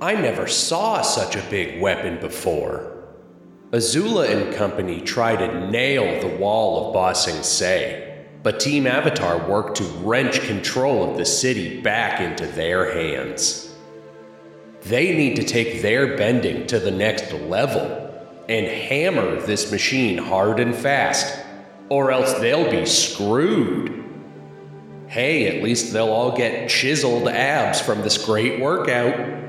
I never saw such a big weapon before. Azula and company try to nail the wall of Ba Sing Se, but Team Avatar work to wrench control of the city back into their hands. They need to take their bending to the next level and hammer this machine hard and fast, or else they'll be screwed. Hey, at least they'll all get chiseled abs from this great workout.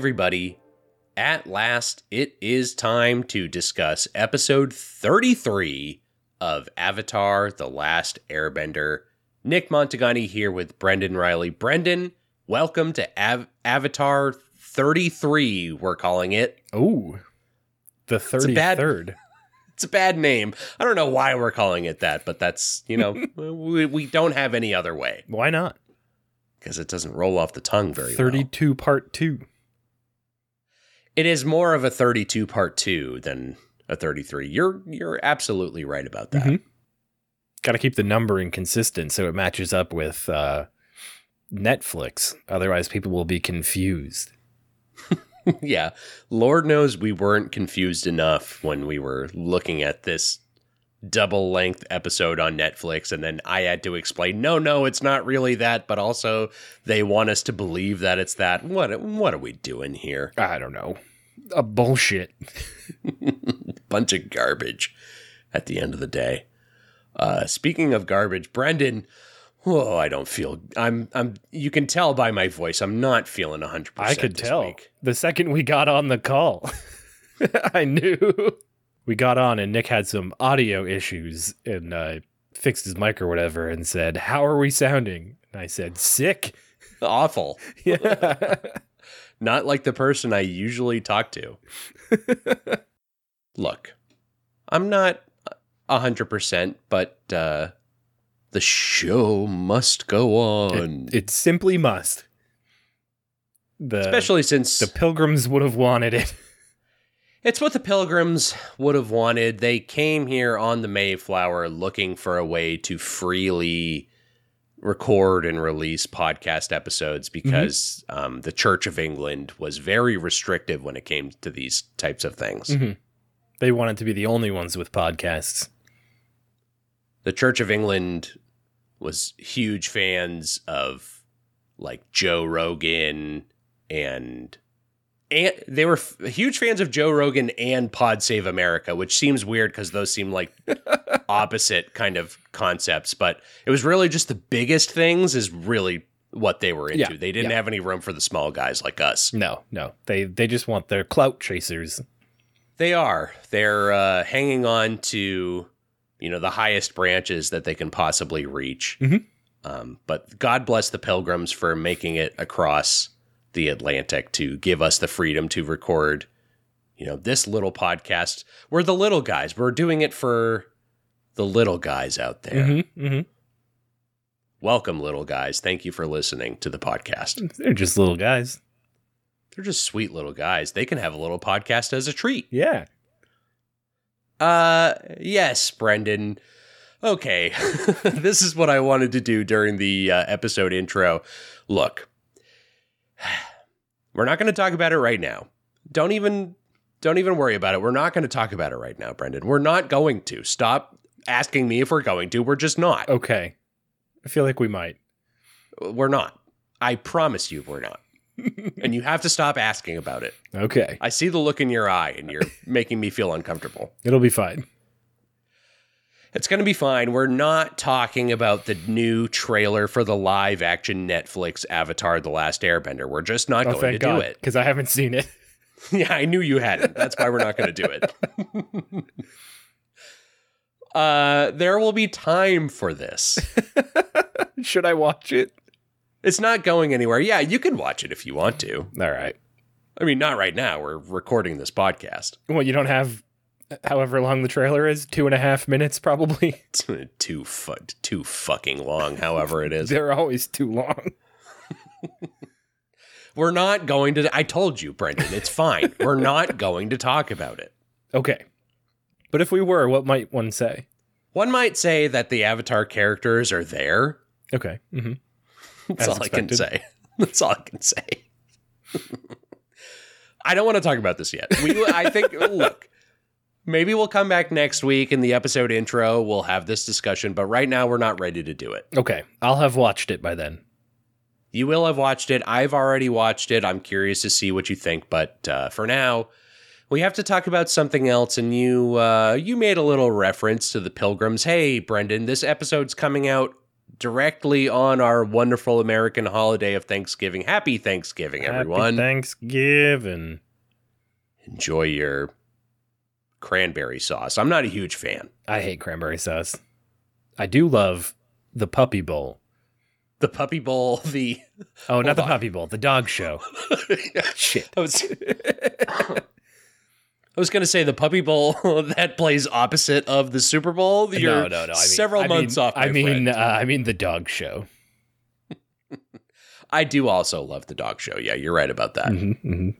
Everybody. At last, it is time to discuss episode 33 of Avatar The Last Airbender. Nick Montagani here with Brendan Riley. Brendan, welcome to Av- Avatar 33, we're calling it. Oh, the a bad- 33rd. It's a bad name. I don't know why we're calling it that, but that's, you know, we, we don't have any other way Why not? because it doesn't roll off the tongue very well. 32 part 2. It is more of a 32 part 2 than a 33. You're you're absolutely right about that. Mhm. Got to keep the numbering consistent so it matches up with uh, Netflix. Otherwise, people will be confused. yeah. Lord knows we weren't confused enough when we were looking at this double length episode on Netflix and then I had to explain no no it's not really that but also they want us to believe that it's that what what are we doing here I don't know. A bullshit. bunch of garbage at the end of the day uh speaking of garbage Brendan oh I don't feel I'm I'm you can tell by my voice I'm not feeling 100% I could tell. week. The second we got on the call, I knew. We got on and Nick had some audio issues and uh, fixed his mic or whatever and said, How are we sounding? And I said, Sick. awful Yeah. not like the person I usually talk to. Look, I'm not a hundred percent, but uh, the show must go on. it, it simply must. The, Especially since the pilgrims would have wanted it. It's what the pilgrims would have wanted. They came here on the Mayflower looking for a way to freely record and release podcast episodes because um, the Church of England was very restrictive when it came to these types of things. Mhm. They wanted to be the only ones with podcasts. the Church of England was huge fans of like Joe Rogan and and they were f- huge fans of Joe Rogan and Pod Save America, which seems weird because those seem like opposite kind of concepts. But it was really just the biggest things is really what they were into. Yeah, they didn't yeah. have any room for the small guys like us. No, no. They they just want their clout chasers. They are. They're uh, hanging on to, you know, the highest branches that they can possibly reach. Mhm. Um, but God bless the pilgrims for making it across the Atlantic to give us the freedom to record, you know, this little podcast. We're the little guys. We're doing it for the little guys out there. Mm-hmm, mm-hmm. Welcome, little guys. Thank you for listening to the podcast. They're just little guys. They're just sweet little guys. They can have a little podcast as a treat. Yeah. Uh, yes, Brendan. Okay, this is what I wanted to do during the uh, episode intro. Look, we're not going to talk about it right now. Don't even don't even worry about it. We're not going to talk about it right now, Brendan. We're not going to. Stop asking me if we're going to. We're just not. Okay. I feel like we might. We're not. I promise you we're not. and you have to stop asking about it. Okay. I see the look in your eye and you're making me feel uncomfortable. It'll be fine. It's going to be fine. We're not talking about the new trailer for the live action Netflix Avatar The Last Airbender. We're just not Oh, going to God. do it. Because I haven't seen it. Yeah, I knew you hadn't. That's why we're not going to do it. uh, there will be time for this. Should I watch it? It's not going anywhere. Yeah, you can watch it if you want to. All right. I mean, not right now. We're recording this podcast. Well, you don't have however long the trailer is two and a half minutes, probably. too fu- too fucking long. However, it is. They're always too long. We're not going to. I told you, Brendan. It's fine. We're not going to talk about it. Okay. But if we were, what might one say? One might say that the Avatar characters are there. Okay. hmm That's all I can say. That's all I can say. I don't want to talk about this yet. We, I think, look, maybe we'll come back next week in the episode intro. We'll have this discussion, but right now we're not ready to do it. Okay. I'll have watched it by then. You will have watched it. I've already watched it. I'm curious to see what you think, but uh, for now, we have to talk about something else. And you, uh, you made a little reference to the Pilgrims. Hey, Brendan, this episode's coming out directly on our wonderful American holiday of Thanksgiving. Happy Thanksgiving, everyone! Happy Thanksgiving. Enjoy your cranberry sauce. I'm not a huge fan. I hate cranberry sauce. I do love the puppy bowl. The Puppy Bowl, the Oh, not the on. puppy bowl, the dog show. Shit. I was, I was going to say the Puppy Bowl that plays opposite of the Super Bowl. You're no, no, no. I mean, several I months mean, off. I mean, uh, I mean the dog show. I do also love the dog show. Yeah, you're right about that. Mhm, mhm.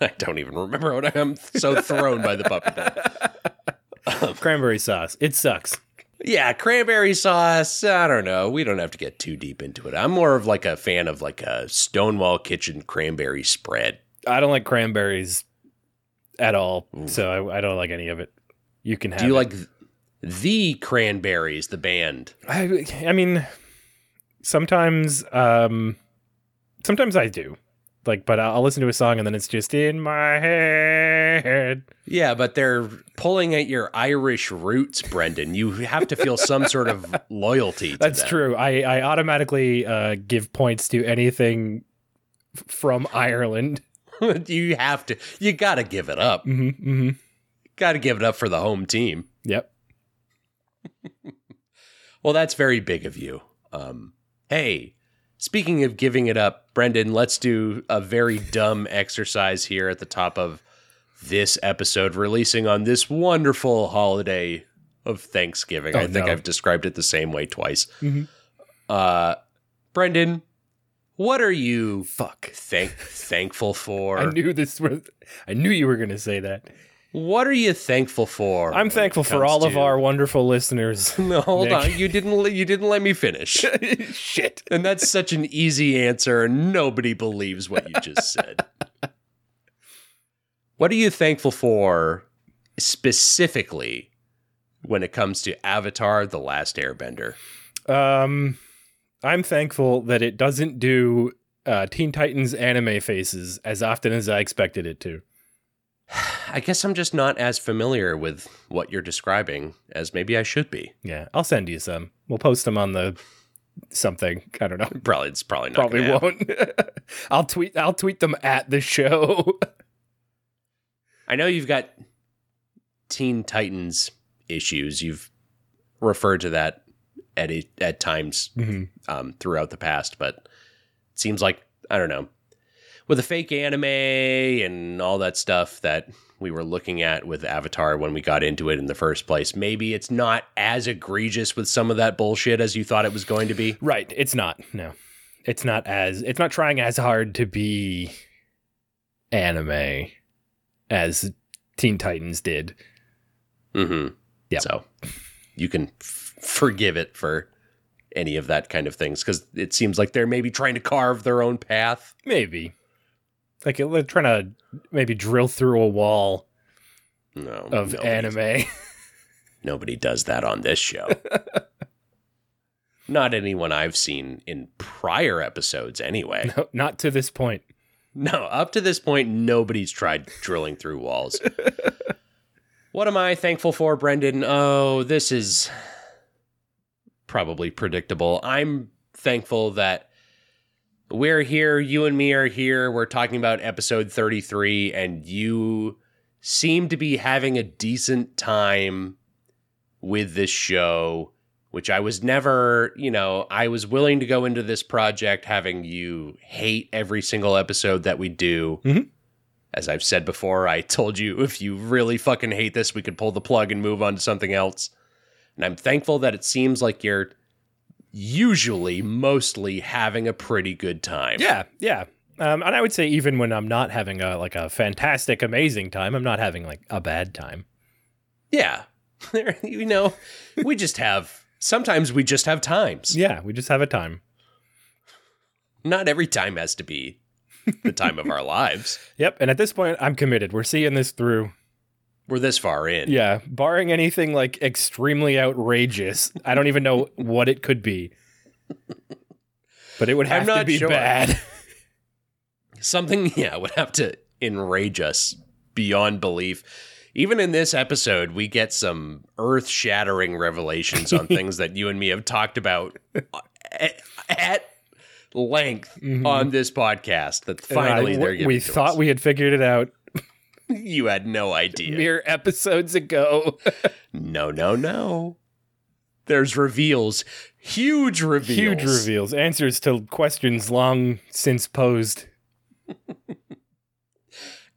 I don't even remember what I'm so thrown by the Puppy Bowl. Cranberry sauce. It sucks. Yeah, cranberry sauce. I don't know. We don't have to get too deep into it. I'm more of like a fan of like a Stonewall Kitchen cranberry spread. I don't like cranberries at all, so I, I don't like any of it. You can have. Do you it. like the Cranberries, the band? I, I mean, sometimes, um, sometimes I do. Like, but I'll listen to a song and then it's just in my head. Yeah, but they're pulling at your Irish roots, Brendan. You have to feel some sort of loyalty. To That's them. true. I, I automatically uh, give points to anything from Ireland. you have to. You got to give it up. hmm hmm Got to give it up for the home team. Yep. Well, that's very big of you. Um, hey, speaking of giving it up, Brendan, let's do a very dumb exercise here at the top of this episode, releasing on this wonderful holiday of Thanksgiving. Oh, I think no. I've described it the same way twice. Mhm. Uh, Brendan, what are you Fuck. thank thankful for? I knew this was. I knew you were going to say that. What are you thankful for? I'm thankful for all of our wonderful listeners. No, hold Nick. on. You didn't. let- You didn't let me finish. Shit. And that's such an easy answer, nobody believes what you just said. what are you thankful for specifically when it comes to Avatar The Last Airbender? Um, I'm thankful that it doesn't do uh, Teen Titans anime faces as often as I expected it to. I guess I'm just not as familiar with what you're describing as maybe I should be. Yeah, I'll send you some. We'll post them on the something. I don't know. Probably it's probably not Probably won't. I'll tweet. I'll tweet them at the show. I know you've got Teen Titans issues. You've referred to that at at times Mhm. um, throughout the past, but it seems like I don't know with the fake anime and all that stuff that we were looking at with Avatar when we got into it in the first place. Maybe it's not as egregious with some of that bullshit as you thought it was going to be. Right. It's not. No. It's not as. It's not trying as hard to be anime as Teen Titans did. Mm-hmm. Yep. So you can f- forgive it for any of that kind of things because it seems like they're maybe trying to carve their own path. Maybe. Like they're trying to maybe drill through a wall No, of nobody- anime. Nobody does that on this show. Not anyone I've seen in prior episodes, anyway. No, not to this point. No, up to this point, nobody's tried drilling through walls. what am I thankful for, Brendan? Oh, this is probably predictable. I'm thankful that we're here. You and me are here. We're talking about episode 33, and you seem to be having a decent time with this show, which I was never, you know, I was willing to go into this project having you hate every single episode that we do. Mhm. As I've said before, I told you if you really fucking hate this, we could pull the plug and move on to something else. And I'm thankful that it seems like you're usually mostly having a pretty good time. Yeah, yeah. Um, and I would say even when I'm not having a like a fantastic, amazing time, I'm not having like a bad time. Yeah. You know, we just have sometimes we just have times. Yeah, we just have a time. Not every time has to be the time of our lives. Yep. And at this point, I'm committed. We're seeing this through. We're this far in. Yeah, barring anything like extremely outrageous, I don't even know what it could be. But it would have to be sure. bad. Something, yeah, would have to enrage us beyond belief. Even in this episode, we get some earth shattering revelations on things that you and me have talked about at, at length Mhm. on this podcast. That And I- finally they're giving we thought us. we had figured it out you had no idea. mere episodes ago. No, no, no. There's reveals, huge reveals. Huge reveals, answers to questions long since posed.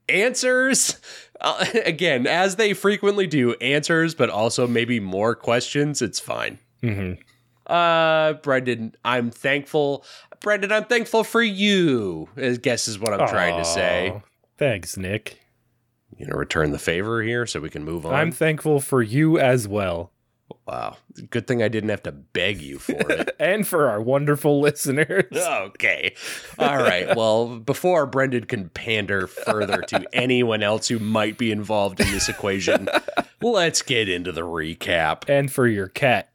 Answers, uh, again, as they frequently do, answers, but also maybe more questions. It's fine. hmm Uh, Brendan, I'm thankful. Brendan, I'm thankful for you. I guess is what I'm trying to say. Thanks, Nick. You know, return the favor here so we can move on. I'm thankful for you as well. wow. Good thing I didn't have to beg you for it. and for our wonderful listeners. Okay. All right. Well, before Brendan can pander further to anyone else who might be involved in this equation, let's get into the recap. And for your cat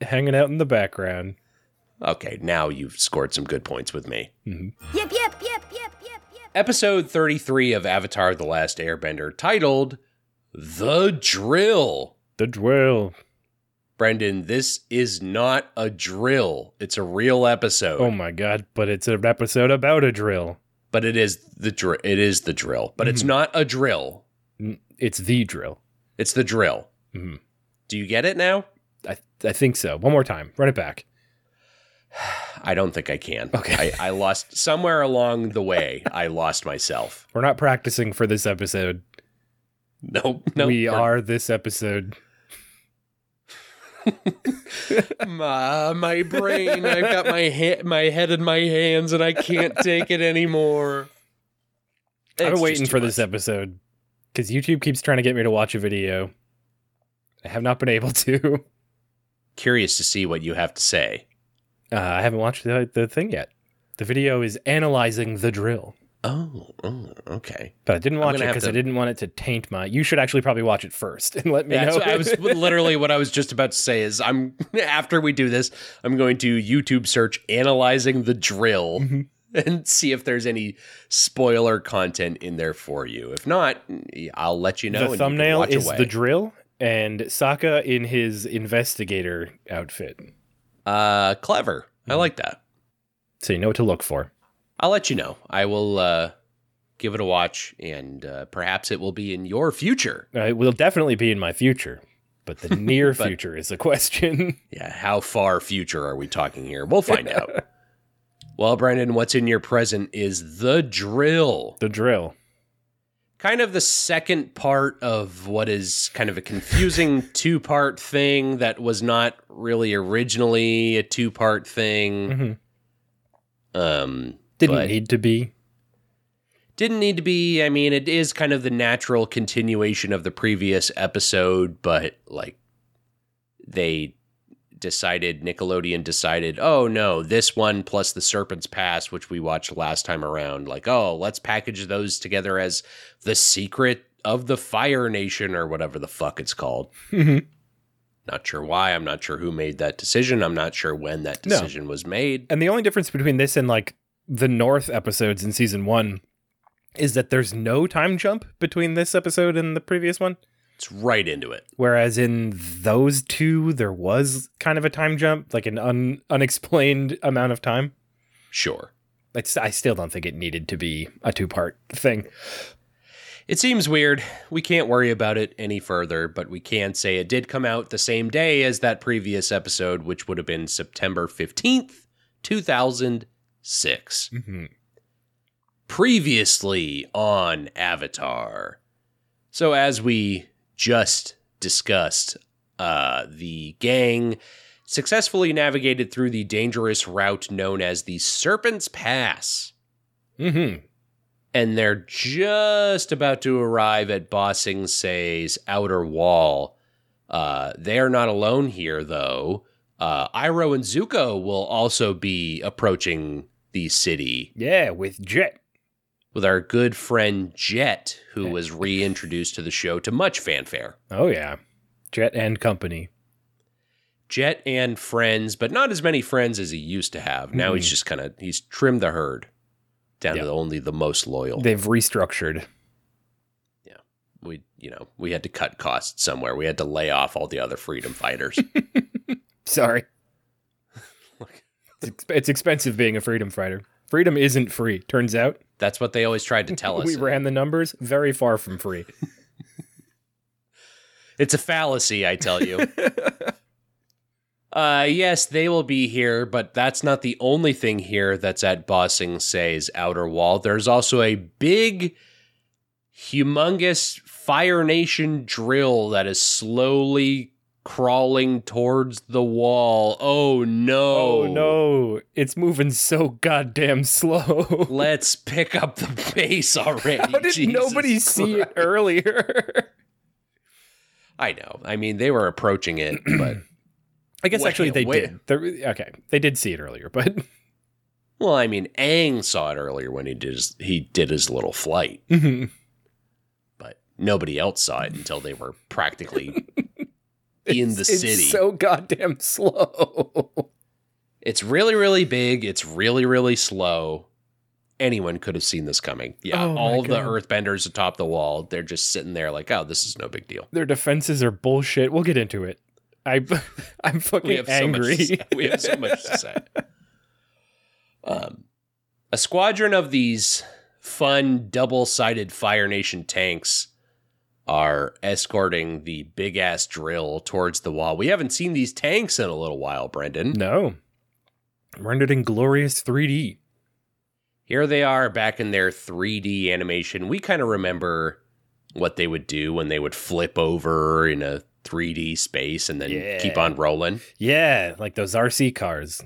hanging out in the background. Okay, now you've scored some good points with me. Mhm. Yep, yep, yep. Episode 33 of Avatar The Last Airbender, titled The Drill. The drill. Brendan, this is not a drill. It's a real episode. Oh my god, but it's an episode about a drill. but it is the dr- it is the drill. But it's not a drill. It's the drill. It's the drill. Mhm. Do you get it now? I, I think so. One more time. Run it back. I don't think I can. Okay. I, I lost somewhere along the way. I lost myself. We're not practicing for this episode. Nope. No. we are this episode. my, my brain. I've got my head, my head in my hands, and I can't take it anymore. I've been waiting for too this episode because YouTube keeps trying to get me to watch a video. I have not been able to. Curious to see what you have to say. Uh, I haven't watched the, the thing yet. The video is analyzing the drill, Oh, oh okay. but I didn't watch it because to- I didn't want it to taint my. You should actually probably watch it first and let me Yeah, know. I was literally what I was just about to say is I'm after we do this, I'm going to YouTube search analyzing the drill Mhm. and see if there's any spoiler content in there for you. If not, I'll let you know. and the thumbnail is away. the drill and Sokka in his investigator outfit, uh clever. I like that. so you know what to look for. I'll let you know. I will uh give it a watch and uh, perhaps it will be in your future. Uh, it will definitely be in my future, but the near But- future is a question. Yeah, how far future are we talking here? We'll find out. Well, Brendan, what's in your present is the drill. the drill. Kind of the second part of what is kind of a confusing two part thing that was not really originally a two part thing. Mhm. Um, Didn't need to be. didn't need to be. I mean, it is kind of the natural continuation of the previous episode, but like they decided, Nickelodeon decided, oh no, this one plus the Serpent's Pass, which we watched last time around, like, oh, let's package those together as the secret of the Fire Nation or whatever the fuck it's called. Mhm. Not sure why. I'm not sure who made that decision. I'm not sure when that No. decision was made. And the only difference between this and like the North episodes in season one is that there's no time jump between this episode and the previous one. It's right into it. Whereas in those two, there was kind of a time jump, like an un- unexplained amount of time. Sure. It's, I still don't think it needed to be a two part thing. It seems weird. We can't worry about it any further, but we can say it did come out the same day as that previous episode, which would have been September 15th, 2006. Mm-hmm. Previously on Avatar. So, as we just discussed, uh, the gang successfully navigated through the dangerous route known as the Serpent's Pass Mm-hmm. and they're just about to arrive at Ba Sing Se's outer wall. Uh, they are not alone here, though. Uh, Iroh and Zuko will also be approaching the city Yeah, with Jet. With our good friend Jet, who was reintroduced to the show to much fanfare. Oh, yeah. Jet and company. Jet and friends, but not as many friends as he used to have. Now he's Mhm. just kind of he's trimmed the herd down Yeah. to only the most loyal. They've restructured. Yeah. We you know we had to cut costs somewhere we had to lay off all the other freedom fighters Sorry. it's expensive being a freedom fighter. Freedom isn't free. Turns out that's what they always tried to tell us we ran the numbers very far from free. it's a fallacy i tell you uh yes they will be here but that's not the only thing here that's at Ba Sing Se's outer wall there's also a big humongous fire nation drill that is slowly crawling towards the wall oh no Oh no, it's moving so goddamn slow. Let's pick up the pace already. How did Jesus nobody see it earlier? I know. I mean, they were approaching it, but I guess Wait, actually they wait. did. They're- okay, they did see it earlier, but well, I mean, Aang saw it earlier when he did his, he did his little flight, but nobody else saw it until they were practically in the It's- it's city. so goddamn slow. it's really, really big. It's really, really slow. Anyone could have seen this coming. Yeah, Oh all the earthbenders atop the wall, they're just sitting there like, oh, this is no big deal. Their defenses are bullshit. We'll get into it. I, I'm fucking we have angry. So much to say. We have so much to say. Um, a squadron of these fun double-sided Fire Nation tanks are escorting the big ass drill towards the wall. We haven't seen these tanks in a little while, Brendan. no, rendered in glorious 3D. Here they are back in their 3D animation. We kind of remember what they would do when they would flip over in a 3D space and then Yeah. keep on rolling. Yeah, like those RC cars,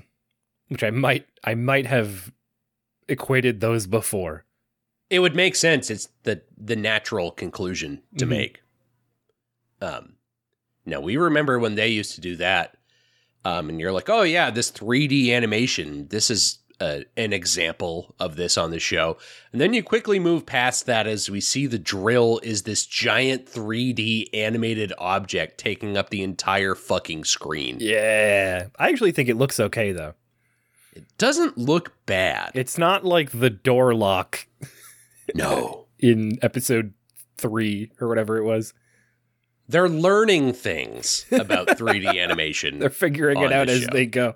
which I might I might have equated those before. It would make sense. It's the the natural conclusion to Mhm. make. Um, now we remember when they used to do that, um, and you're like, oh yeah, this 3D animation. This is uh, an example of this on the show, and then you quickly move past that as we see the drill is this giant 3D animated object taking up the entire fucking screen. Yeah, I actually think it looks okay though. It doesn't look bad. It's not like the door lock no. in episode three or whatever it was. They're learning things about 3D animation. They're figuring it out the as show. they go.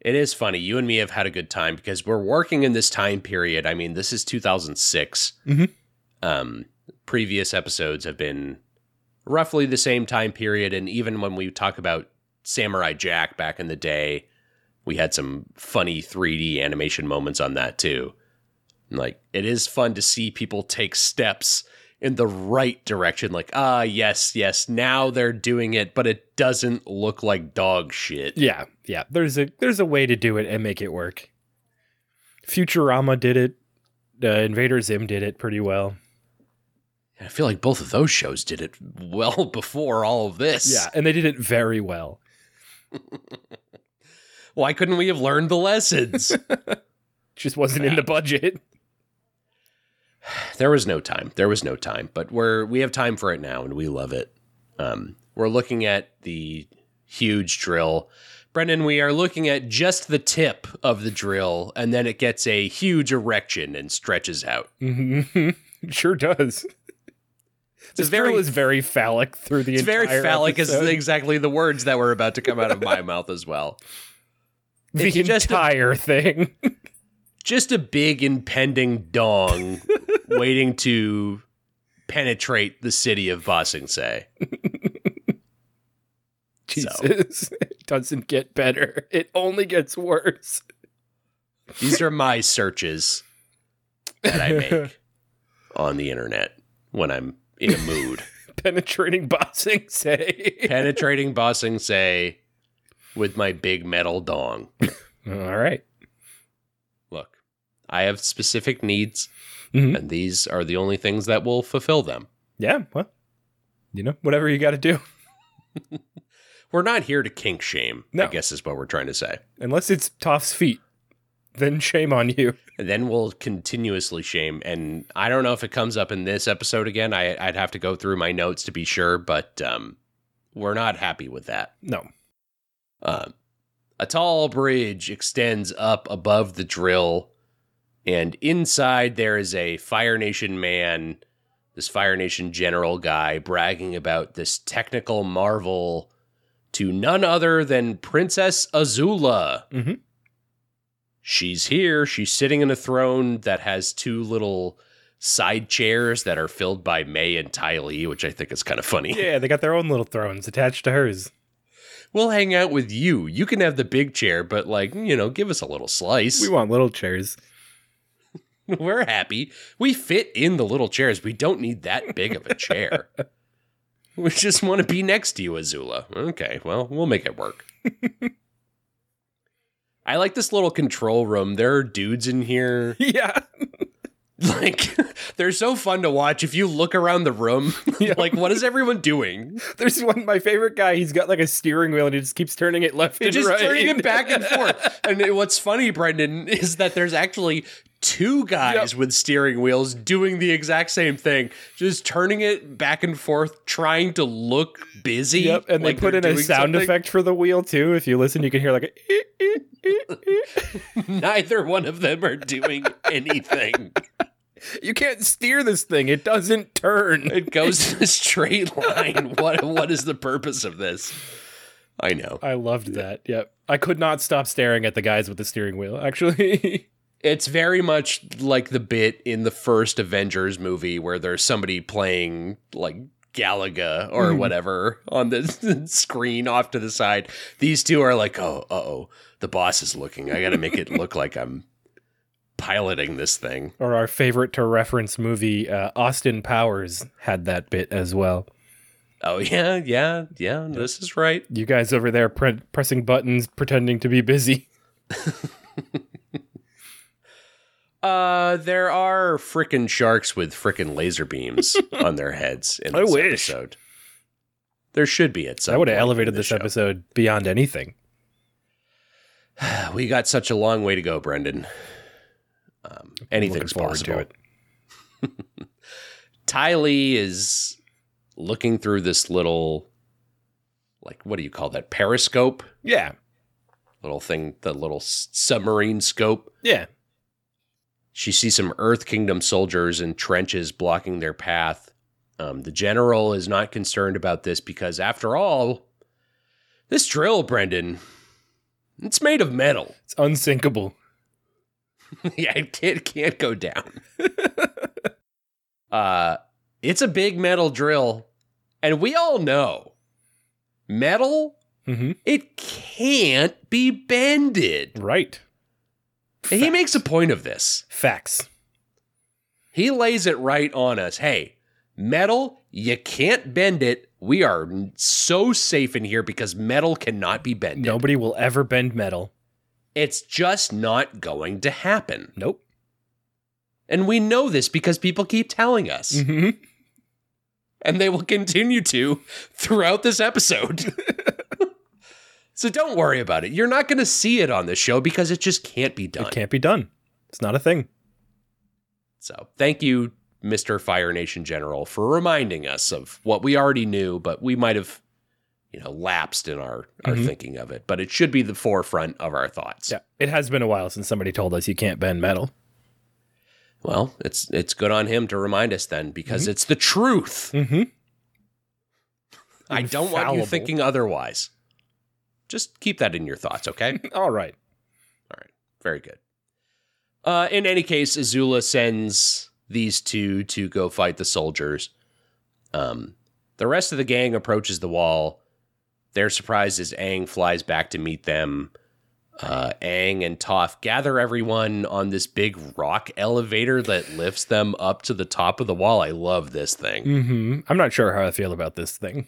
It is funny. You and me have had a good time because we're working in this time period. I mean, this is 2006. Mhm. Um, previous episodes have been roughly the same time period. And even when we talk about Samurai Jack back in the day, we had some funny 3D animation moments on that too. Like, it is fun to see people take steps in the right direction. Like, ah, yes, yes, now they're doing it, but it doesn't look like dog shit. Yeah, yeah. There's a there's a way to do it and make it work. Futurama did it. Uh, Invader Zim did it pretty well. I feel like both of those shows did it well before all of this. Yeah, and they did it very well. Why couldn't we have learned the lessons? Just wasn't in the budget. there was no time. There was no time, but we're we have time for it now and we love it. Um, we're looking at the huge drill. Brendan, we are looking at just the tip of the drill and then it gets a huge erection and stretches out. Mhm. sure does. This very- drill is very phallic through the entire It's very entire phallic is exactly the words that were about to come out of my mouth as well. the it's just a- entire thing. just a big impending dong waiting to penetrate the city of Ba Sing Se. Jesus. It doesn't get better. It only gets worse. These are my searches that I make on the internet when I'm in a mood. Penetrating Ba Sing Se. Penetrating Ba Sing Se with my big metal dong. All right. Look, I have specific needs, Mhm. and these are the only things that will fulfill them. Yeah, well, you know, whatever you got to do. We're not here to kink shame, I guess is what we're trying to say. Unless it's Toph's feet, then shame on you. And then we'll continuously shame. And I don't know if it comes up in this episode again. I, I'd have to go through my notes to be sure, but um, we're not happy with that. No. Uh, a tall bridge extends up above the drill, and inside there is a Fire Nation man, this Fire Nation general guy, bragging about this technical marvel to none other than Princess Azula. Mhm. She's here. She's sitting in a throne that has two little side chairs that are filled by May and Ty Lee, which I think is kind of funny. Yeah, they got their own little thrones attached to hers. We'll hang out with you. You can have the big chair, but like, you know, give us a little slice. We want little chairs. We're happy. We fit in the little chairs. We don't need that big of a chair. we just want to be next to you, Azula. Okay, well, we'll make it work. I like this little control room. There are dudes in here. Yeah. Like, they're so fun to watch. If you look around the room, Yeah. like, what is everyone doing? There's one, my favorite guy. He's got like a steering wheel and he just keeps turning it left They're and just right. turning it back and forth. And it- what's funny, Brendan, is that there's actually two guys Yep. with steering wheels doing the exact same thing, just turning it back and forth, trying to look busy. Yep, and like they put in a sound something. effect for the wheel too. If you listen, you can hear like a. "Eek, eek, eek, eek." Neither one of them are doing anything. You can't steer this thing; it doesn't turn. It goes in a straight line. What what is the purpose of this? I know. I loved that. Yep, I could not stop staring at the guys with the steering wheel. Actually, It's very much like the bit in the first Avengers movie where there's somebody playing like Galaga or Mhm. whatever on the screen off to the side. These two are like, oh, uh oh, the boss is looking. I got to make it look like I'm piloting this thing. or our favorite to reference movie, uh, Austin Powers had that bit as well. Oh yeah, yeah, yeah. This is right. You guys over there pre- pressing buttons, pretending to be busy. Uh, there are frickin' sharks with frickin' laser beams on their heads in I this wish. episode. There should be at some. I would have elevated this show. episode beyond anything. We got such a long way to go, Brendan. Um, anything's possible. to it. Ty Lee is looking through this little, like, what do you call that? Periscope? Yeah, Little thing, the little submarine scope. yeah. She sees some Earth Kingdom soldiers in trenches blocking their path. Um, the general is not concerned about this because, after all, this drill, Brendan, it's made of metal. It's unsinkable. yeah, it can't, can't go down. uh, it's a big metal drill, and we all know metal. Mm-hmm. It can't be bended. Right. And he makes a point of this. Facts. He lays it right on us. Hey, metal, you can't bend it. We are so safe in here because metal cannot be bent. Nobody will ever bend metal. It's just not going to happen. Nope. And we know this because people keep telling us. Mm-hmm. and they will continue to throughout this episode. so don't worry about it. You're not going to see it on the show because it just can't be done. It can't be done. It's not a thing. So thank you, Mr. Fire Nation General, for reminding us of what we already knew, but we might have, you know, lapsed in our, our Mhm. thinking of it. But it should be the forefront of our thoughts. Yeah. It has been a while since somebody told us you can't bend metal. Well, it's it's good on him to remind us then because it's the truth. Mm-hmm. I don't want you thinking otherwise. Just keep that in your thoughts, okay? All right. All right. Very good. Uh, in any case, Azula sends these two to go fight the soldiers. Um, the rest of the gang approaches the wall. They're surprised as Aang flies back to meet them. Uh, Aang and Toph gather everyone on this big rock elevator that lifts them up to the top of the wall. I love this thing. hmm I'm not sure how I feel about this thing.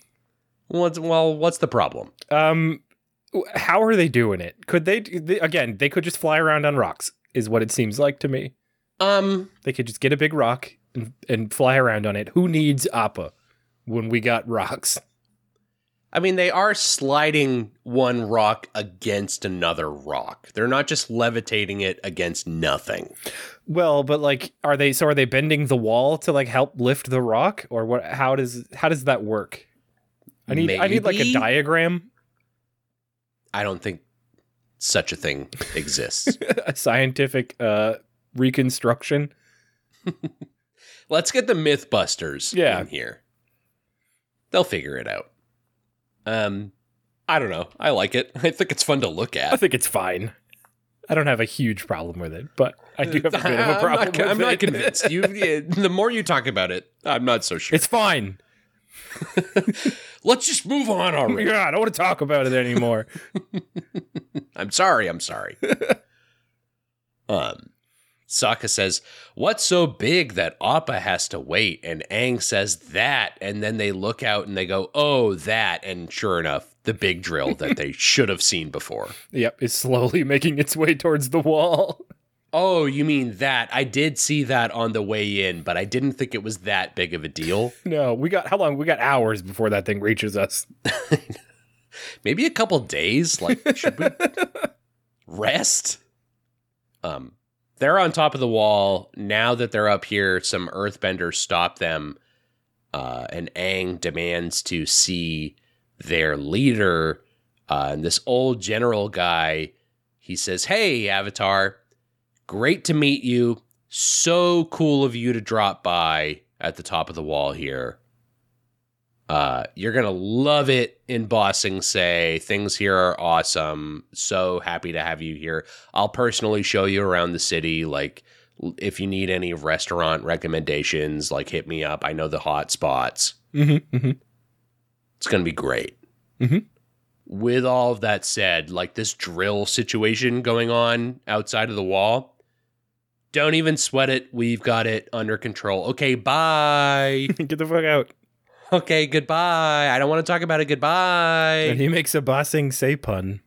What's, well, what's the problem? Um, how are they doing it? Could they, they again? They could just fly around on rocks, is what it seems like to me. Um, They could just get a big rock and, and fly around on it. Who needs Appa when we got rocks? I mean, they are sliding one rock against another rock. They're not just levitating it against nothing. Well, but like, are they? So are they bending the wall to like help lift the rock, or what? How does how does that work? I need I need like a diagram, I don't think such a thing exists. a scientific uh reconstruction. Let's get the Mythbusters Yeah. in here. They'll figure it out. Um, I don't know. I like it. I think it's fun to look at. I think it's fine. I don't have a huge problem with it, but I do have a bit of a I'm problem. not, with I'm not convinced. You, the more you talk about it, I'm not so sure. It's fine. Let's just move on already. Yeah, I don't want to talk about it anymore. I'm sorry. I'm sorry. um, Sokka says, "What's so big that Appa has to wait?" And Aang says that, and then they look out and they go, "Oh, that!" And sure enough, the big drill that they should have seen before. yep, is slowly making its way towards the wall. Oh, you mean that? I did see that on the way in, but I didn't think it was that big of a deal. No, we got how long? We got hours before that thing reaches us. Maybe a couple days. Like, should we rest? Um, they're on top of the wall now that they're up here. Some Earthbenders stop them, uh, and Aang demands to see their leader. Uh, and this old general guy, he says, "Hey, Avatar, great to meet you. So cool of you to drop by at the top of the wall here." Uh, you're gonna love it in Ba Sing Se. Things here are awesome. So happy to have you here. I'll personally show you around the city. Like, if you need any restaurant recommendations, like hit me up. I know the hot spots. Mm-hmm, mm-hmm. It's gonna be great. Mhm. With all of that said, like this drill situation going on outside of the wall, don't even sweat it. We've got it under control. Okay, bye. Get the fuck out. okay, goodbye. I don't want to talk about it. Goodbye. And he makes a Ba Sing Se pun.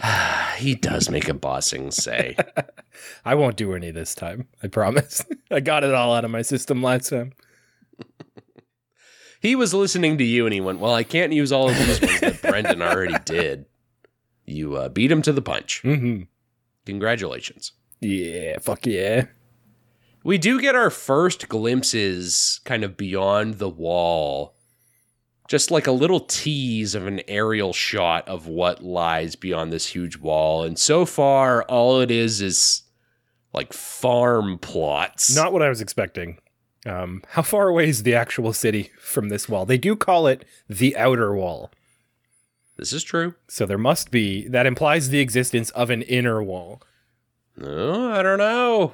he does make a Ba Sing Se. I won't do any this time. I promise. I got it all out of my system last time. he was listening to you and he went, Well, I can't use all of these ones that Brendan already did. You uh, beat him to the punch. Mm-hmm. Congratulations. Yeah, fuck yeah. We do get our first glimpses kind of beyond the wall. Just like a little tease of an aerial shot of what lies beyond this huge wall. And so far, all it is is like farm plots. Not what I was expecting. Um, how far away is the actual city from this wall? They do call it the outer wall. this is true. So there must be, that implies the existence of an inner wall. Oh, I don't know.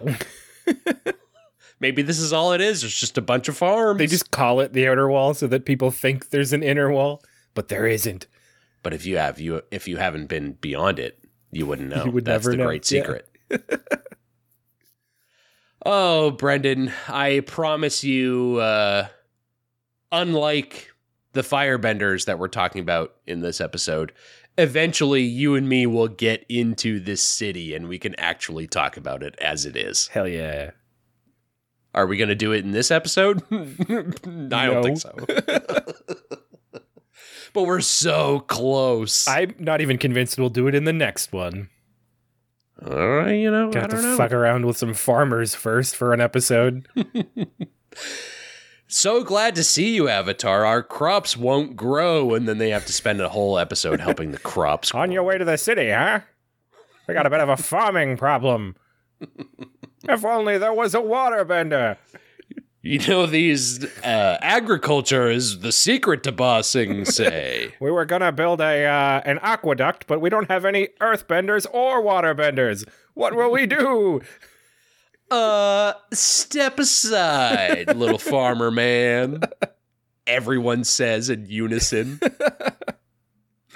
Maybe this is all it is. It's just a bunch of farms. They just call it the outer wall so that people think there's an inner wall, but there isn't. But if you have you if you haven't been beyond it, you wouldn't know. You would That's never the know. great Yeah. secret. oh, Brendan, I promise you uh unlike the firebenders that we're talking about in this episode, eventually you and me will get into this city and we can actually talk about it as it is. Hell yeah. Are we going to do it in this episode? I don't think so. but we're so close. I'm not even convinced we'll do it in the next one. All right, you know, I Got to know. fuck around with some farmers first for an episode. So glad to see you, Avatar. Our crops won't grow, and then they have to spend a whole episode helping the crops. On your way to the city, huh? We got a bit of a farming problem. if only there was a waterbender. You know, these uh, agriculture is the secret to bossing, say. We were gonna build a uh, an aqueduct, but we don't have any earthbenders or waterbenders. What will we do? Uh, step aside, little farmer man. Everyone says in unison.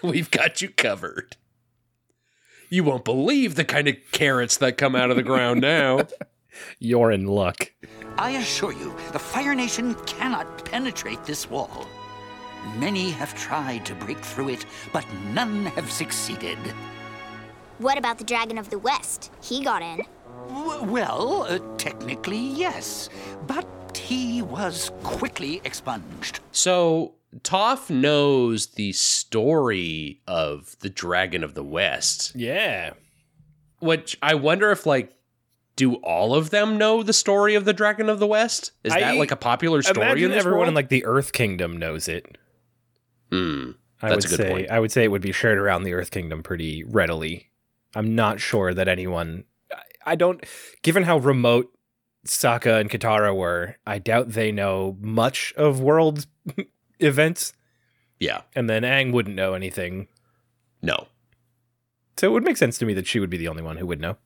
We've got you covered. You won't believe the kind of carrots that come out of the ground now. You're in luck. I assure you, the Fire Nation cannot penetrate this wall. Many have tried to break through it, but none have succeeded. What about the Dragon of the West? He got in. W- well, uh, technically, yes, but he was quickly expunged. So, Toph knows the story of the Dragon of the West, Yeah. which I wonder if, like, do all of them know the story of the Dragon of the West? Is I that like a popular story in this everyone world? in like the Earth Kingdom knows it. Hmm. I That's would a good say point. I would say it would be shared around the Earth Kingdom pretty readily. I'm not sure that anyone I- don't given how remote Sokka and Katara were, I doubt they know much of world events. Yeah. And then Aang wouldn't know anything. No. So it would make sense to me that she would be the only one who would know.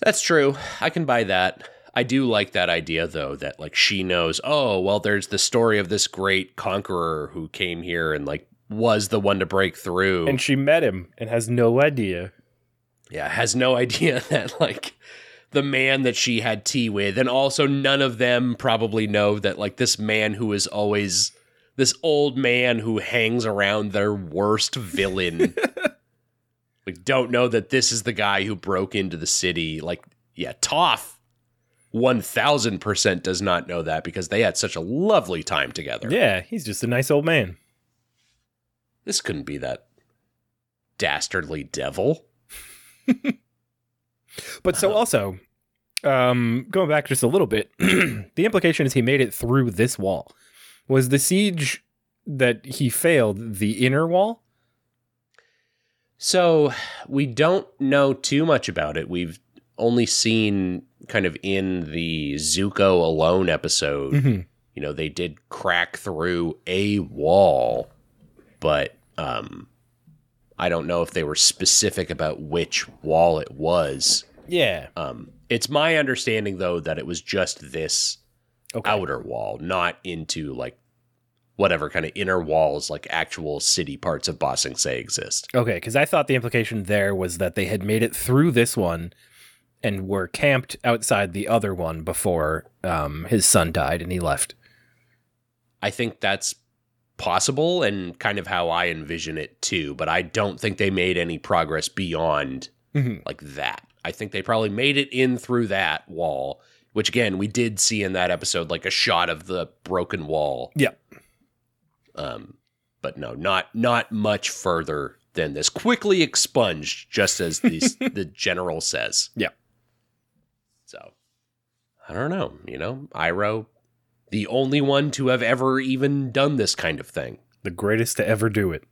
That's true. I can buy that. I do like that idea though that like she knows, oh, well there's the story of this great conqueror who came here and like was the one to break through. And she met him and has no idea. Yeah, has no idea that like the man that she had tea with and also none of them probably know that like this man who is always this old man who hangs around their worst villain. Like don't know that this is the guy who broke into the city. Like yeah Toph 1000% does not know that because they had such a lovely time together. Yeah, he's just a nice old man. this couldn't be that dastardly devil But so also, um, going back just a little bit, the implication is he made it through this wall. Was the siege that he failed the inner wall? So we don't know too much about it. We've only seen kind of in the Zuko alone episode, Mhm. you know, they did crack through a wall, but um I don't know if they were specific about which wall it was. Yeah. Um it's my understanding though that it was just this Okay. outer wall, not into like whatever kind of inner walls like actual city parts of Ba Sing Se exist. Okay, because I thought the implication there was that they had made it through this one and were camped outside the other one before um, his son died and he left. I think that's possible and kind of how I envision it too, but I don't think they made any progress beyond Mhm. like that. I think they probably made it in through that wall, which again, we did see in that episode like a shot of the broken wall. Yeah. Um but no, not not much further than this. Quickly expunged just as the the general says. Yeah. So, I don't know, you know, Iroh the only one to have ever even done this kind of thing. The greatest to ever do it.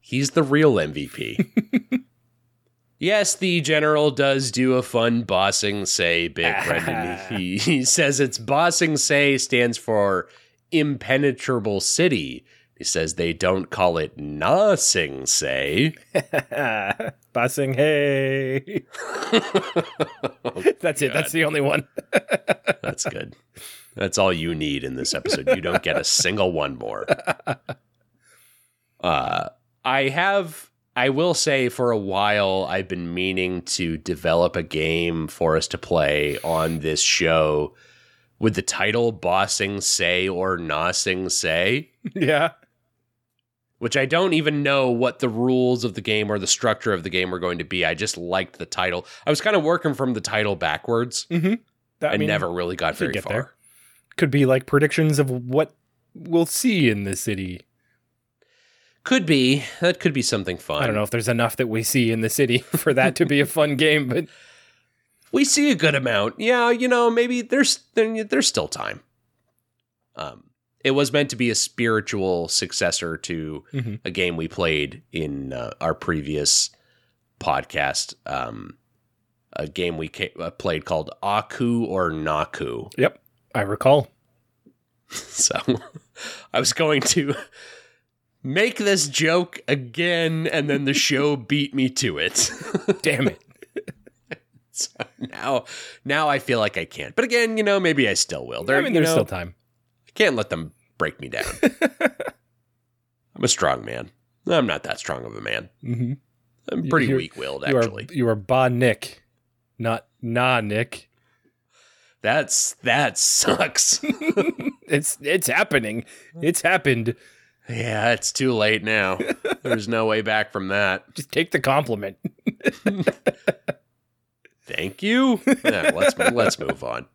He's the real MVP. yes, the general does do a fun Ba Sing Se bit, Brendan. he, he says it's Ba Sing Se stands for impenetrable city. He says they don't call it nossing say. Bossing, hey. Oh, That's it. That's the only one. That's good. That's all you need in this episode. You don't get a single one more. Uh, I have, I will say, for a while, I've been meaning to develop a game for us to play on this show with the title Ba Sing Se or Nossing Say, yeah. which I don't even know what the rules of the game or the structure of the game are going to be. I just liked the title. I was kind of working from the title backwards. Mm-hmm. That, I, never really got very far. there. Could be like predictions of what we'll see in the city. Could be. That could be something fun. I don't know if there's enough that we see in the city for that to be a fun game, but We see a good amount. Yeah, you know, maybe there's there's still time. Um, it was meant to be a spiritual successor to Mhm. a game we played in uh, our previous podcast. Um, a game we ca- uh, played called Aku or Naku. yep. I recall. So I was going to make this joke again, and then the show beat me to it. Damn it. so now, now I feel like I can't. But again, you know, maybe I still will. There, I mean, there's know, still time. I can't let them break me down. I'm a strong man. I'm not that strong of a man. Mm-hmm. I'm pretty weak-willed, You actually. are you are Ba Nick, not Nah Nick. That's that sucks. It's it's happening. It's happened. yeah, it's too late now. There's no way back from that. Just take the compliment. Thank you. Yeah, let's let's move on.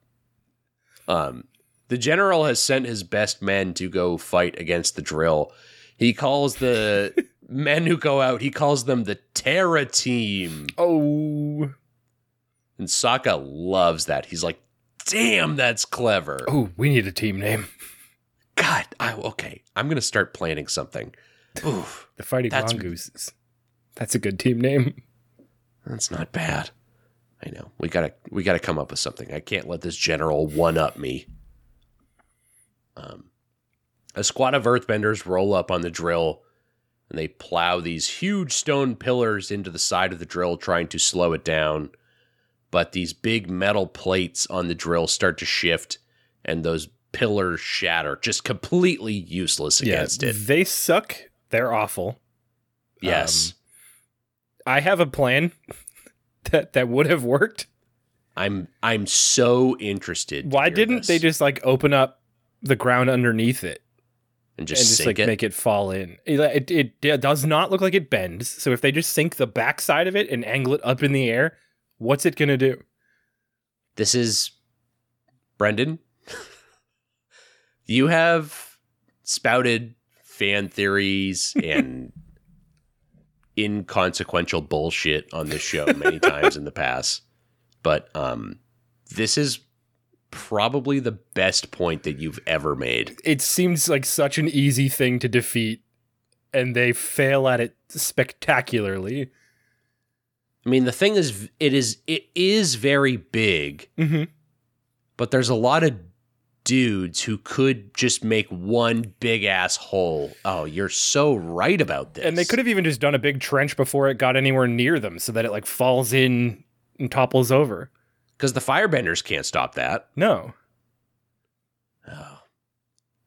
Um, the general has sent his best men to go fight against the drill. He calls the men who go out. He calls them the Terra Team, Oh, and Sokka loves that. He's like, "Damn, that's clever." oh, we need a team name. God, I, okay, I'm gonna start planning something. Oof, The Fighting That's- Mongooses. That's a good team name. that's not bad. I know we gotta we gotta come up with something. I can't let this general one up me. Um, a squad of earthbenders roll up on the drill, and they plow these huge stone pillars into the side of the drill, trying to slow it down. But these big metal plates on the drill start to shift, and those pillars shatter, just completely useless against yeah, it. They suck. They're awful. Yes. Um, I have a plan that that would have worked. I'm I'm so interested. Why didn't this. they just like open up the ground underneath it and just, and just like it? make it fall in? It, it it it does not look like it bends. So if they just sink the backside of it and angle it up in the air, what's it gonna do? this is Brendan. you have spouted fan theories and inconsequential bullshit on this show many times in the past, but um, this is probably the best point that you've ever made. It seems like such an easy thing to defeat, and they fail at it spectacularly. I mean, the thing is, it is it is very big, Mm-hmm. but there's a lot of dudes who could just make one big ass hole. Oh, you're so right about this. And they could have even just done a big trench before it got anywhere near them, so that it like falls in and topples over. because the firebenders can't stop that. No, Oh,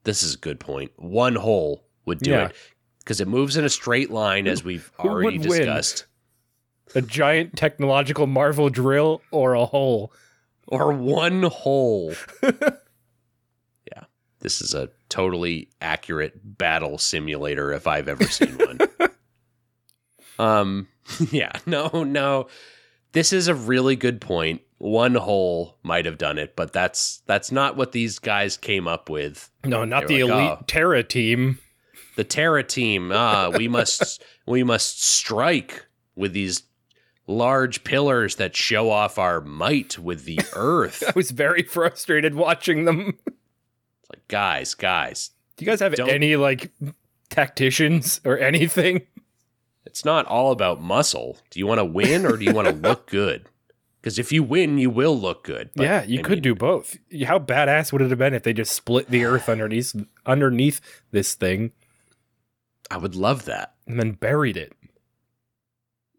this is a good point. One hole would do Yeah. it because it moves in a straight line, as we've already discussed. A giant technological marvel drill or a hole. Or one hole. yeah, this is a totally accurate battle simulator if I've ever seen one. um, yeah, no, no. This is a really good point. One hole might have done it, but that's that's not what these guys came up with. No, not the like, elite "Oh." Terra team. the Terra team. Ah, we must we must strike with these large pillars that show off our might with the earth. I was very frustrated watching them. It's like, guys, guys, Do you guys have any like tacticians or anything? it's not all about muscle. Do you want to win or do you want to look good? Because if you win, you will look good. But, yeah, you I could mean, do both. How badass would it have been if they just split the earth underneath underneath this thing I would love that. and then buried it?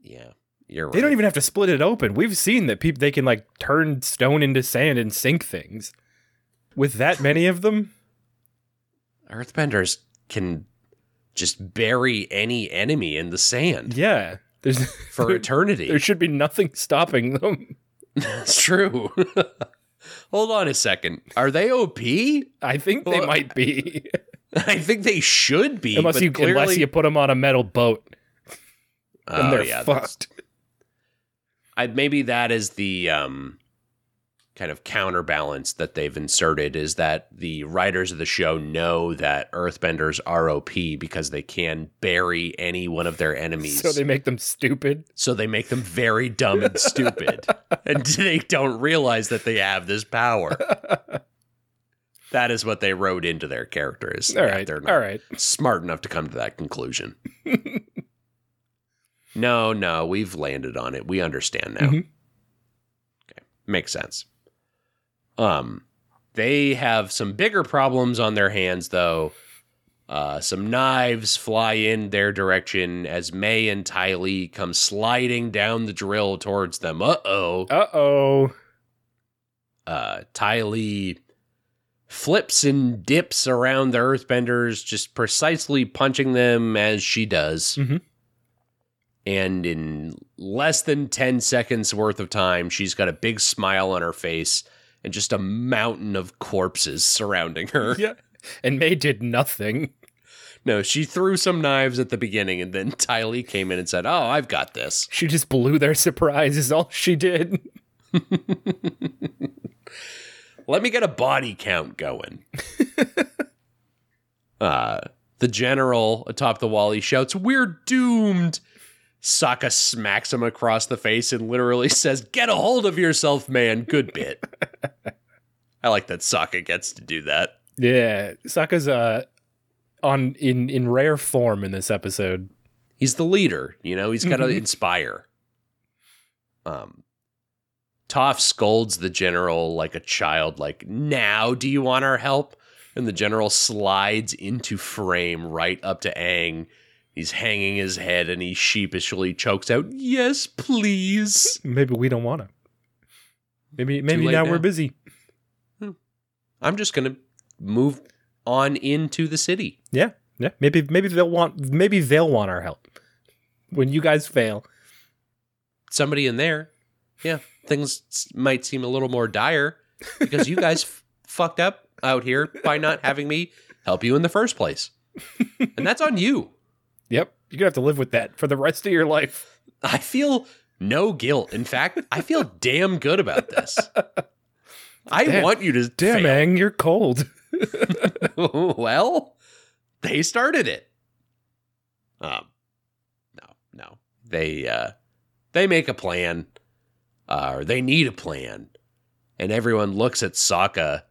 Yeah, you're right. They don't even have to split it open. We've seen that people they can like turn stone into sand and sink things. With that many of them, Earthbenders can just bury any enemy in the sand yeah, there's for there, eternity. there should be nothing stopping them. That's true. Hold on a second. Are they OP? I think they Well, might be, I think they should be. unless you clearly, unless you put them on a metal boat oh, and Oh, they're yeah, fucked. I, maybe that is the um, kind of counterbalance that they've inserted is that the writers of the show know that Earthbenders are OP because they can bury any one of their enemies. So they make them stupid. so they make them very dumb and stupid, and they don't realize that they have this power. That is what they wrote into their characters. All right, they're not all right. smart enough to come to that conclusion. no, no, we've landed on it. We understand now. Mhm. Okay, makes sense. Um, They have some bigger problems on their hands, though. Uh, some knives fly in their direction as Mai and Ty Lee come sliding down the drill towards them. Uh oh. Uh oh. Uh, Ty Lee flips and dips around the earthbenders, just precisely punching them as she does. Mhm. And in less than 10 seconds worth of time, she's got a big smile on her face and just a mountain of corpses surrounding her. Yeah. And Mai did nothing. No, she threw some knives at the beginning, and then Ty Lee came in and said, Oh, I've got this. She just blew their surprise, is all she did. Let me get a body count going. uh, the general atop the wall, he shouts, We're doomed. Sokka smacks him across the face and literally says, Get a hold of yourself, man. Good bit. I like that Sokka gets to do that. Yeah. Sokka's uh on in in rare form in this episode. He's the leader, you know, he's got to inspire. Um, Toph scolds the general like a child, like, Now, do you want our help? And the general slides into frame right up to Aang. He's hanging his head and he sheepishly chokes out, Yes, please. Maybe we don't want to. Maybe maybe now, now. we're busy. Hmm. I'm just going to move on into the city. Yeah. Yeah. Maybe maybe they'll want maybe they'll want our help. When you guys fail. Somebody in there, yeah, things might seem a little more dire because you guys f- fucked up out here by not having me help you in the first place. And that's on you. You're gonna have to live with that for the rest of your life. I feel no guilt. In fact, I feel damn good about this. I Damn- want you to Damn, fail. Aang, you're cold. well, they started it. Um, no, no, they uh, they make a plan, uh, or they need a plan, and everyone looks at Sokka,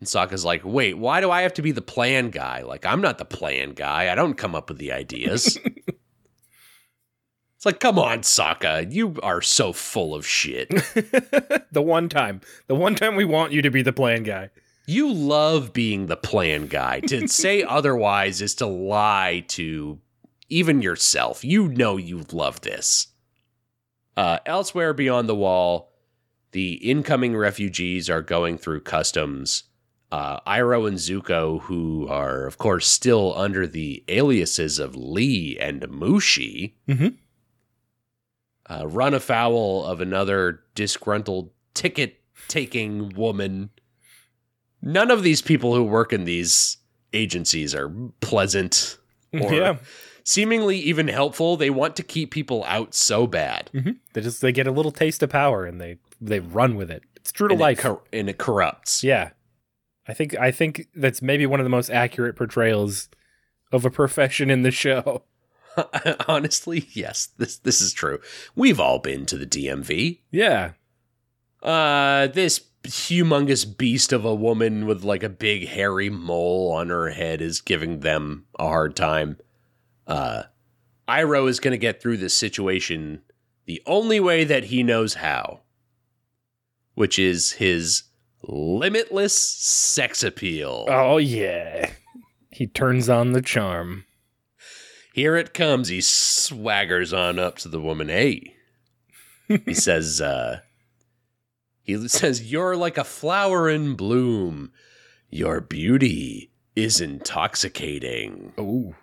and Sokka's like, "Wait, why do I have to be the plan guy? Like, I'm not the plan guy. I don't come up with the ideas." it's like, come on, Sokka, you are so full of shit. the one time. The one time we want you to be the plan guy. You love being the plan guy. To say otherwise is to lie to even yourself. You know you love this. Uh, elsewhere beyond the wall, the incoming refugees are going through customs. Uh, Iroh and Zuko, who are, of course, still under the aliases of Lee and Mushi, Mhm. uh, run afoul of another disgruntled ticket taking woman. None of these people who work in these agencies are pleasant or yeah. seemingly even helpful. They want to keep people out so bad. hmm They just they get a little taste of power and they they run with it. It's true to And life. It cor- and it corrupts. yeah. I think I think that's maybe one of the most accurate portrayals of a profession in the show. Honestly, yes, this this is true. We've all been to the DMV. Yeah. Uh, this humongous beast of a woman with like a big hairy mole on her head is giving them a hard time. Uh, Iroh is going to get through this situation the only way that he knows how, which is his limitless sex appeal. Oh yeah. He turns on the charm. Here it comes. He swaggers on up to the woman. Hey, he says, uh, he says, You're like a flower in bloom. Your beauty is intoxicating. Oh.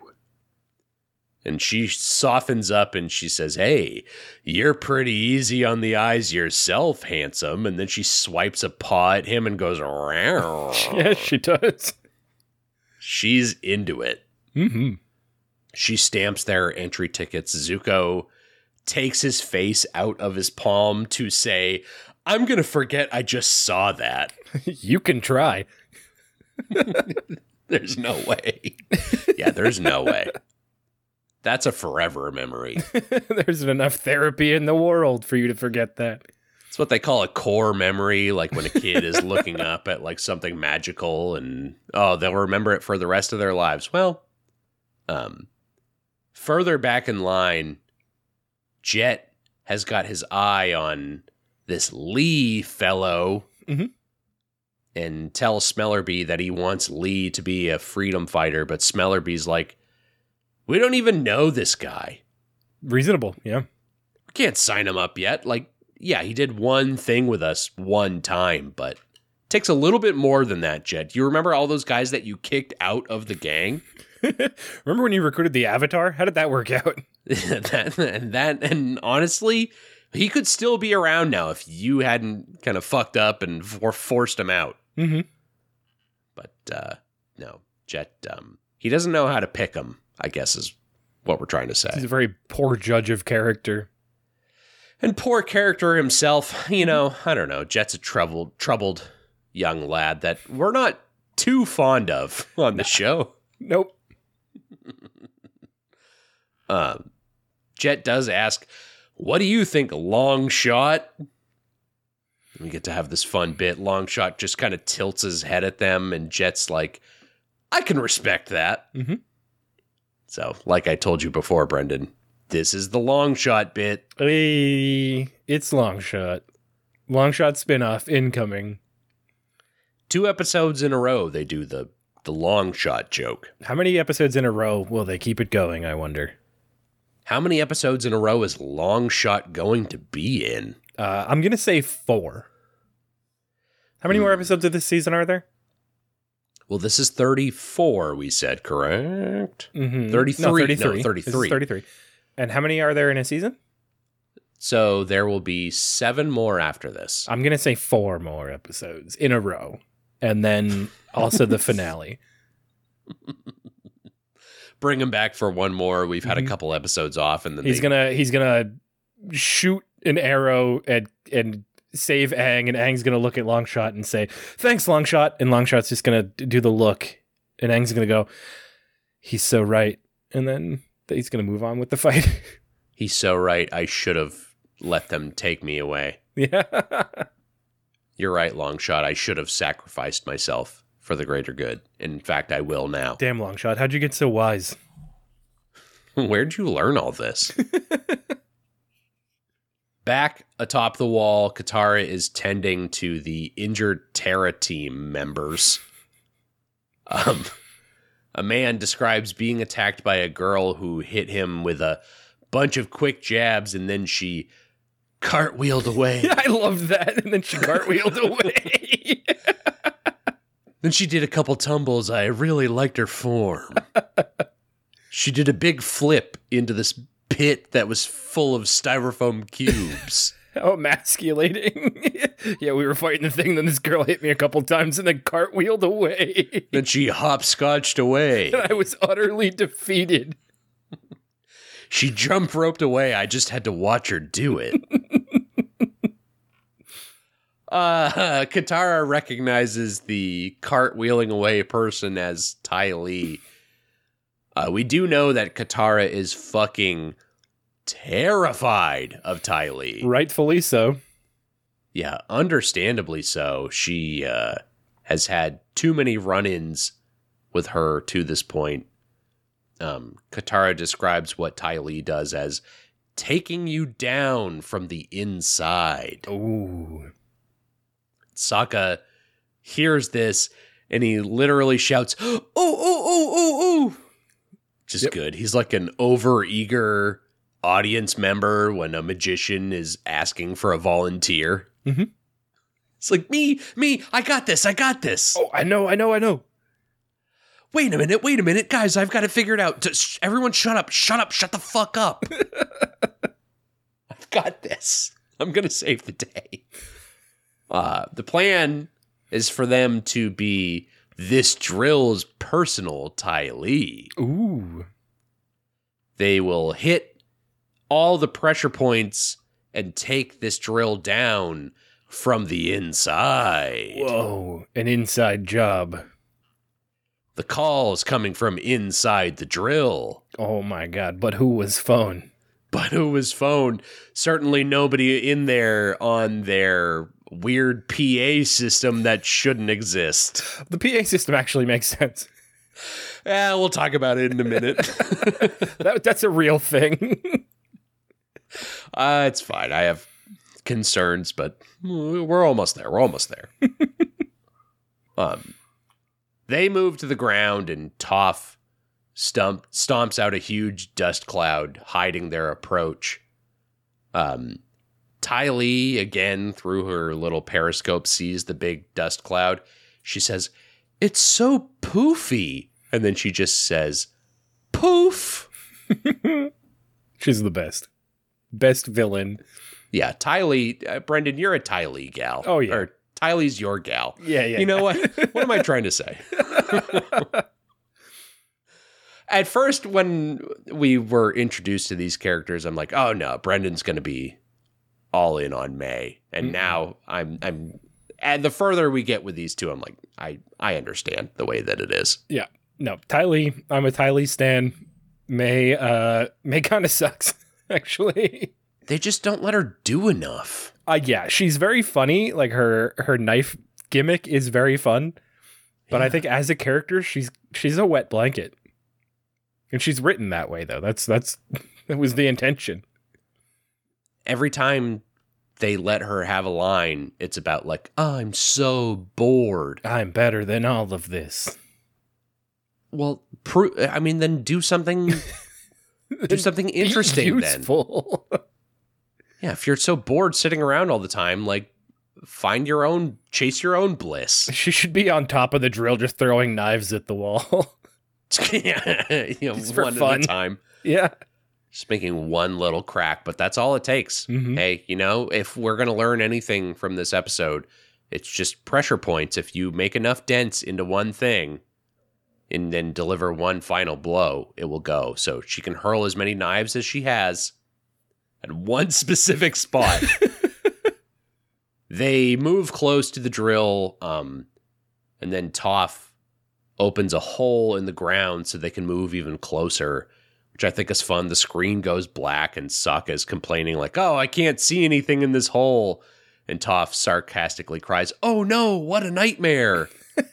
And she softens up and she says, Hey, you're pretty easy on the eyes yourself, handsome. And then she swipes a paw at him and goes. Yeah, she does. She's into it. hmm She stamps their entry tickets. Zuko takes his face out of his palm to say, I'm going to forget I just saw that. you can try. There's no way. yeah, there's no way. That's a forever memory. There's enough therapy in the world for you to forget that. It's what they call a core memory, like when a kid is looking up at like something magical and oh, they'll remember it for the rest of their lives. Well, um further back in line, Jet has got his eye on this Lee fellow. Mhm. and tell Smellerbee that he wants Lee to be a freedom fighter, but Smellerbee's like, we don't even know this guy. Reasonable, yeah. We can't sign him up yet. Like, yeah, he did one thing with us one time, but it takes a little bit more than that, Jet. Do you remember all those guys that you kicked out of the gang? Remember when you recruited the Avatar? How did that work out? that and that and honestly, he could still be around now if you hadn't kind of fucked up and for- forced him out. Mm-hmm. But uh, no, Jet, um, he doesn't know how to pick him. I guess is what we're trying to say. He's a very poor judge of character. And poor character himself, you know, I don't know. Jet's a troubled, troubled young lad that we're not too fond of on the show. Nope. Um, Jet does ask, "What do you think, Longshot?" We get to have this fun bit. Longshot just kind of tilts his head at them, and Jet's like, "I can respect that." Mhm. So, like I told you before, Brendan, this is the Longshot bit. Hey, it's long shot. Long shot spin-off incoming. Two episodes in a row, they do the the Longshot joke. How many episodes in a row will they keep it going, I wonder? How many episodes in a row is Longshot going to be in? Uh, I'm gonna say four. How many more episodes of this season are there? Well, this is 34, we said, correct? Mm-hmm. 33. No, No, 33. 33. This is 33. And how many are there in a season? So there will be seven more after this. I'm gonna say four more episodes in a row, and then also the finale. Bring him back for one more. We've had Mhm. a couple episodes off, and then He's they- gonna he's gonna shoot an arrow and and save Aang, and Aang's gonna look at Longshot and say, "Thanks, Longshot," and Longshot's just gonna do the look, and Aang's gonna go, "He's so right," and then he's gonna move on with the fight. He's so right. I should have let them take me away. yeah, You're right, Longshot. I should have sacrificed myself for the greater good. In fact, I will now. damn Longshot, how'd you get so wise? Where'd you learn all this? Back atop the wall, Katara is tending to the injured Terra team members. Um, a man describes being attacked by a girl who hit him with a bunch of quick jabs and then she cartwheeled away. I love that, and then she cartwheeled away. Then she did a couple tumbles. I really liked her form. she did a big flip into this pit that was full of styrofoam cubes. How emasculating. yeah, we were fighting the thing, then this girl hit me a couple times and then cartwheeled away. then she hopscotched away. and I was utterly defeated. She jump roped away. I just had to watch her do it. uh, Katara recognizes the cartwheeling away person as Ty Lee. Uh, we do know that Katara is fucking terrified of Ty Lee. Rightfully so. Yeah, understandably so. She uh, has had too many run ins with her to this point. Um, Katara describes what Ty Lee does as taking you down from the inside. Ooh. Sokka hears this and he literally shouts, Oh, oh, oh, oh, oh. Just Yep. good. He's like an over eager audience member when a magician is asking for a volunteer. Mhm. It's like, me, me, I got this, I got this. Oh, I know, I know, I know. Wait a minute, wait a minute, guys, I've got it figured out. Just, everyone, shut up, shut up, shut the fuck up. I've got this. I'm gonna save the day. Uh, the plan is for them to be this drill's personal Ty Lee. Ooh. They will hit all the pressure points and take this drill down from the inside. Whoa. An inside job. The call's coming from inside the drill. Oh my god, but who was phone? but who was phone? Certainly nobody in there on their weird PA system that shouldn't exist. The PA system actually makes sense. Yeah, we'll talk about it in a minute. That, that's a real thing. uh, it's fine. I have concerns, but we're almost there. We're almost there. Um, they move to the ground, and Toph stump stomps out a huge dust cloud, hiding their approach. Um, Ty Lee, again through her little periscope, sees the big dust cloud. She says, "It's so poofy," and then she just says, "Poof." She's the best. Best villain. Yeah, Ty Lee, uh, Brendan, you're a Ty Lee gal. Oh, yeah. or Ty Lee's your gal. Yeah, yeah. You know what? what am I trying to say? At first, when we were introduced to these characters, I'm like, oh no, Brendan's going to be all in on Mai. And Mm-mm. now I'm, I'm, and the further we get with these two, I'm like, I, I understand the way that it is. Yeah, no, Ty Lee. I'm a Ty Lee stan. Mai uh Mai kind of sucks, actually. They just don't let her do enough. Uh yeah, she's very funny. Like her her knife gimmick is very fun. But I think as a character, she's she's a wet blanket. And she's written that way though. That's that's that was the intention. Every time they let her have a line, it's about like, I'm so bored. I'm better than all of this. Well, pro- I mean, then do something. do something interesting. Then, yeah. If you're so bored sitting around all the time, like, find your own, chase your own bliss. she should be on top of the drill just throwing knives at the wall. yeah, you know, one at fun. a time, yeah. Just making one little crack. But that's all it takes. Mhm. Hey, you know, if we're gonna learn anything from this episode, it's just pressure points. If you make enough dents into one thing. And then deliver one final blow, it will go. So she can hurl as many knives as she has at one specific spot. they move close to the drill, um, and then Toph opens a hole in the ground so they can move even closer, which I think is fun. The screen goes black, and Sokka is complaining, like, Oh, I can't see anything in this hole. And Toph sarcastically cries, Oh no, what a nightmare.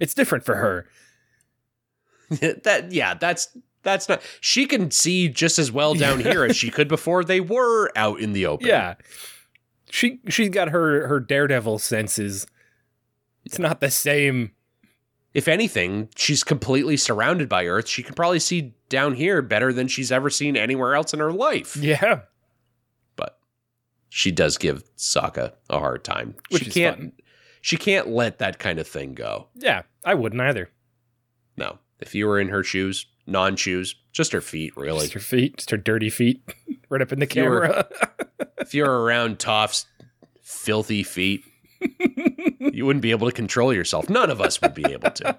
It's different for her. that yeah, that's that's not she can see just as well down here as she could before they were out in the open. Yeah. She she's got her her daredevil senses. It's not the same. If anything, she's completely surrounded by Earth. She can probably see down here better than she's ever seen anywhere else in her life. Yeah. But she does give Sokka a hard time. Which she is can't fun. she can't let that kind of thing go. Yeah. I wouldn't either. No. If you were in her shoes, non shoes, just her feet, really. Just her feet, just her dirty feet, right up in the you were- camera. if you're around Toph's filthy feet, you wouldn't be able to control yourself. None of us would be able to.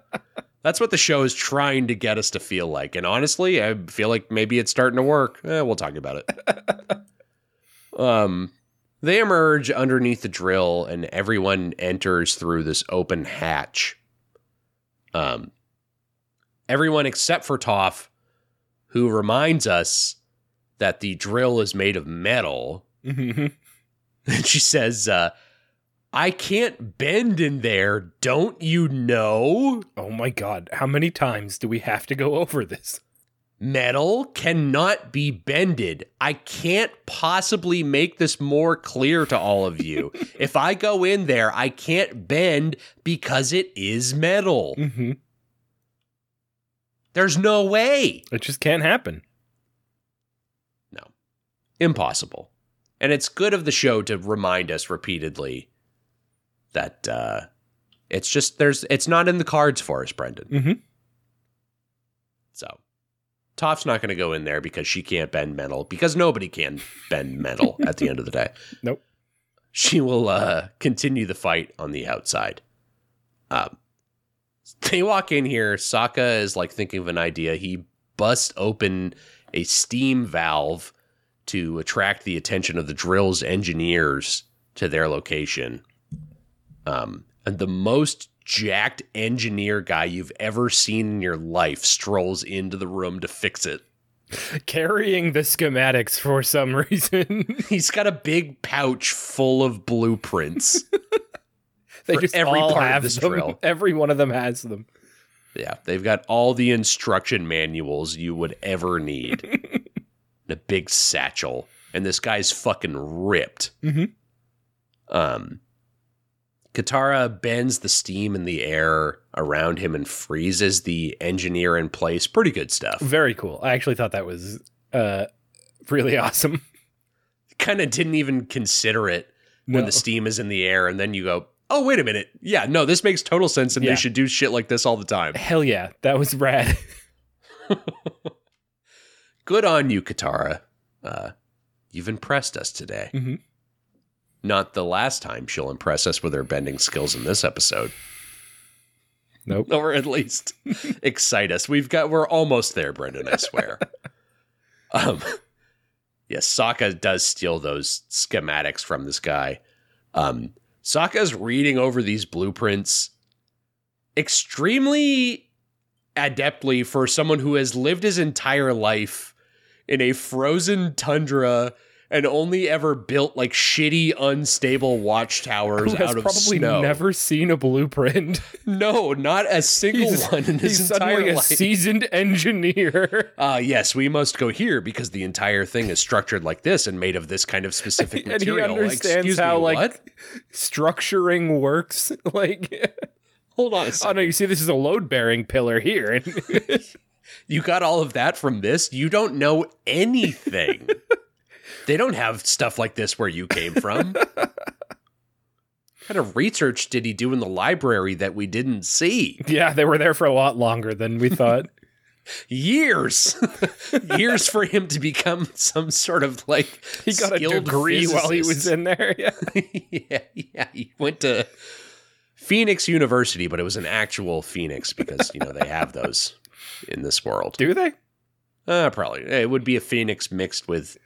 That's what the show is trying to get us to feel like. And honestly, I feel like maybe it's starting to work. Eh, we'll talk about it. um, they emerge underneath the drill, and everyone enters through this open hatch. Um, everyone except for Toph, who reminds us that the drill is made of metal. Mhm. And she says, uh, I can't bend in there, don't you know? oh my god. How many times do we have to go over this? Metal cannot be bended. I can't possibly make this more clear to all of you. if I go in there, I can't bend because it is metal. Mm-hmm. There's no way. It just can't happen. No. Impossible. And it's good of the show to remind us repeatedly that uh it's just there's it's not in the cards for us, Brendan. Mhm. So Toph's not gonna go in there because she can't bend metal, because nobody can bend metal at the end of the day. Nope. She will uh continue the fight on the outside. Um they walk in here, Sokka is like thinking of an idea. He busts open a steam valve to attract the attention of the drill's engineers to their location. Um, and the most jacked engineer guy you've ever seen in your life strolls into the room to fix it. Carrying the schematics for some reason. He's got a big pouch full of blueprints. they just every all part of have this them. drill. Every one of them has them. yeah, they've got all the instruction manuals you would ever need. in a big satchel. And this guy's fucking ripped. Mhm. Um, Katara bends the steam in the air around him and freezes the engineer in place. Pretty good stuff. Very cool. I actually thought that was uh, really awesome. Kind of didn't even consider it when No. the steam is in the air, and then you go, "Oh, wait a minute! Yeah, no, this makes total sense, and Yeah. they should do shit like this all the time." Hell yeah, that was rad. Good on you, Katara. Uh, you've impressed us today. Mhm. Not the last time she'll impress us with her bending skills in this episode. Nope. or at least excite us. We've got we're almost there, Brendan. I swear. um, yes, Sokka does steal those schematics from this guy. Um, Sokka's reading over these blueprints extremely adeptly for someone who has lived his entire life in a frozen tundra and only ever built like shitty, unstable watchtowers Who has out of probably snow. never seen a blueprint. No, not a single He's, one in his entire suddenly a seasoned engineer. uh, yes, we must go here because the entire thing is structured like this and made of this kind of specific material. and he understands Excuse how me, like what? structuring works. Like, Hold on a oh no, you see, this is a load-bearing pillar here, and You got all of that from this? You don't know anything. They don't have stuff like this where you came from. what kind of research did he do in the library that we didn't see? yeah, they were there for a lot longer than we thought. Years. Years for him to become some sort of like He got a skilled degree while he was in there. Yeah. yeah, yeah. He went to Phoenix University, but it was an actual Phoenix because you know they have those in this world. Do they? Uh, probably it would be a Phoenix mixed with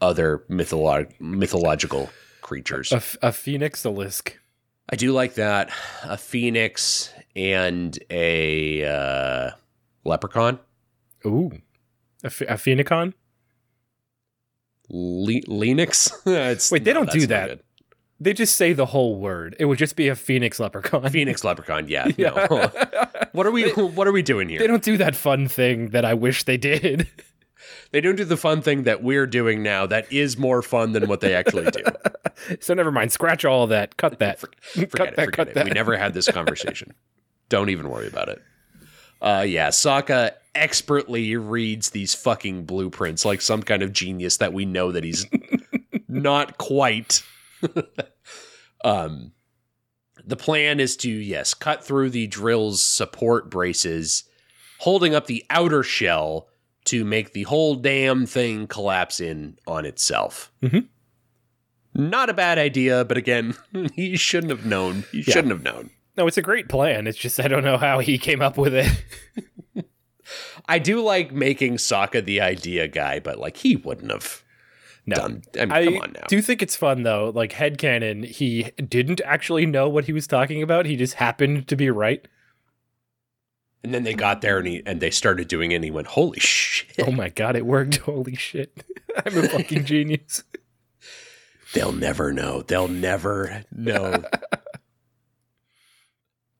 other mytholo- mythological creatures. a phoenix olisk. I do like that. A Phoenix and a uh, leprechaun. Ooh, a, ph- a phoenicon. Le- Lenix. Wait, they don't do that. They just say the whole word. It would just be a phoenix leprechaun. Phoenix leprechaun. Yeah. Yeah. No. what are we? What are we doing here? They don't do that fun thing that I wish they did. They don't do the fun thing that we're doing now that is more fun than what they actually do. So never mind. Scratch all that. Cut that. Forget cut it, that. forget it. that. We never had this conversation. don't even worry about it. Uh yeah, Sokka expertly reads these fucking blueprints like some kind of genius that we know that he's not quite. um the plan is to yes, cut through the drill's support braces, holding up the outer shell to make the whole damn thing collapse in on itself. Mhm. Not a bad idea, but again, he shouldn't have known. He Yeah. shouldn't have known. No, it's a great plan. It's just I don't know how he came up with it. I do like making Sokka the idea guy, but like he wouldn't have No. done. I mean, I come on now. do think it's fun though. Like headcanon, he didn't actually know what he was talking about. He just happened to be right. And then they got there and he and they started doing it, and he went, "Holy shit! Oh my god, it worked. Holy shit. I'm a fucking genius. They'll never know. They'll never know."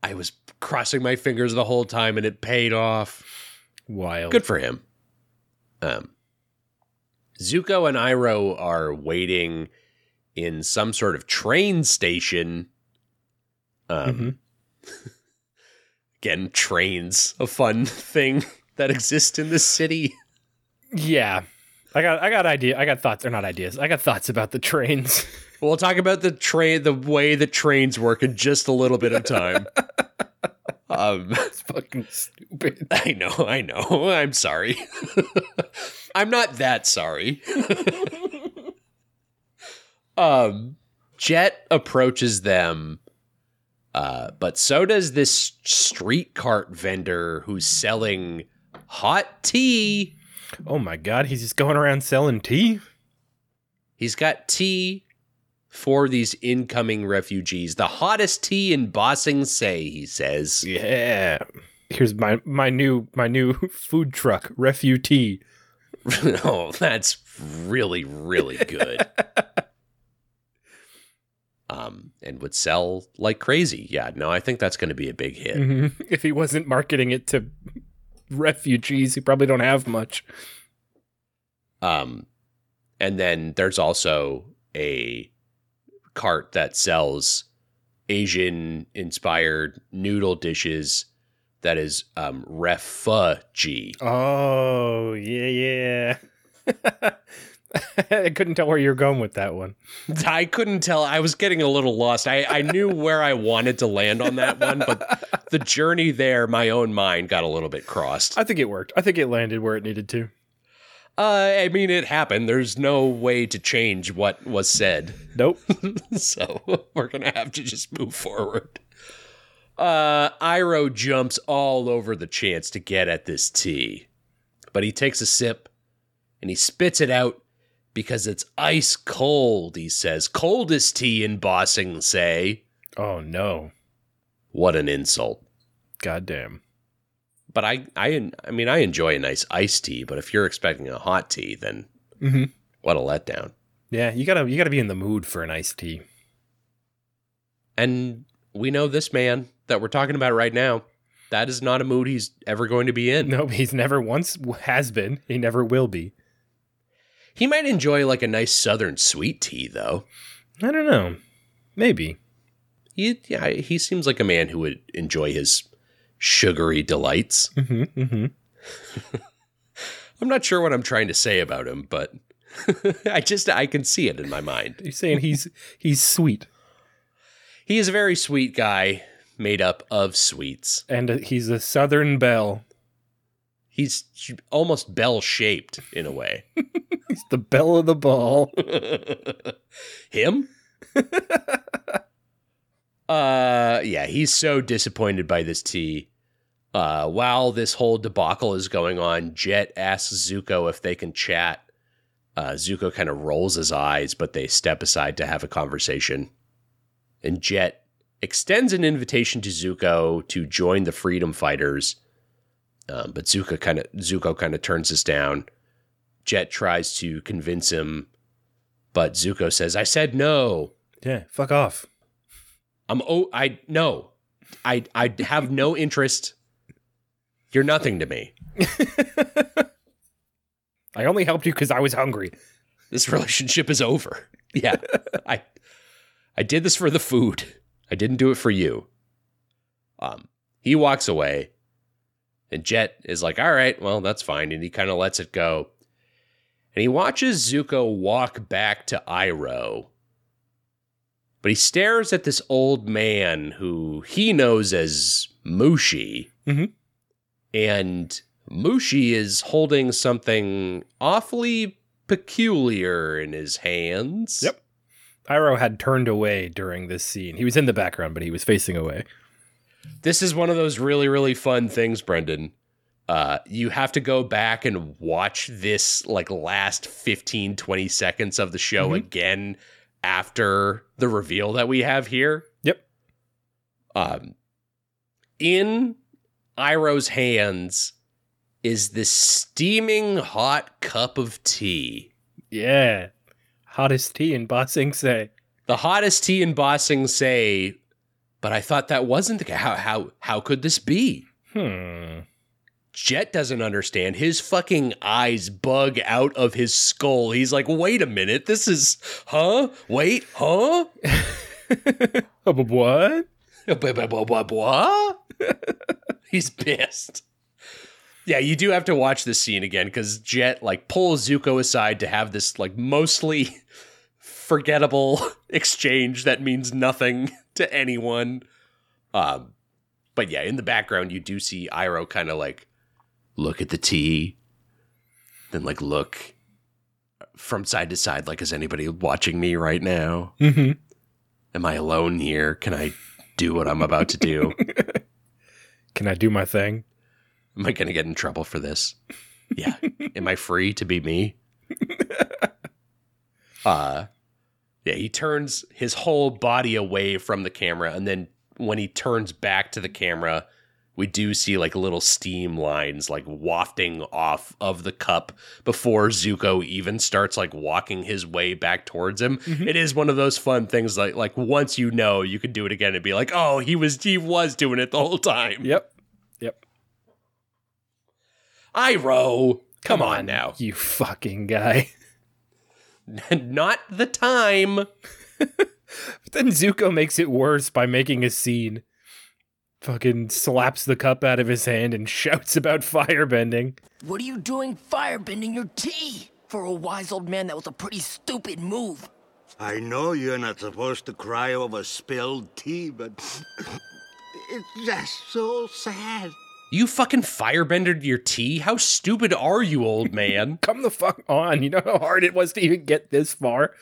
I was crossing my fingers the whole time, and it paid off. Wild. Good for him. Um, Zuko and Iroh are waiting in some sort of train station. Um, Again, trains, a fun thing that exists in this city. Yeah. I got I got idea I got thoughts or not ideas. I got thoughts about the trains. We'll talk about the train, the way the trains work in just a little bit of time. um, it's fucking stupid. I know, I know. I'm sorry. I'm not that sorry. um, Jet approaches them, uh, but so does this street cart vendor who's selling hot tea. Oh my god, he's just going around selling tea? He's got tea for these incoming refugees. The hottest tea in Ba Sing Se, he says. Yeah. Here's my my new my new food truck, Refugee. oh, that's really, really good. um, and would sell like crazy. Yeah, no, I think that's going to be a big hit. Mhm. If he wasn't marketing it to refugees, he probably don't have much. Um, and then there's also a cart that sells Asian inspired noodle dishes that is um, refuge. Oh, yeah, yeah. I couldn't tell where you were going with that one. I couldn't tell. I was getting a little lost. I, I knew where I wanted to land on that one, but the journey there, my own mind got a little bit crossed. I think it worked. I think it landed where it needed to. Uh, I mean, it happened. There's no way to change what was said. Nope. so we're going to have to just move forward. Uh, Iroh jumps all over the chance to get at this tea, but he takes a sip and he spits it out because it's ice cold, he says. Coldest tea in Ba Sing Se. Oh, no. What an insult. Goddamn. But I, I, I mean, I enjoy a nice iced tea. But if you're expecting a hot tea, then Mm-hmm. what a letdown. Yeah, you gotta you gotta be in the mood for an iced tea. And we know this man that we're talking about right now. That is not a mood he's ever going to be in. No, he's never once has been. He never will be. He might enjoy like a nice southern sweet tea, though. I don't know. Maybe. He, yeah, he seems like a man who would enjoy his sugary delights. Mm-hmm. Mm-hmm. I'm not sure what I'm trying to say about him, but I just I can see it in my mind. You're saying he's he's sweet He is a very sweet guy, made up of sweets. and he's a Southern belle. He's almost bell shaped in a way. He's the bell of the ball. Him? uh yeah, he's so disappointed by this tea. Uh while this whole debacle is going on, Jet asks Zuko if they can chat. Uh Zuko kind of rolls his eyes, but they step aside to have a conversation. And Jet extends an invitation to Zuko to join the freedom fighters. Um, but Zuko kind of Zuko kind of turns this down. Jet tries to convince him, but Zuko says, "I said no. Yeah, fuck off. I'm oh I no. I I have no interest. You're nothing to me. I only helped you because I was hungry. This relationship is over. Yeah. I I did this for the food. I didn't do it for you." Um he walks away and Jet is like, "All right, well, that's fine." And he kind of lets it go. And he watches Zuko walk back to Iroh. But he stares at this old man who he knows as Mushi. Mhm. And Mushi is holding something awfully peculiar in his hands. Yep. Iroh had turned away during this scene. He was in the background, but he was facing away. This is one of those really, really fun things, Brendan. Uh, you have to go back and watch this like last 15, 20 seconds of the show Mhm. again after the reveal that we have here. Yep. Um, in Iroh's hands is this steaming hot cup of tea. Yeah. Hottest tea in Ba Sing Se. The hottest tea in Ba Sing Se, but I thought that wasn't the how how how could this be? Hmm. Jet doesn't understand. His fucking eyes bug out of his skull. He's like, wait a minute, this is, huh? Wait, huh? What? He's pissed. Yeah, you do have to watch this scene again because Jet like pulls Zuko aside to have this like mostly forgettable exchange that means nothing to anyone. Um, but yeah, in the background you do see Iroh kind of like look at the tea, then like look from side to side, like is anybody watching me right now? Mm-hmm. Am I alone here? Can I do what I'm about to do? Can I do my thing? Am I going to get in trouble for this? Yeah. Am I free to be me? uh yeah, he turns his whole body away from the camera and then when he turns back to the camera, we do see like little steam lines like wafting off of the cup before Zuko even starts like walking his way back towards him. Mm-hmm. It is one of those fun things like like once you know, you can do it again and be like, "Oh, he was he was doing it the whole time." Yep. Yep. Iroh, come, on, now. You fucking guy. Not the time. But then Zuko makes it worse by making a scene. Fucking slaps the cup out of his hand and shouts about firebending. What are you doing firebending your tea? For a wise old man, that was a pretty stupid move. I know you're not supposed to cry over spilled tea, but it's just so sad. You fucking firebendered your tea? How stupid are you, old man? Come the fuck on. You know how hard it was to even get this far?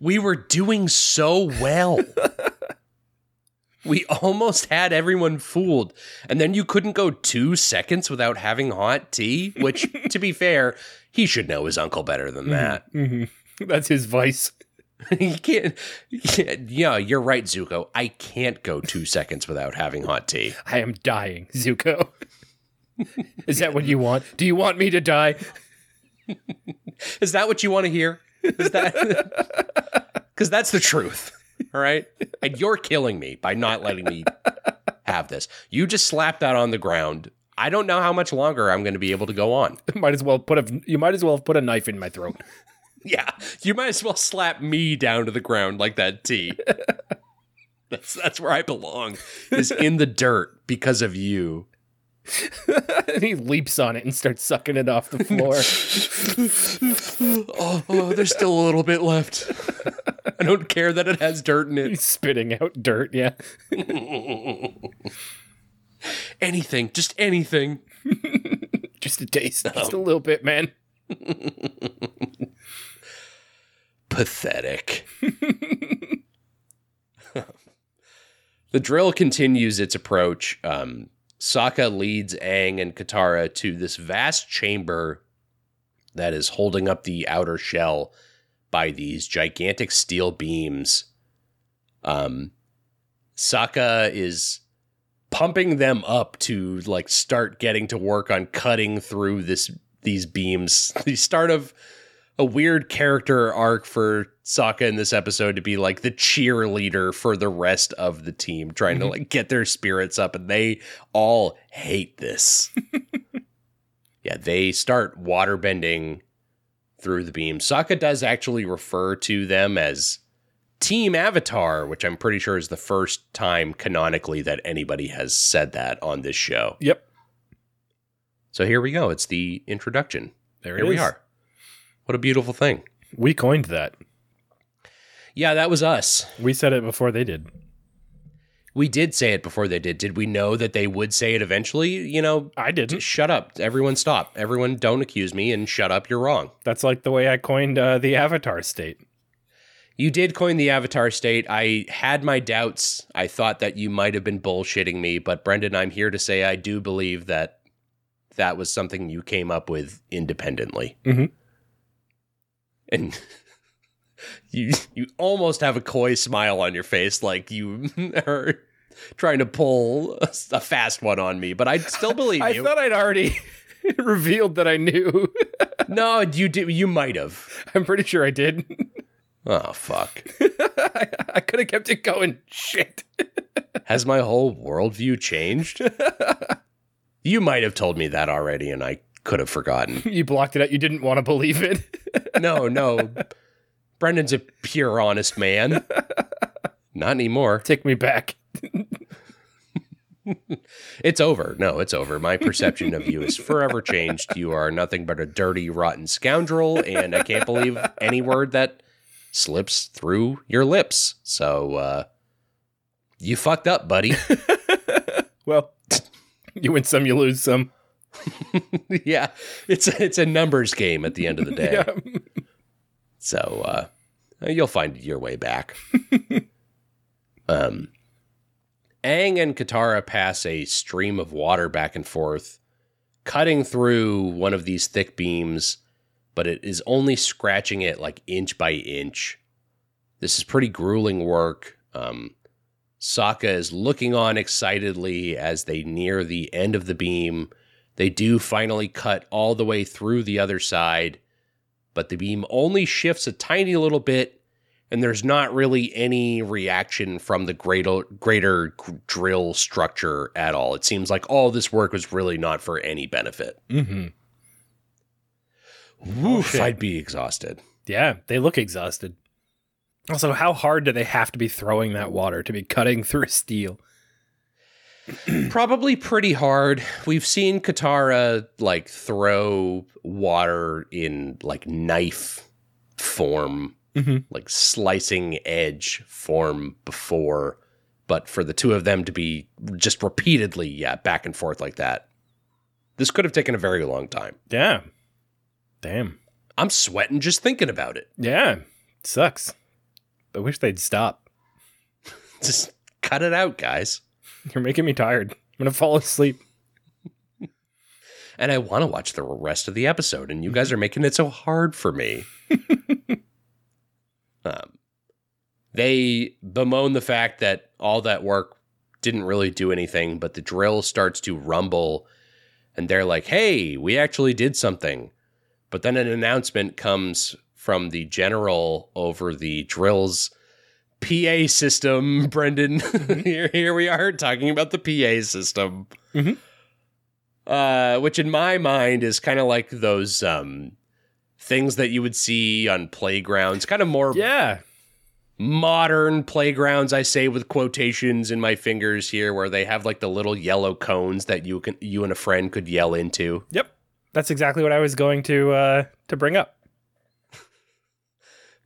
we were doing so well. we almost had everyone fooled. And then you couldn't go two seconds without having hot tea, which, to be fair, he should know his uncle better than that. Mm-hmm. That's his vice. he can't, Yeah, you're right, Zuko. I can't go two seconds without having hot tea. I am dying, Zuko. Is that what you want? Do you want me to die? Is that what you want to hear? Is that because that's the truth? All right, and you're killing me by not letting me have this. You just slapped that on the ground. I don't know how much longer I'm going to be able to go on. might as well put a you might as well have put a knife in my throat. Yeah, you might as well slap me down to the ground like that tea. that's that's where I belong. Is in the dirt because of you. and he leaps on it and starts sucking it off the floor. oh, oh, there's still a little bit left. I don't care that it has dirt in it. He's spitting out dirt, yeah. anything, just anything. just a taste, just a little bit, man. Pathetic. the drill continues its approach. Um, Sokka leads Aang and Katara to this vast chamber that is holding up the outer shell by these gigantic steel beams. Um, Sokka is pumping them up to like start getting to work on cutting through this these beams. The start of a weird character arc for Sokka in this episode to be like the cheerleader for the rest of the team, trying mm-hmm. to like get their spirits up, and they all hate this. yeah, they start waterbending through the beam. Sokka does actually refer to them as Team Avatar, which I'm pretty sure is the first time canonically that anybody has said that on this show. Yep. So here we go. It's the introduction. There here we are. What a beautiful thing. We coined that. Yeah, that was us. We said it before they did. We did say it before they did. Did we know that they would say it eventually? You know, I didn't. Shut up. Everyone stop. Everyone don't accuse me and shut up. You're wrong. That's like the way I coined uh, the avatar state. You did coin the avatar state. I had my doubts. I thought that you might have been bullshitting me, but Brendan, I'm here to say I do believe that that was something you came up with independently. Mm-hmm and you you almost have a coy smile on your face like you are trying to pull a, a fast one on me but i still believe I you. i thought i'd already revealed that i knew. No you did you might have. I'm pretty sure i did. Oh fuck. I, I could have kept it going. Shit. Has my whole worldview changed? You might have told me that already and i could have forgotten. you blocked it out. You didn't want to believe it. no, no. Brendan's a pure, honest man. Not anymore. Take me back. it's over. No, it's over. My perception of you is forever changed. You are nothing but a dirty, rotten scoundrel, and I can't believe any word that slips through your lips. So, uh, you fucked up, buddy. well, you win some, you lose some. yeah, it's a, it's a numbers game at the end of the day. yeah. So uh, you'll find your way back. um, Aang and Katara pass a stream of water back and forth, cutting through one of these thick beams, but it is only scratching it like inch by inch. This is pretty grueling work. Um, Sokka is looking on excitedly as they near the end of the beam they do finally cut all the way through the other side, but the beam only shifts a tiny little bit, and there's not really any reaction from the greater, greater drill structure at all. It seems like all this work was really not for any benefit. Mm-hmm. Woof, oh, I'd be exhausted. Yeah, they look exhausted. Also, how hard do they have to be throwing that water to be cutting through steel? Probably pretty hard. We've seen Katara like throw water in like knife form, Mhm. like slicing edge form before, but for the two of them to be just repeatedly, yeah, back and forth like that, this could have taken a very long time. Yeah. Damn. I'm sweating just thinking about it. Yeah. Sucks. I wish they'd stop. Just cut it out, guys. You're making me tired. I'm gonna fall asleep. and I want to watch the rest of the episode, and you guys are making it so hard for me. um, they bemoan the fact that all that work didn't really do anything, but the drill starts to rumble, and they're like, "Hey, we actually did something." But then an announcement comes from the general over the drill's PA system, Brendan. here, here we are talking about the PA system uh, which in my mind is kind of like those um, things that you would see on playgrounds, kind of more Yeah. modern playgrounds. I say with quotations in my fingers here, where they have like the little yellow cones that you can you and a friend could yell into. Yep. That's exactly what I was going to uh to bring up.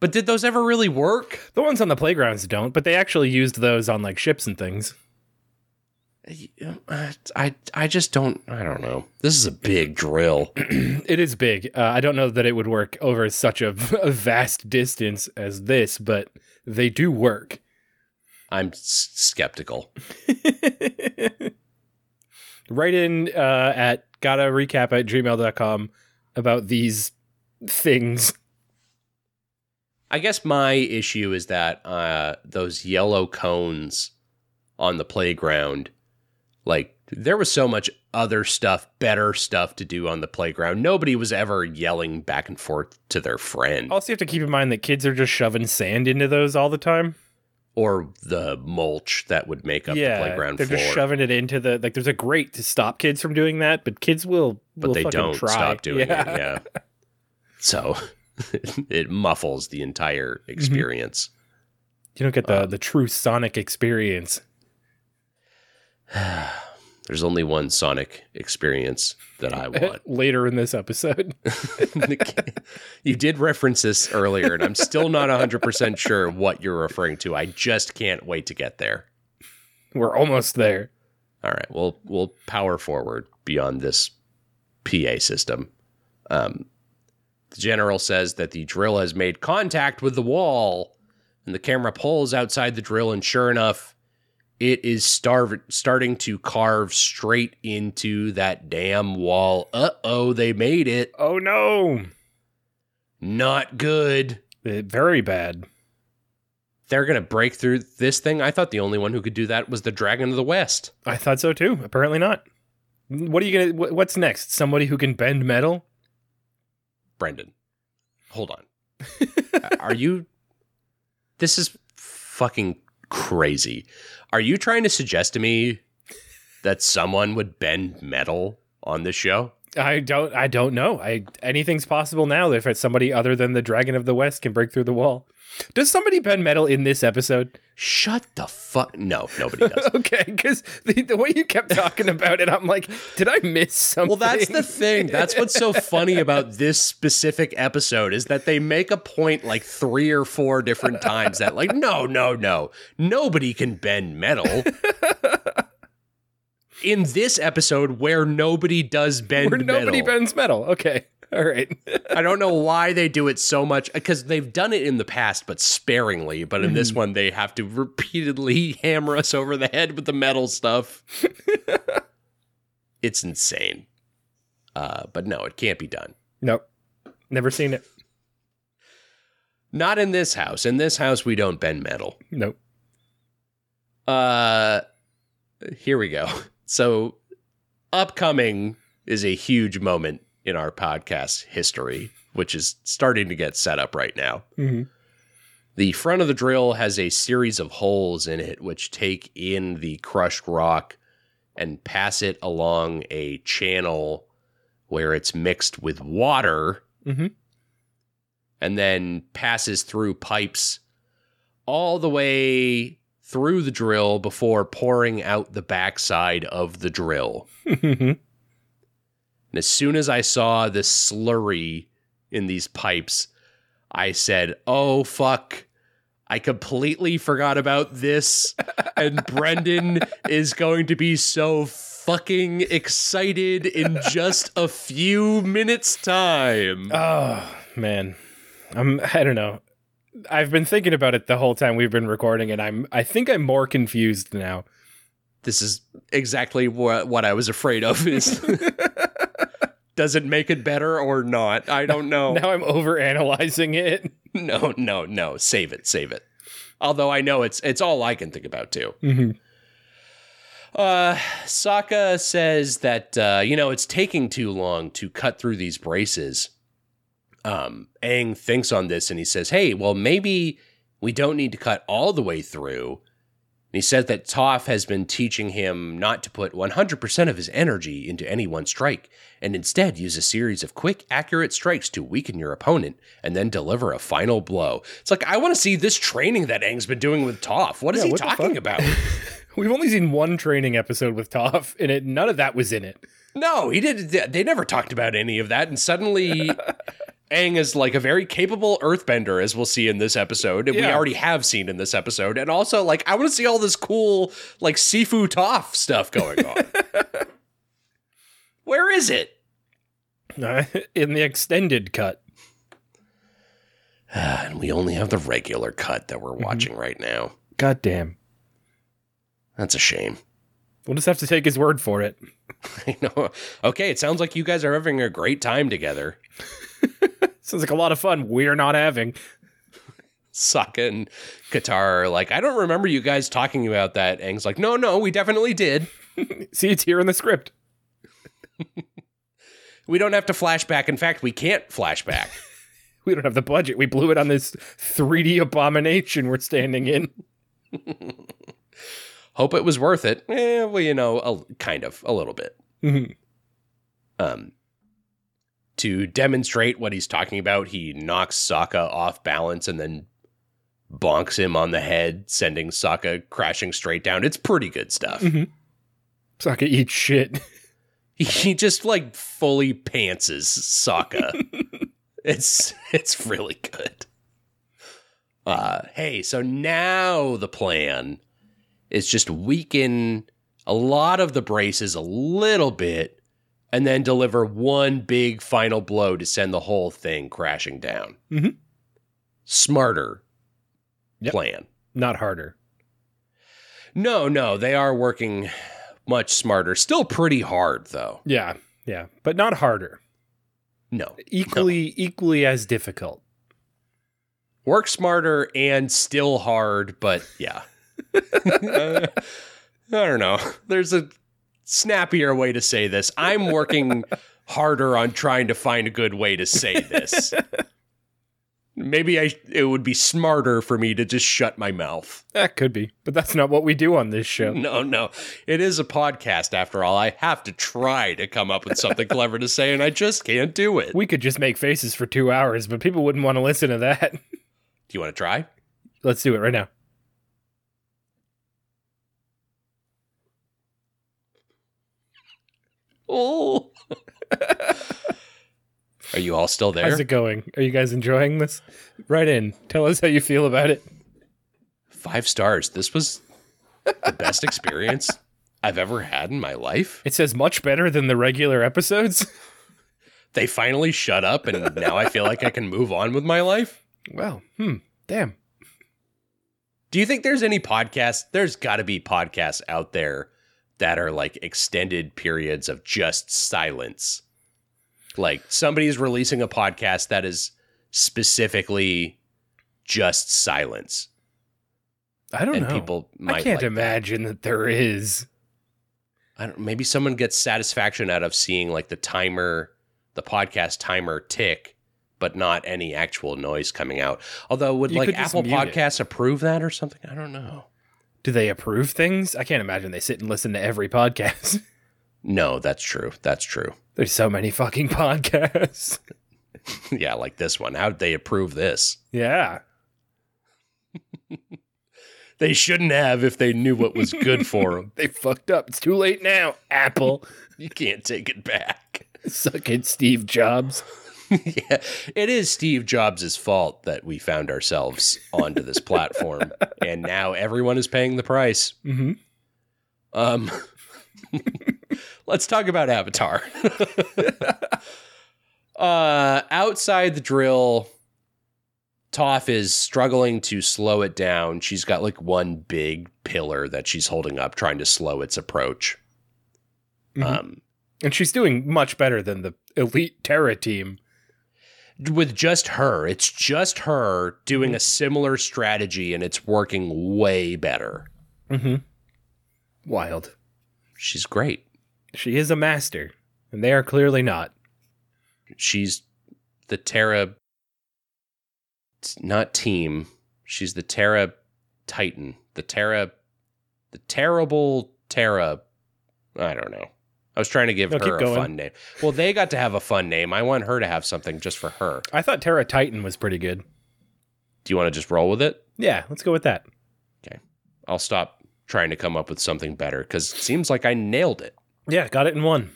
But did those ever really work? The ones on the playgrounds don't, but they actually used those on like ships and things. Uh, I I just don't I don't know. This is a big drill. It is big. Uh, I don't know that it would work over such a, a vast distance as this, but they do work. I'm s- skeptical. Write in uh, at gotta recap at gmail.com about these things. I guess my issue is that uh, those yellow cones on the playground, like there was so much other stuff, better stuff to do on the playground. Nobody was ever yelling back and forth to their friend Also, you have to keep in mind that kids are just shoving sand into those all the time. or the mulch that would make up yeah, the playground they're floor. just shoving it into the like. There's a grate to stop kids from doing that, but kids will. but will they don't try. stop doing yeah. it. Yeah. So it muffles the entire Mm-hmm. experience. You don't get the the true Sonic experience. There's only one Sonic experience that I want. Later in this episode, you did reference this earlier, and I'm still not 100% sure what you're referring to. I just can't wait to get there. we're almost there. All right, we'll we'll power forward beyond this PA system. Um, the general says that the drill has made contact with the wall, and the camera pulls outside the drill, and sure enough, it is starv- starting to carve straight into that damn wall. Uh oh, they made it. Oh no, Not good. Eh, very bad. They're gonna break through this thing. I thought the only one who could do that was the Dragon of the West. I thought so too. Apparently not. What are you gonna? What's next? Somebody who can bend metal? Brendan, hold on. Are you? This is fucking crazy. Are you trying to suggest to me that someone would bend metal on this show? I don't. I don't know. I anything's possible now if it's somebody other than the Dragon of the West can break through the wall. Does somebody bend metal in this episode? Shut the fuck. No, nobody does. Okay, because the, the way you kept talking about it, I'm like, did I miss something? Well, that's the thing. That's what's so funny about this specific episode is that they make a point like three or four different times that, like, no, no, no, nobody can bend metal. In this episode, where nobody does bend where nobody metal, bends metal. Okay, all right. I don't know why they do it so much because they've done it in the past, but sparingly. But in this one, they have to repeatedly hammer us over the head with the metal stuff. it's insane. Uh, but no, it can't be done. nope, never seen it. Not in this house. In this house, we don't bend metal. Nope. Uh, here we go. So, upcoming is a huge moment in our podcast history, which is starting to get set up right now. Mhm. The front of the drill has a series of holes in it, which take in the crushed rock and pass it along a channel where it's mixed with water Mhm. and then passes through pipes all the way through the drill before pouring out the backside of the drill. And as soon as I saw the slurry in these pipes, I said, Oh, fuck. I completely forgot about this. And Brendan is going to be so fucking excited in just a few minutes' time. Oh man, I'm. I don't know. I've been thinking about it the whole time we've been recording, and I'm. I think I'm more confused now. This is exactly what, what I was afraid of. Is does it make it better or not? I don't know. Now I'm over analyzing it. No, no, no. Save it, save it. Although I know it's it's all I can think about too. Mhm. Uh, Sokka says that uh, you know it's taking too long to cut through these braces. Um, Aang thinks on this and he says, "Hey, well maybe we don't need to cut all the way through." And he says that Toph has been teaching him not to put 100% of his energy into any one strike, and instead use a series of quick, accurate strikes to weaken your opponent and then deliver a final blow. It's like, I want to see this training that Aang's been doing with Toph. What is Yeah, he what talking about? We've only seen one training episode with Toph, and it none of that was in it. no, he did. They never talked about any of that. And suddenly, Aang is like a very capable earthbender, as we'll see in this episode. And we already have seen in this episode. And also, like, I want to see all this cool, like, Sifu Toph stuff going on. Where is it? Uh, in the extended cut. and we only have the regular cut that we're watching right now. God damn. That's a shame. We'll just have to take his word for it. I know. Okay, it sounds like you guys are having a great time together. Sounds like a lot of fun we're not having. Sokka and Katara are like, I don't remember you guys talking about that. Aang's like, no, no, we definitely did. See, it's here in the script. We don't have to flashback. In fact, we can't flashback. We don't have the budget. We blew it on this 3D abomination we're standing in. Hope it was worth it. Eh, well, you know, a, kind of, a little bit. Mhm. Um, to demonstrate what he's talking about, he knocks Sokka off balance and then bonks him on the head, sending Sokka crashing straight down. It's pretty good stuff. Sokka eats shit. he just like fully pantses Sokka. it's it's really good. Uh hey, so now the plan is just weaken a lot of the braces a little bit and then deliver one big final blow to send the whole thing crashing down. Mhm. Smarter Yep. plan. Not harder. No, no, they are working much smarter. Still pretty hard though. Yeah, yeah, but not harder. No. Equally, equally as difficult. work smarter and still hard, but yeah. Uh, I don't know. There's a snappier way to say this. I'm working harder on trying to find a good way to say this. Maybe I it would be smarter for me to just shut my mouth. That could be, but that's not what we do on this show. No, no. It is a podcast after all. I have to try to come up with something clever to say and I just can't do it. We could just make faces for two hours, but people wouldn't want to listen to that. Do you want to try? Let's do it right now. Oh. Are you all still there? How's it going? Are you guys enjoying this? Right in. Tell us how you feel about it. Five stars. This was the best experience I've ever had in my life. It says much better than the regular episodes. They finally shut up, and now I feel like I can move on with my life. Well, hmm. Damn. Do you think there's any podcasts? There's got to be podcasts out there that are like extended periods of just silence. Like somebody's releasing a podcast that is specifically just silence. I don't And know. people might I can't like imagine that there is. I don't maybe someone gets satisfaction out of seeing like the timer, the podcast timer tick, but not any actual noise coming out. Although would You like Apple mute it. Podcasts approve that or something? I don't know. Do they approve things? I can't imagine they sit and listen to every podcast. No, that's true. That's true. There's so many fucking podcasts. yeah, like this one. How did they approve this? yeah. They shouldn't have if they knew what was good for them. They fucked up. It's too late now. Apple. You can't take it back. Suck it, Steve Jobs. yeah, it is Steve Jobs' fault that we found ourselves onto this platform, and now everyone is paying the price. Mm-hmm. Um, let's talk about Avatar. uh, outside the drill, Toph is struggling to slow it down. She's got like one big pillar that she's holding up, trying to slow its approach. Mhm. Um, And she's doing much better than the elite Terra team. With just her, it's just her doing a similar strategy, and it's working way better. Mm-hmm. Wild. She's great. She is a master, and they are clearly not. She's the Terra, not team. She's the Terra Titan. The Terra, the terrible Terra. I don't know. I was trying to give No, her a going. fun name. Well, they got to have a fun name. I want her to have something just for her. I thought Terra Titan was pretty good. Do you want to just roll with it? Yeah, let's go with that. Okay. I'll stop trying to come up with something better because it seems like I nailed it. Yeah, got it in one.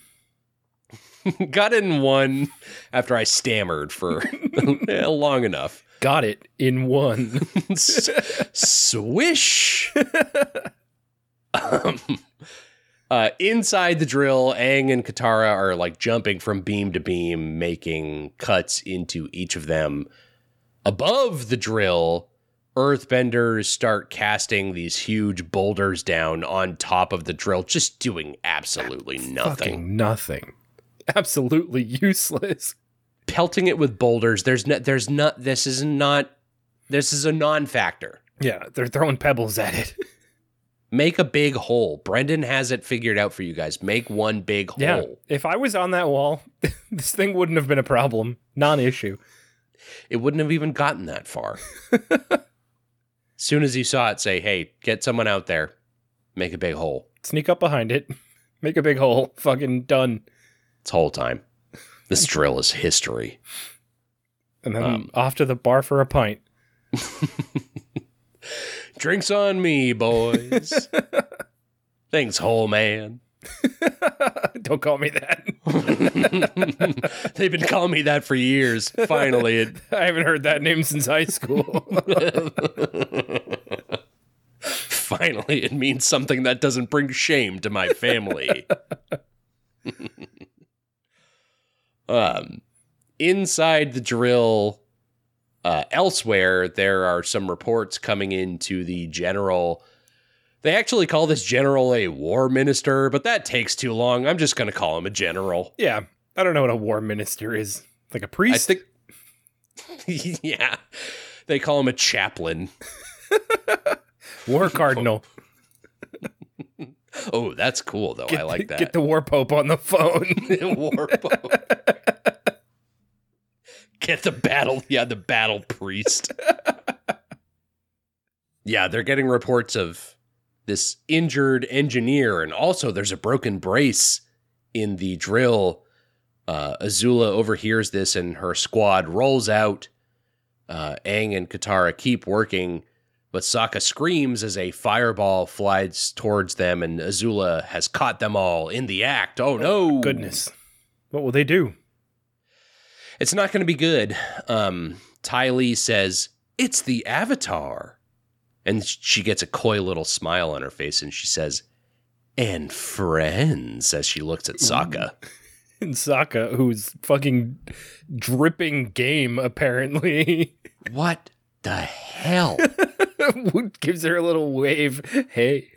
got it in one after I stammered for long enough. Got it in one. S- Swish. um, uh, inside the drill, Aang and Katara are like jumping from beam to beam, making cuts into each of them. Above the drill, earthbenders start casting these huge boulders down on top of the drill, just doing absolutely nothing. Fucking nothing. Absolutely useless. Pelting it with boulders. There's no, there's not, this is not, this is a non factor. Yeah, they're throwing pebbles at it. Make a big hole. Brendan has it figured out for you guys. Make one big Yeah. hole. If I was on that wall, this thing wouldn't have been a problem. Non issue. It wouldn't have even gotten that far. As soon as you saw it, say, hey, get someone out there, make a big hole. Sneak up behind it, make a big hole. Fucking done. It's whole time. This drill is history. And then Um, off to the bar for a pint. Drinks on me, boys. Thanks, whole man. Don't call me that. They've been calling me that for years. Finally, it I haven't heard that name since high school. finally it means something that doesn't bring shame to my family. um, inside the drill, uh, elsewhere, there are some reports coming into the general. They actually call this general a war minister, but that takes too long. I'm just going to call him a general. yeah. I don't know what a war minister is. Like a priest? I think, yeah, they call him a chaplain. war cardinal. Oh, that's cool though. Get I like the, that. Get the war pope on the phone. war pope. Get the battle, yeah, the battle priest. yeah, they're getting reports of this injured engineer, and also there's a broken brace in the drill. Uh, Azula overhears this, and her squad rolls out. Uh, Aang and Katara keep working, but Sokka screams as a fireball flies towards them, and Azula has caught them all in the act. Oh no! Goodness. What will they do? It's not going to be good. Um, Ty Lee says, It's the Avatar. And she gets a coy little smile on her face and she says, And friends, as she looks at Sokka. And Sokka, who's fucking dripping game, apparently, What the hell? gives her a little wave. Hey.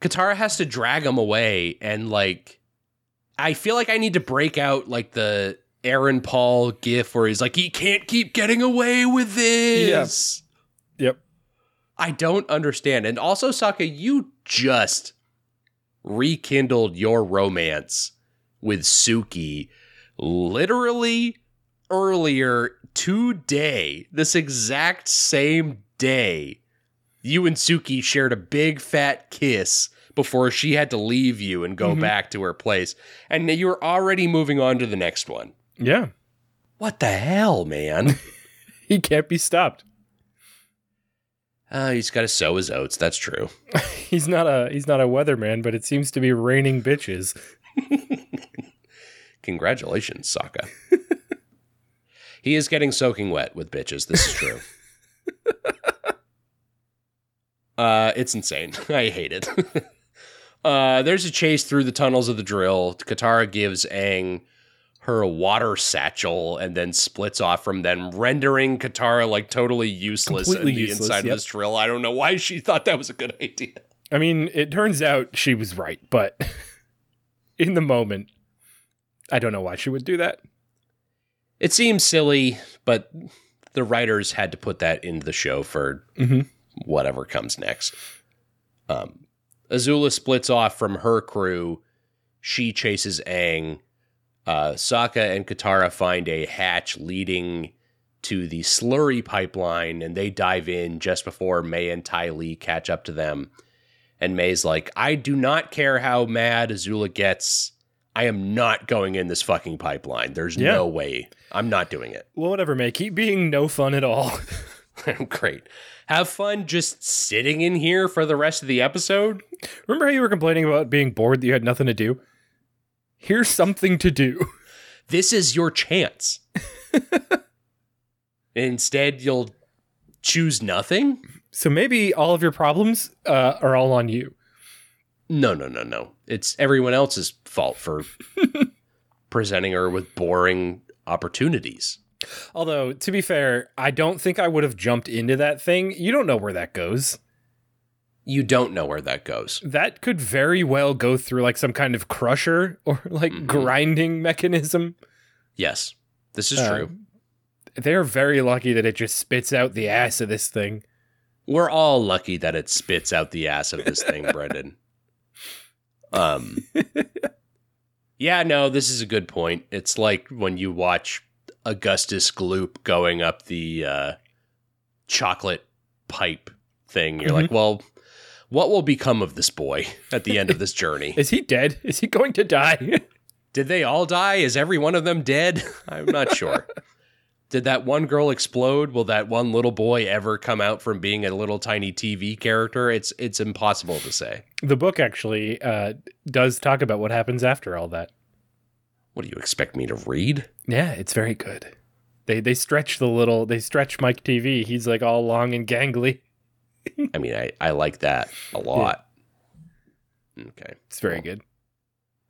Katara has to drag him away and like I feel like I need to break out like the Aaron Paul gif where he's like, he can't keep getting away with this. Yes. Yep. I don't understand. And also, Sokka, you just rekindled your romance with Suki literally earlier today, this exact same day. You and Suki shared a big fat kiss before she had to leave you and go Mhm. back to her place. And you're already moving on to the next one. Yeah. What the hell, man? He can't be stopped. Uh, he's got to sow his oats. That's true. He's not a he's not a weatherman, but it seems to be raining bitches. Congratulations, Sokka. he is getting soaking wet with bitches. This is true. uh, it's insane. I hate it. uh, there's a chase through the tunnels of the drill. Katara gives Aang her water satchel and then splits off from them, rendering Katara like totally useless Completely in the useless, inside yep. of this drill. I don't know why she thought that was a good idea. I mean, it turns out she was right, but in the moment, I don't know why she would do that. It seems silly, but the writers had to put that into the show for Mhm. whatever comes next. Um, Azula splits off from her crew. She chases Aang. Uh, Sokka and Katara find a hatch leading to the slurry pipeline, and they dive in just before Mai and Ty Lee catch up to them. And Mai's like, I do not care how mad Azula gets. I am not going in this fucking pipeline. There's Yeah. no way. I'm not doing it. Well, whatever, Mai. Keep being no fun at all. Great. Have fun just sitting in here for the rest of the episode? Remember how you were complaining about being bored that you had nothing to do? Here's something to do. This is your chance. Instead, you'll choose nothing? So maybe all of your problems uh, are all on you. No, no, no, no. It's everyone else's fault for presenting her with boring opportunities. Although, to be fair, I don't think I would have jumped into that thing. You don't know where that goes. You don't know where that goes. That could very well go through like some kind of crusher or like Mhm. grinding mechanism. Yes, this is Uh, true. They're very lucky that it just spits out the ass of this thing. We're all lucky that it spits out the ass of this thing, Brendan. Um Yeah, no, this is a good point. It's like when you watch Augustus Gloop going up the uh chocolate pipe thing. You're like, well, what will become of this boy at the end of this journey? Is he dead? Is he going to die? Did they all die? Is every one of them dead? I'm not sure. Did that one girl explode? Will that one little boy ever come out from being a little tiny TV character? It's it's impossible to say. the book actually uh, does talk about what happens after all that. What do you expect me to read? Yeah, it's very good. They they stretch the little they stretch Mike TV. He's like all long and gangly. I mean, I, I like that a lot. Okay. It's very Well, good.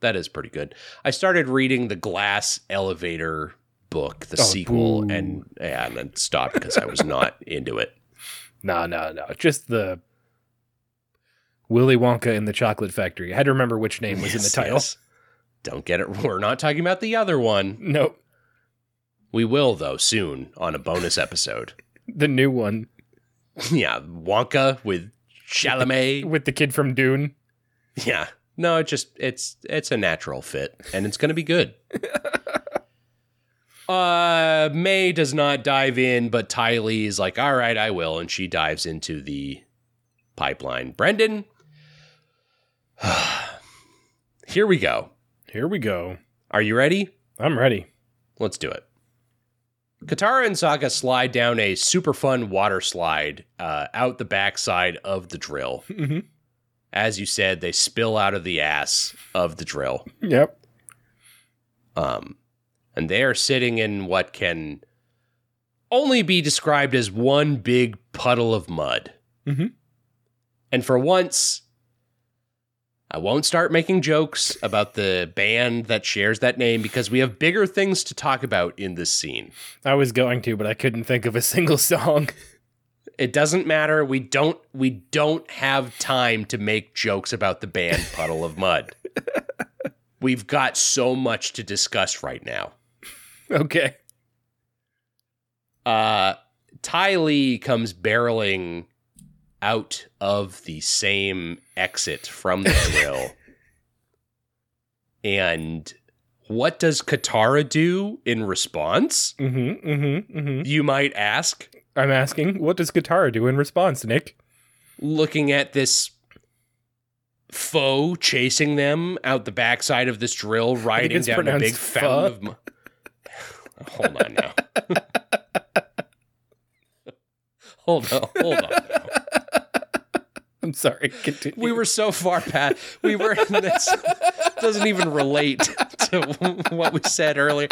That is pretty good. I started reading the Glass Elevator book, the Oh, sequel, boo. and yeah, and then stopped because I was not into it. No, no, no. Just the Willy Wonka in the Chocolate Factory. I had to remember which name was in the Yes, title. yes. Don't get it. We're not talking about the other one. Nope. We will, though, soon on a bonus episode. The new one yeah, Wonka with Chalamet. with the kid from Dune. Yeah. No, it just it's it's a natural fit and it's going to be good. uh Mai does not dive in, but Ty Lee is like, "All right, I will." And she dives into the pipeline. Brendan Here we go. Here we go. Are you ready? I'm ready. Let's do it. Katara and Sokka slide down a super fun water slide uh, out the backside of the drill. Mhm. As you said, they spill out of the ass of the drill. Yep. Um, and they are sitting in what can only be described as one big puddle of mud. Mhm. And for once, I won't start making jokes about the band that shares that name because we have bigger things to talk about in this scene. I was going to, but I couldn't think of a single song. It doesn't matter. We don't we don't have time to make jokes about the band Puddle of Mudd. We've got so much to discuss right now. okay. Uh Ty Lee comes barreling out of the same exit from the drill. and what does Katara do in response? Mm-hmm. Mm-hmm. Mm-hmm. You might ask. I'm asking, what does Katara do in response, Nick? looking at this foe chasing them out the backside of this drill, riding down a big pronounced fountain of. Hold on now. hold on, hold on now. I'm sorry. Continue. We were so far past. We were. This doesn't even relate to what we said earlier.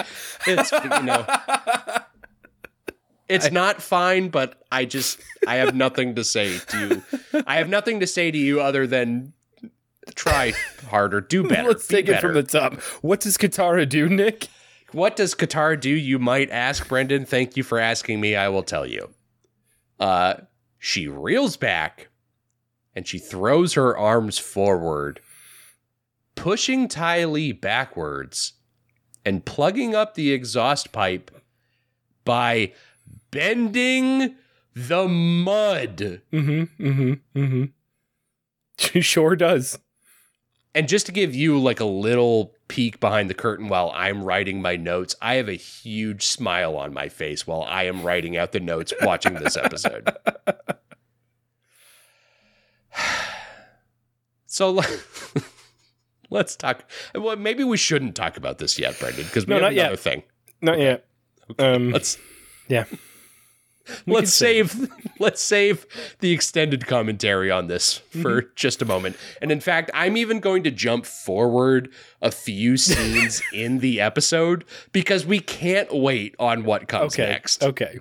It's you know. It's not fine, but I just I have nothing to say to you. I have nothing to say to you other than try harder, do better. Let's be take it from the top. What does Katara do, Nick? What does Katara do? You might ask, Brendan. Thank you for asking me. I will tell you. Uh, she reels back and she throws her arms forward, pushing Ty Lee backwards and plugging up the exhaust pipe by bending the mud. Mm-hmm. Mm-hmm. Mm-hmm. She sure does. And just to give you like a little peek behind the curtain while I'm writing my notes, I have a huge smile on my face while I am writing out the notes watching this episode. so let's talk. Well, maybe we shouldn't talk about this yet, Brendan, because we No, have not yet. another thing. Not yet. Um, Let's yeah. let's save let's save the extended commentary on this for Mm-hmm. just a moment. And in fact, I'm even going to jump forward a few scenes in the episode because we can't wait on what comes Okay. next. Okay.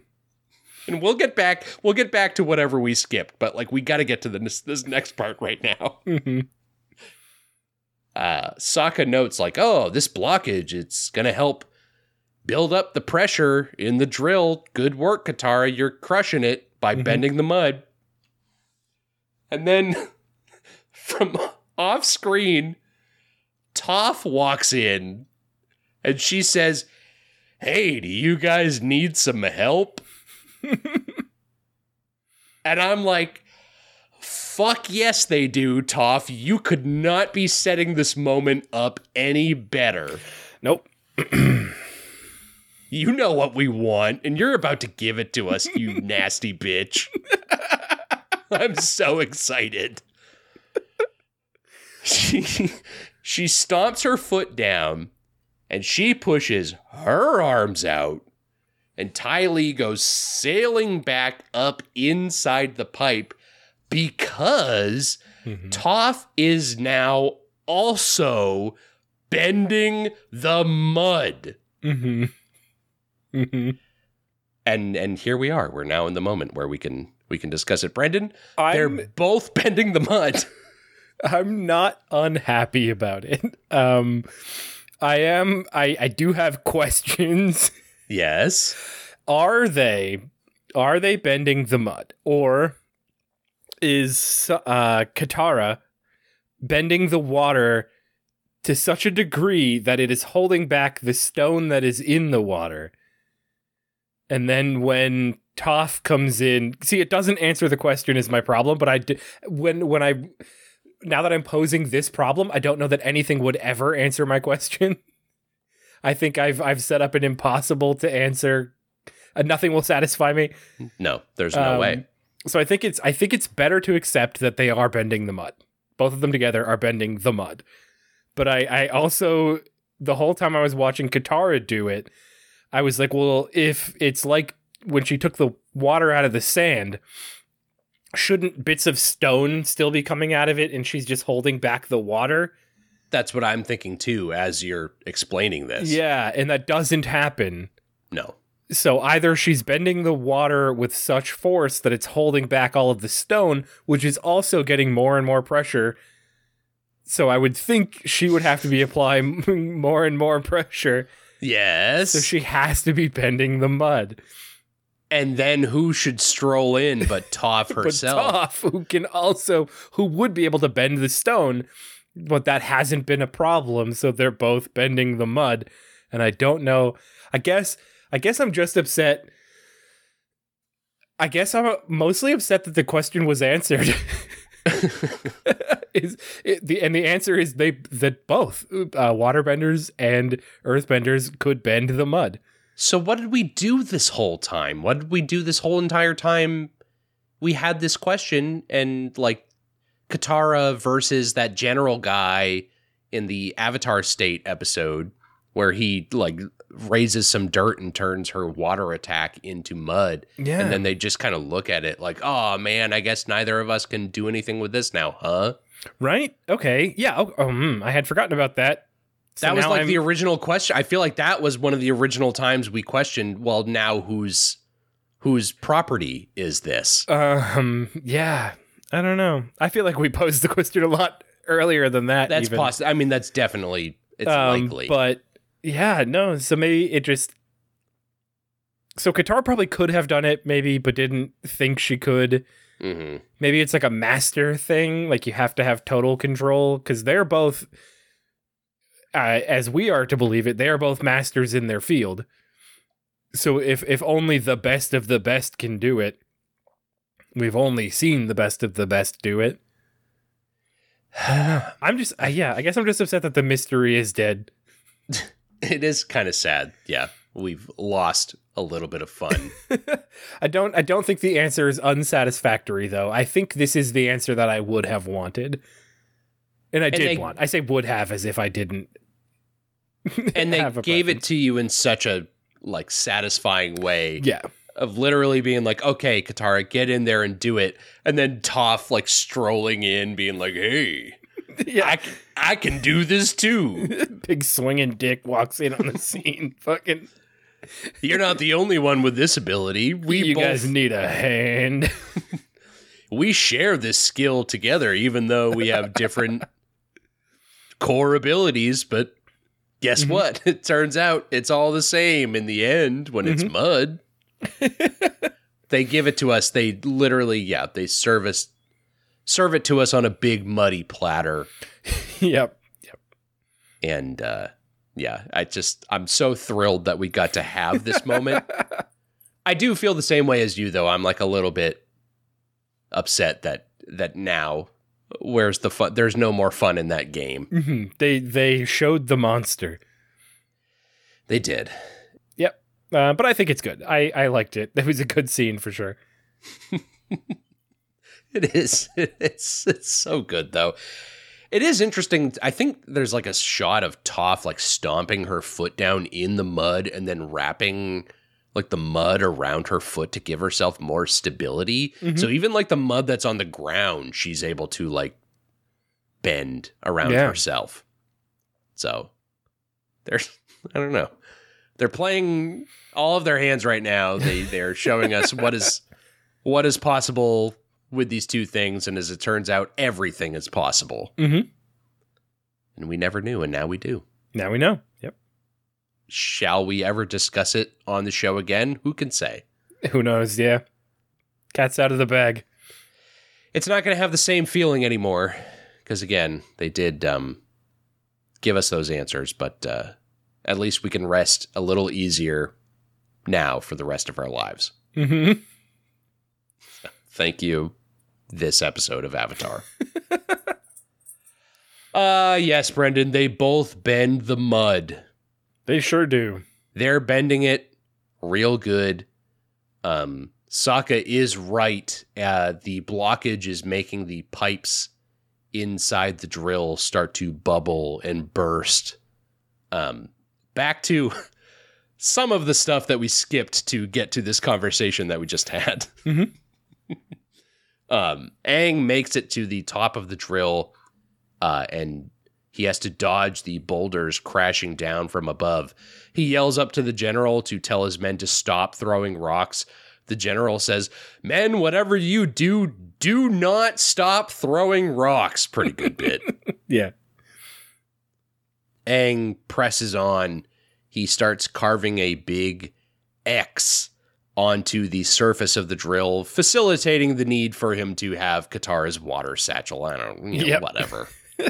And we'll get back we'll get back to whatever we skipped, but like we got to get to the, this, this next part right now. Mm-hmm. Uh Sokka notes like, "Oh, this blockage it's going to help build up the pressure in the drill. Good work, Katara. You're crushing it by Mhm. bending the mud. And then from off screen, Toph walks in and she says, Hey, do you guys need some help? and I'm like, Fuck yes, they do, Toph. You could not be setting this moment up any better. Nope. You know what we want, and you're about to give it to us, you nasty bitch. I'm so excited. She she stomps her foot down and she pushes her arms out, and Ty Lee goes sailing back up inside the pipe because Mhm. Toph is now also bending the mud. Mm-hmm. Mm-hmm. and and here we are. We're now in the moment where we can we can discuss it. Brendan, they're both bending the mud. I'm not unhappy about it. Um, I am. I I do have questions. Yes. Are they are they bending the mud or is uh Katara bending the water to such a degree that it is holding back the stone that is in the water? And then when Toph comes in, see, it doesn't answer the question is my problem, but I d- when when I now that I'm posing this problem, I don't know that anything would ever answer my question. I think I've I've set up an impossible to answer. Uh, nothing will satisfy me. No, there's no Um, way. So I think it's I think it's better to accept that they are bending the mud. Both of them together are bending the mud. But I I also the whole time I was watching Katara do it, I was like, well, if it's like when she took the water out of the sand, shouldn't bits of stone still be coming out of it and she's just holding back the water? That's what I'm thinking too as you're explaining this. Yeah, and that doesn't happen. No. So either she's bending the water with such force that it's holding back all of the stone, which is also getting more and more pressure. So I would think she would have to be applying more and more pressure. Yes. So she has to be bending the mud. and then who should stroll in but Toph herself? But Toph, who can also who would be able to bend the stone, but that hasn't been a problem. So they're both bending the mud, and I don't know. I guess I guess I'm just upset. I guess I'm mostly upset that the question was answered. is it, the and the answer is they that both uh, waterbenders and earthbenders could bend the mud. So what did we do this whole time? What did we do this whole entire time? We had this question and like Katara versus that general guy in the Avatar State episode where he like raises some dirt and turns her water attack into mud. Yeah. And then they just kind of look at it like, oh man, I guess neither of us can do anything with this now, huh? Right? Okay. Yeah. Oh, oh, hmm, I had forgotten about that. So that was like I'm- the original question. I feel like that was one of the original times we questioned, well, now whose whose property is this? Um. Yeah. I don't know. I feel like we posed the question a lot earlier than that. That's even. possible. I mean, that's definitely it's Um, likely. But yeah, no. So maybe it just. So Katara probably could have done it, maybe, but didn't think she could. Mhm. Maybe it's like a master thing, like you have to have total control because they're both, uh, as we are to believe it, they are both masters in their field. So if if only the best of the best can do it, we've only seen the best of the best do it. I don't know. I'm just, uh, yeah, I guess I'm just upset that the mystery is dead. It is kind of sad. Yeah, we've lost a little bit of fun. I don't I don't think the answer is unsatisfactory though. I think this is the answer that I would have wanted. And I did they- want. I say would have as if I didn't. and they gave it to you in such a like satisfying way Yeah. Of literally being like, okay, Katara, get in there and do it, and then Toph like strolling in, being like, hey, Yeah. I, I can do this too. Big swinging dick walks in on the scene. Fucking You're not the only one with this ability. We you both guys need a hand. we share this skill together, even though we have different core abilities. But guess Mm-hmm. what? It turns out it's all the same in the end when it's Mm-hmm. mud. they give it to us. They literally, yeah, they service serve it to us on a big muddy platter. yep. Yep. And uh yeah, I just I'm so thrilled that we got to have this moment. I do feel the same way as you though. I'm like a little bit upset that that now where's the fun there's no more fun in that game. Mhm. They they showed the monster. They did. Uh, but I think it's good. I I liked it. It was a good scene for sure. It is. It's it's so good though. It is interesting. I think there's like a shot of Toph like stomping her foot down in the mud and then wrapping like the mud around her foot to give herself more stability. So even like the mud that's on the ground, she's able to like bend around Yeah. herself. So there's I don't know. They're playing all of their hands right now. They they're showing us what is what is possible with these two things, and as it turns out, everything is possible. Mhm. And we never knew, and now we do. Now we know. Yep. Shall we ever discuss it on the show again? Who can say? Who knows? Yeah. Cat's out of the bag. It's not going to have the same feeling anymore, because again, they did um, give us those answers, but uh, at least we can rest a little easier now for the rest of our lives. hmm Thank you, this episode of Avatar. uh yes, Brendan, they both bend the mud. They sure do. They're bending it real good. Um Sokka is right. Uh the blockage is making the pipes inside the drill start to bubble and burst. Um back to some of the stuff that we skipped to get to this conversation that we just had. Mhm. um, Aang makes it to the top of the drill, uh, and he has to dodge the boulders crashing down from above. He yells up to the general to tell his men to stop throwing rocks. The general says, Men, whatever you do, do not stop throwing rocks. Pretty good bit. Yeah. Aang presses on. He starts carving a big X onto the surface of the drill, facilitating the need for him to have Katara's water satchel. I don't you know, Yep. whatever.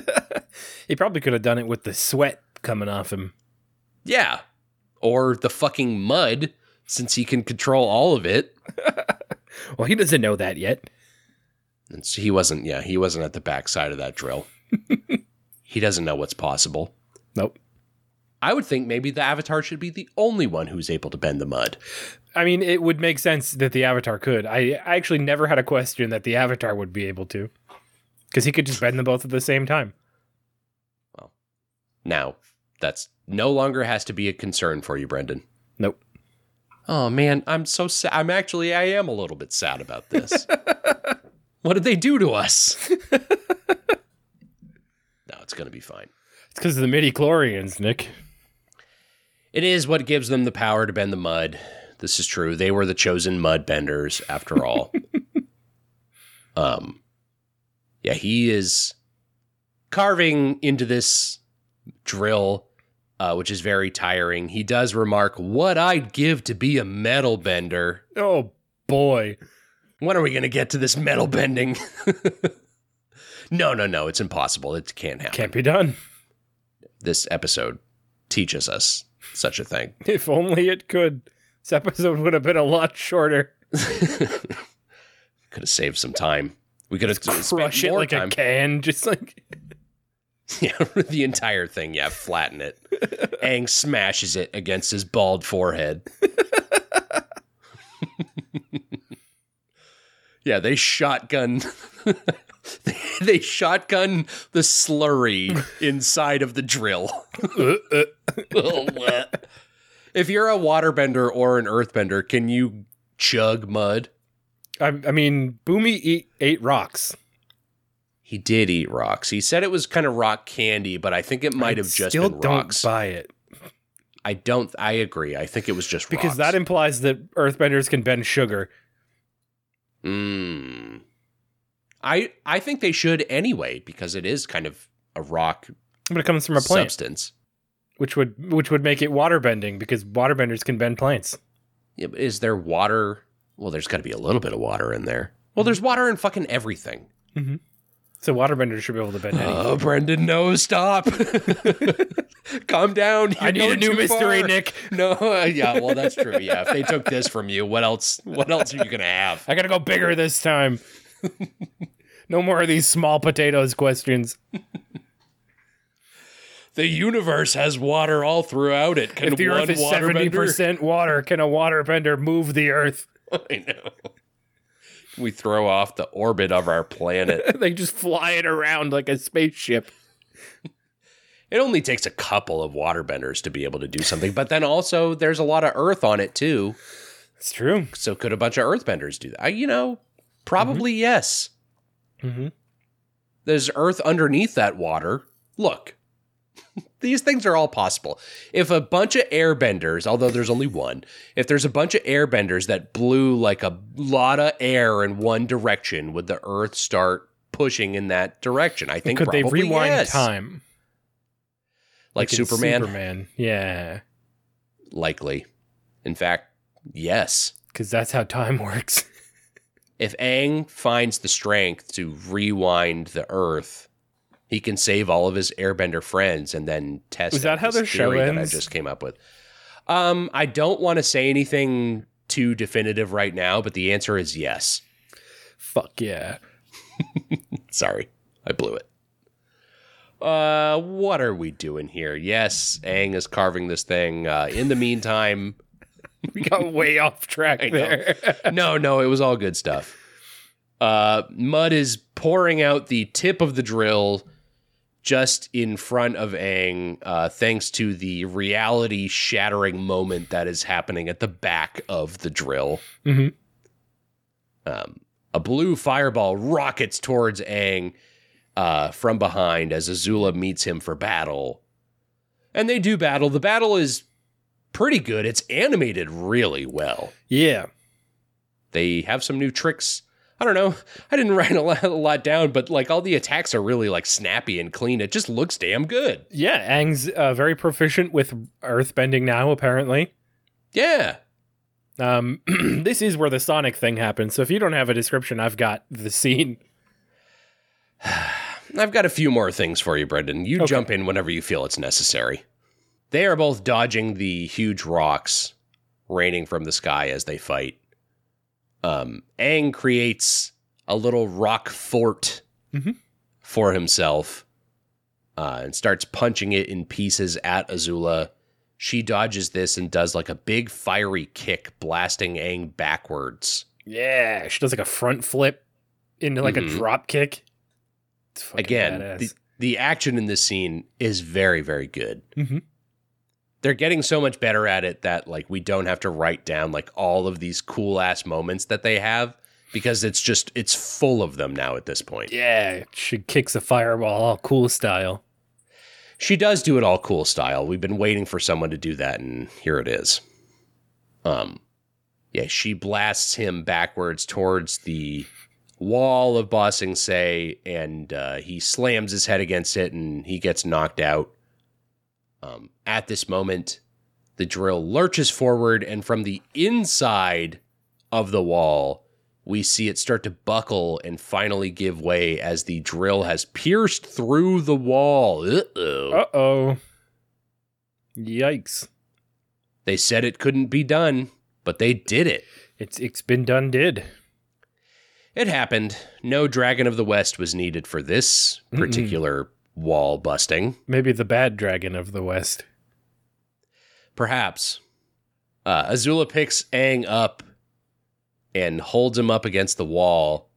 He probably could have done it with the sweat coming off him. yeah. Or the fucking mud, since he can control all of it. Well, he doesn't know that yet. And so he wasn't, yeah, he wasn't at the backside of that drill. he doesn't know what's possible. Nope. I would think maybe the Avatar should be the only one who's able to bend the mud. I mean, it would make sense that the Avatar could. I, I actually never had a question that the Avatar would be able to. Because he could just bend them both at the same time. Well, now, that's no longer has to be a concern for you, Brendan. Nope. Oh man, I'm so sad. I'm actually, I am a little bit sad about this. what did they do to us? no, it's going to be fine. It's because of the midichlorians, Nick. It is what gives them the power to bend the mud. This is true. They were the chosen mud benders, after all. um, yeah, he is carving into this drill, uh, which is very tiring. He does remark, "What I'd give to be a metal bender." Oh boy. When are we going to get to this metal bending? no, no, no. It's impossible. It can't happen. Can't be done. This episode teaches us such a thing. If only it could. This episode would have been a lot shorter. Could have saved some time. We could have spent Crush it like time. a can, just like Yeah, the entire thing. Yeah, flatten it. Aang smashes it against his bald forehead. yeah, they shotgun. they shotgun the slurry inside of the drill. if you're a waterbender or an earthbender, can you chug mud? I, I mean, Bumi eat ate rocks. He did eat rocks. He said it was kind of rock candy, but I think it might I have just still been don't rocks. buy it I don't. I agree. I think it was just because rocks. that implies that earthbenders can bend sugar. Mm. I I think they should anyway because it is kind of a rock But it comes from a plant, substance. which would which would make it water bending because waterbenders can bend plants. Yeah, but is there water? Well, there's got to be a little bit of water in there. Well, there's water in fucking everything. So waterbenders should be able to bend anything. Oh, Brendan, no, stop. Calm down. I You're need a new mystery, far. Nick. No, uh, yeah, well, that's true. Yeah, if they took this from you, what else? What else are you gonna have? I gotta go bigger this time. no more of these small potatoes questions. The universe has water all throughout it. Can If the one earth is seventy percent water, can a waterbender move the Earth? I know. We throw off the orbit of our planet. they just fly it around like a spaceship. It only takes a couple of waterbenders to be able to do something, but then also there's a lot of Earth on it too. It's true. So could a bunch of Earthbenders do that? I, you know, probably mm-hmm. yes. Mhm. There's Earth underneath that water. Look, these things are all possible. If a bunch of airbenders, although there's only one, if there's a bunch of airbenders that blew like a lot of air in one direction, would the Earth start pushing in that direction? I think Could they rewind yes. time? like, in Superman? Superman. Yeah. Likely. In fact, yes. Because that's how time works. If Aang finds the strength to rewind the Earth, he can save all of his Airbender friends and then test. Is that how the show theory that I just came up with? Um, I don't want to say anything too definitive right now, but the answer is yes. Fuck yeah. Sorry, I blew it. Uh, what are we doing here? Yes, Aang is carving this thing. Uh, in the meantime, We got way off track there. no, no, it was all good stuff. Uh, Mud is pouring out the tip of the drill just in front of Aang, uh, thanks to the reality shattering moment that is happening at the back of the drill. Mhm. Um, a blue fireball rockets towards Aang uh, from behind as Azula meets him for battle. And they do battle. The battle is pretty good. It's animated really well yeah. they have some new tricks. I don't know. I didn't write a lot, a lot down, but like all the attacks are really like snappy and clean. It just looks damn good. Yeah. Aang's uh, very proficient with earth bending now, apparently. Yeah. Um, this is where the Sonic thing happens. So if you don't have a description, I've got the scene. I've got a few more things for you, Brendan. You Okay. jump in whenever you feel it's necessary. They are both dodging the huge rocks raining from the sky as they fight. Um, Aang creates a little rock fort Mhm. for himself uh, and starts punching it in pieces at Azula. She dodges this and does like a big fiery kick, blasting Aang backwards. Yeah. She does like a front flip into like Mhm. a drop kick. Again, badass. the, the action in this scene is very, very good. Mhm. They're getting so much better at it that like we don't have to write down like all of these cool ass moments that they have because it's just it's full of them now at this point. Yeah, she kicks a fireball all cool style. She does do it all cool style. We've been waiting for someone to do that and here it is. Um yeah, she blasts him backwards towards the wall of Ba Sing Se and uh, he slams his head against it and he gets knocked out. Um, at this moment, the drill lurches forward, and from the inside of the wall, we see it start to buckle and finally give way as the drill has pierced through the wall. Uh-oh. Uh oh. Yikes. They said it couldn't be done, but they did it. It's it's been done did. It happened. No Dragon of the West was needed for this particular wall busting. Maybe the bad dragon of the west. Perhaps. Uh, Azula picks Aang up and holds him up against the wall.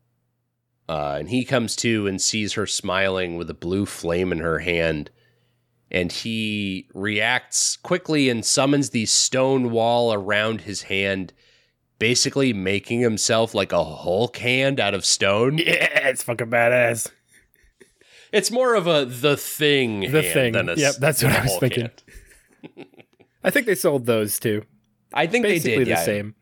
Uh, and he comes to and sees her smiling with a blue flame in her hand. And he reacts quickly and summons the stone wall around his hand, basically making himself like a Hulk hand out of stone. Yeah, it's fucking badass. It's more of a the thing. The thing. Than a, Yep, that's what I was thinking. I think they sold those too. I think Basically they did. the yeah. same.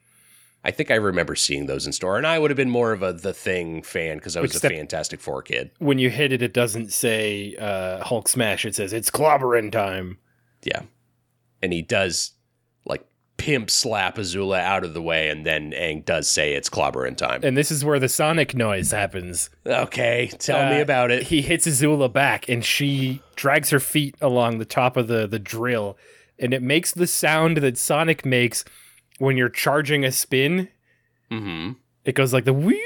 I think I remember seeing those in store, and I would have been more of a the thing fan because I was Except- a Fantastic Four kid. When you hit it, it doesn't say uh, Hulk smash. It says it's clobbering time. Yeah, and he does pimp slap Azula out of the way, and then Aang does say it's clobbering time. And this is where the sonic noise happens. okay, tell me Uh, about it. He hits Azula back, and she drags her feet along the top of the the drill, and it makes the sound that Sonic makes when you're charging a spin. hmm It goes like the weep.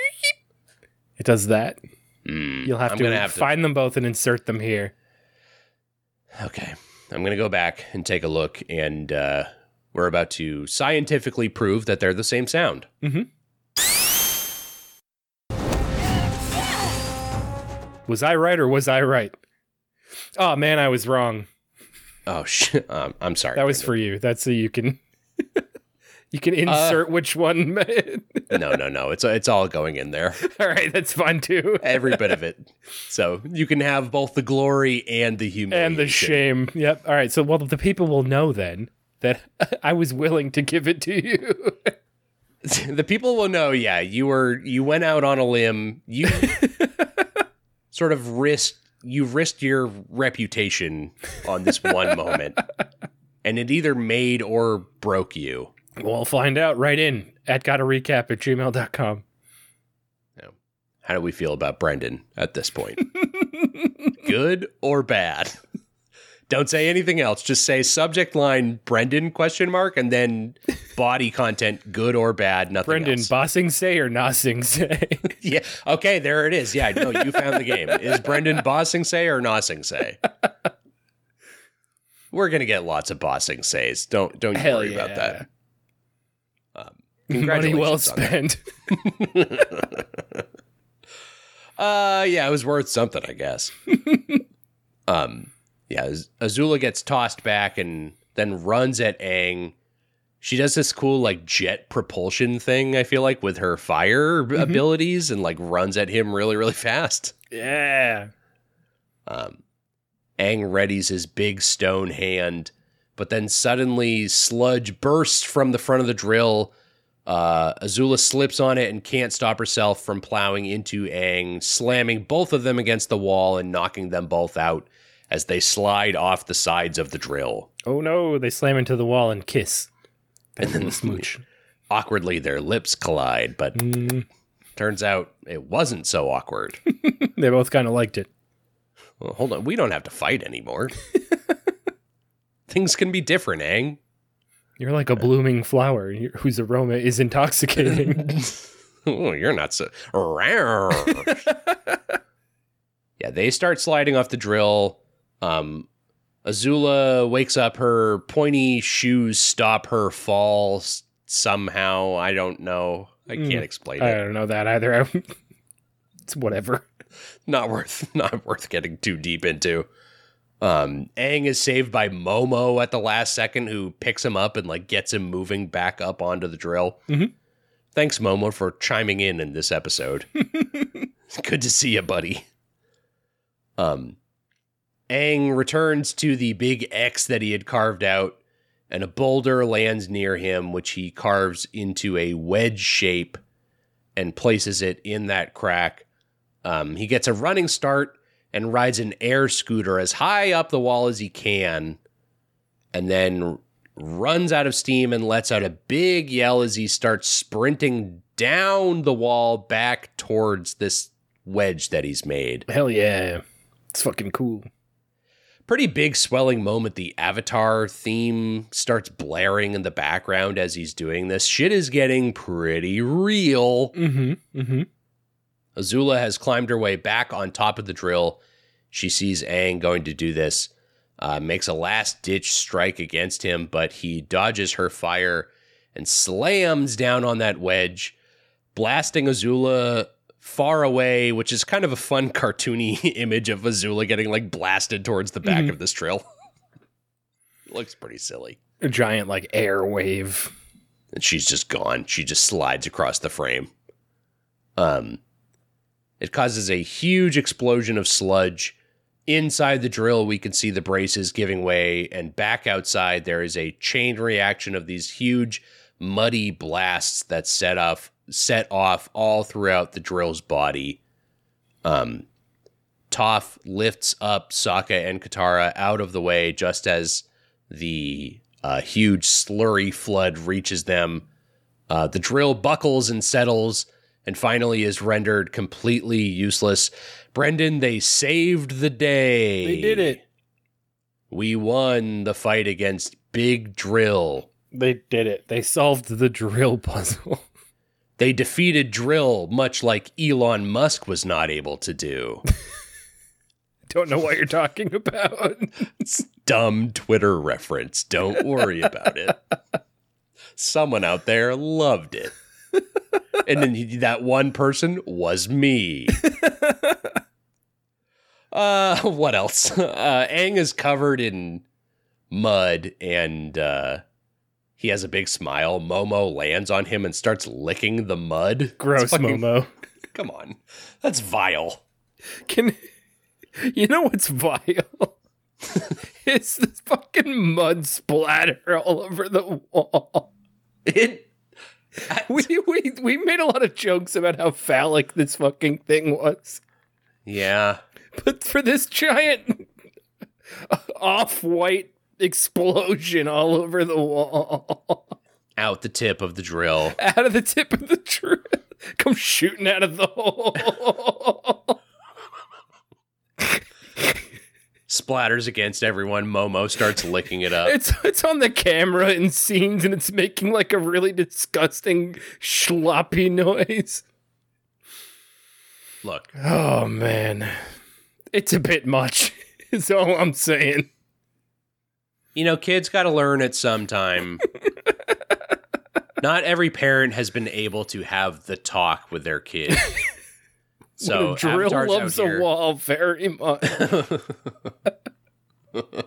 It does that. Mm, You'll have I'm to to- find them both and insert them here. Okay, I'm gonna go back and take a look, and uh, we're about to scientifically prove that they're the same sound. Was I right or was I right? Oh man, I was wrong. Oh shit! Um, I'm sorry. That was for you. That's so you can you can insert which one. no, no, no. It's it's all going in there. All right, that's fine too. every bit of it. So you can have both the glory and the humiliation. and the shame. Yep. All right. So, well, the people will know then that I was willing to give it to you. the people will know. Yeah, you were you went out on a limb. You sort of risked you risked your reputation on this one moment, and it either made or broke you. we'll find out right in at gotta recap at gmail.com. How do we feel about Brendan at this point? Good or bad? Don't say anything else. Just say subject line Brendan question mark and then body content good or bad. Nothing Brendan, else. bossing say or nossing say? yeah. Okay. There it is. Yeah. No, you found the game. Is Brendan bossing say or nossing say? We're gonna get lots of bossing says. Don't don't Hell worry yeah. about that. Um, Money well congratulations on that. spent. Uh, yeah, it was worth something, I guess. um, yeah, Azula gets tossed back and then runs at Aang. She does this cool like jet propulsion thing. I feel like with her fire Mm-hmm. abilities and like runs at him really really fast. yeah. Um, Aang readies his big stone hand, but then suddenly sludge bursts from the front of the drill. Uh, Azula slips on it and can't stop herself from plowing into Aang, slamming both of them against the wall and knocking them both out as they slide off the sides of the drill. Oh no, they slam into the wall and kiss. And then the smooch. Awkwardly, their lips collide, but Mm, turns out it wasn't so awkward. they both kind of liked it. Well, hold on, we don't have to fight anymore. Things can be different, Aang. You're like a blooming flower whose aroma is intoxicating. Oh, you're not so. yeah, they start sliding off the drill. Um, Azula wakes up. Her pointy shoes stop her fall s- somehow. I don't know. I can't Mm, explain I it. I don't know that either. it's whatever. Not worth. Not worth getting too deep into. Um, Aang is saved by Momo at the last second, who picks him up and like gets him moving back up onto the drill. Mhm. Thanks, Momo, for chiming in in this episode. Good to see you, buddy. Um, Aang returns to the big X that he had carved out, and a boulder lands near him, which he carves into a wedge shape and places it in that crack. Um, he gets a running start and rides an air scooter as high up the wall as he can, and then runs out of steam and lets out a big yell as he starts sprinting down the wall back towards this wedge that he's made. Hell yeah. It's fucking cool. Pretty big swelling moment. The Avatar theme starts blaring in the background as he's doing this. Shit is getting pretty real. Mm-hmm. Mm-hmm. Azula has climbed her way back on top of the drill. She sees Aang going to do this, uh, makes a last ditch strike against him, but he dodges her fire and slams down on that wedge, blasting Azula far away, which is kind of a fun cartoony image of Azula getting like blasted towards the back of this drill. Looks pretty silly. A giant like air wave. and she's just gone. She just slides across the frame. Um, it causes a huge explosion of sludge. Inside the drill, we can see the braces giving way, and back outside, there is a chain reaction of these huge, muddy blasts that set off set off all throughout the drill's body. Um, Toph lifts up Sokka and Katara out of the way just as the uh, huge slurry flood reaches them. Uh, the drill buckles and settles and finally is rendered completely useless. Brendan, they saved the day. They did it. We won the fight against Big Drill. They did it. They solved the drill puzzle. They defeated Drill, much like Elon Musk was not able to do. Don't know what you're talking about. It's dumb Twitter reference. Don't worry about it. Someone out there loved it. And then he- that one person was me. Uh, what else? Uh, Aang is covered in mud and uh, he has a big smile. Momo lands on him and starts licking the mud. Gross, fucking- Momo. Come on. That's vile. Can you know what's vile? it's this fucking mud splatter all over the wall. It We, we we made a lot of jokes about how phallic this fucking thing was, Yeah. but for this giant off-white explosion all over the wall, Out the tip of the drill. out of the tip of the drill, come shooting out of the hole. Splatters against everyone. Momo starts licking it up. It's it's on the camera in scenes and it's making like a really disgusting sloppy noise. Look, Oh man. It's a bit much. Is all I'm saying. You know, kids got to learn at some time. Not every parent has been able to have the talk with their kid. So drill Avatar's loves a wall very much.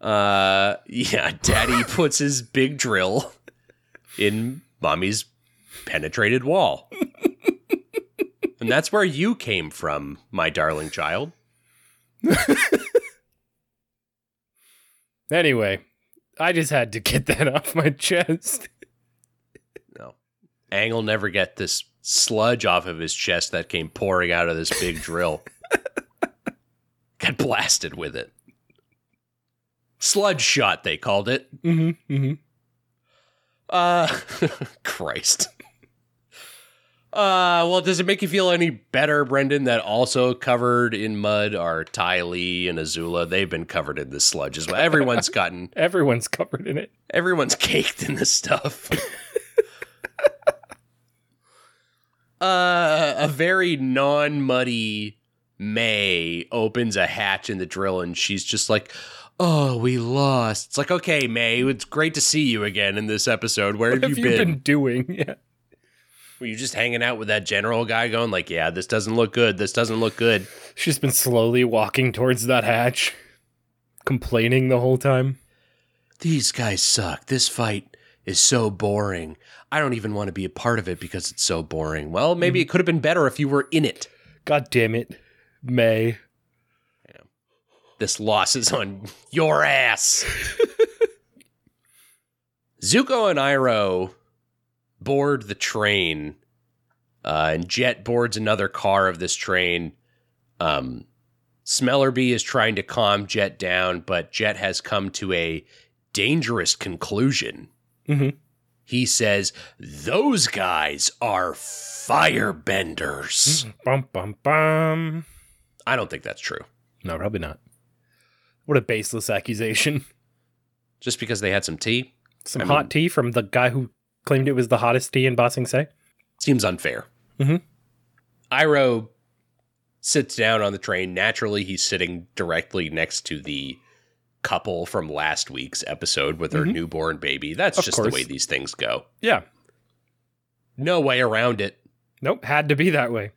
Uh, yeah, Daddy puts his big drill in Mommy's penetrated wall, and that's where you came from, my darling child. anyway, I just had to get that off my chest. No, Aang will never get this sludge off of his chest that came pouring out of this big drill. Got blasted with it. Sludge shot, they called it. Mm-hmm, mm-hmm. Uh, Christ. Uh, well, does it make you feel any better, Brendan, that also covered in mud are Ty Lee and Azula? They've been covered in this sludge as well. Everyone's gotten, Everyone's covered in it. everyone's caked in this stuff. uh, a very non-muddy Mai opens a hatch in the drill, and she's just like, "Oh, we lost." It's like, okay, Mai, it's great to see you again in this episode. Where What have, you, been? doing? Yeah. Were you just hanging out with that general guy going like, yeah, this doesn't look good. This doesn't look good. She's been slowly walking towards that hatch, complaining the whole time. These guys suck. This fight is so boring. I don't even want to be a part of it because it's so boring. Well, maybe mm. it could have been better if you were in it. God damn it, Mai. This loss is on your ass. Zuko and Iroh board the train, uh, and Jet boards another car of this train. Um, Smellerbee is trying to calm Jet down, but Jet has come to a dangerous conclusion. Mhm. He says, Those guys are firebenders. Bum bum bum. I don't think that's true. No, probably not. What a baseless accusation. Just because they had some tea Some I hot mean- tea from the guy who claimed it was the hottest tea in Ba Sing Se. seems unfair. Mhm. Iroh sits down on the train. Naturally, he's sitting directly next to the couple from last week's episode with their Mhm. newborn baby. That's Of just course. the way these things go. Yeah. No way around it. Nope. Had to be that way.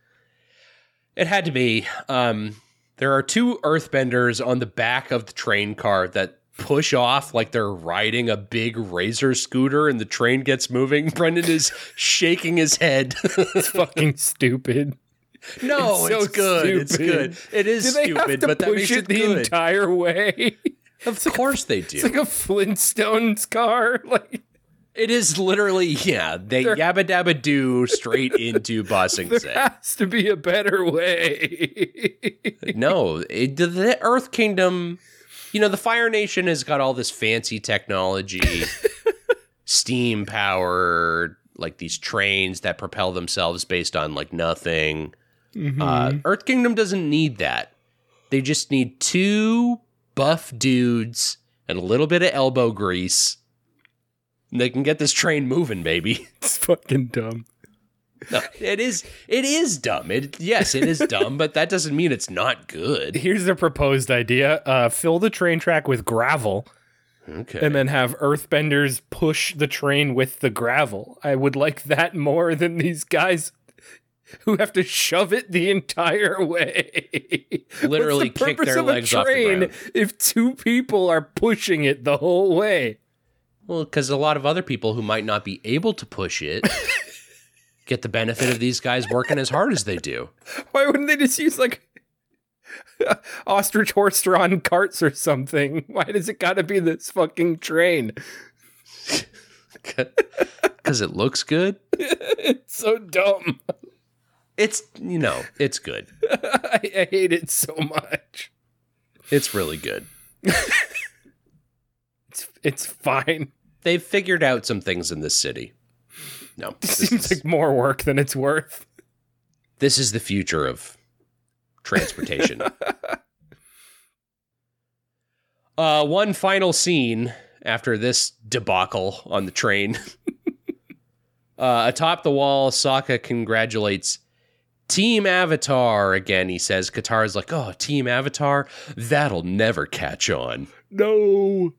It had to be. Um, there are two earthbenders on the back of the train car that push off like they're riding a big razor scooter and the train gets moving. Brendan is shaking his head. It's fucking stupid. no, It's it's, so good. It's stupid. good. It is stupid, have to but that makes it it the good. entire way? of course they do. It's like a Flintstones car. Like it is literally, yeah, they yabba dabba do straight into Bossing there Say. has to be a better way. No, it, the Earth Kingdom, you know, the Fire Nation has got all this fancy technology, steam powered, like these trains that propel themselves based on like nothing. Uh, Earth Kingdom doesn't need that. They just need two buff dudes and a little bit of elbow grease. And they can get this train moving, baby. it's fucking dumb. No, it is. It is dumb. It yes, it is dumb, but that doesn't mean it's not good. Here's the proposed idea: uh, fill the train track with gravel, Okay. and then have Earthbenders push the train with the gravel. I would like that more than these guys who have to shove it the entire way. Literally What's the kick their of a legs off the train ground? if two people are pushing it the whole way? Well, because a lot of other people who might not be able to push it get the benefit of these guys working as hard as they do. Why wouldn't they just use like ostrich horse drawn carts or something? Why does it gotta be this fucking train? Because it looks good. It's so dumb. It's, you know, it's good. I, I hate it so much. It's really good. It's it's fine. They've figured out some things in this city. No, this Seems is, like more work than it's worth. this is the future of transportation. uh, one final scene after this debacle on the train. uh, atop the wall, Sokka congratulates Team Avatar again. He says, Katara's like, oh, Team Avatar? That'll never catch on. No.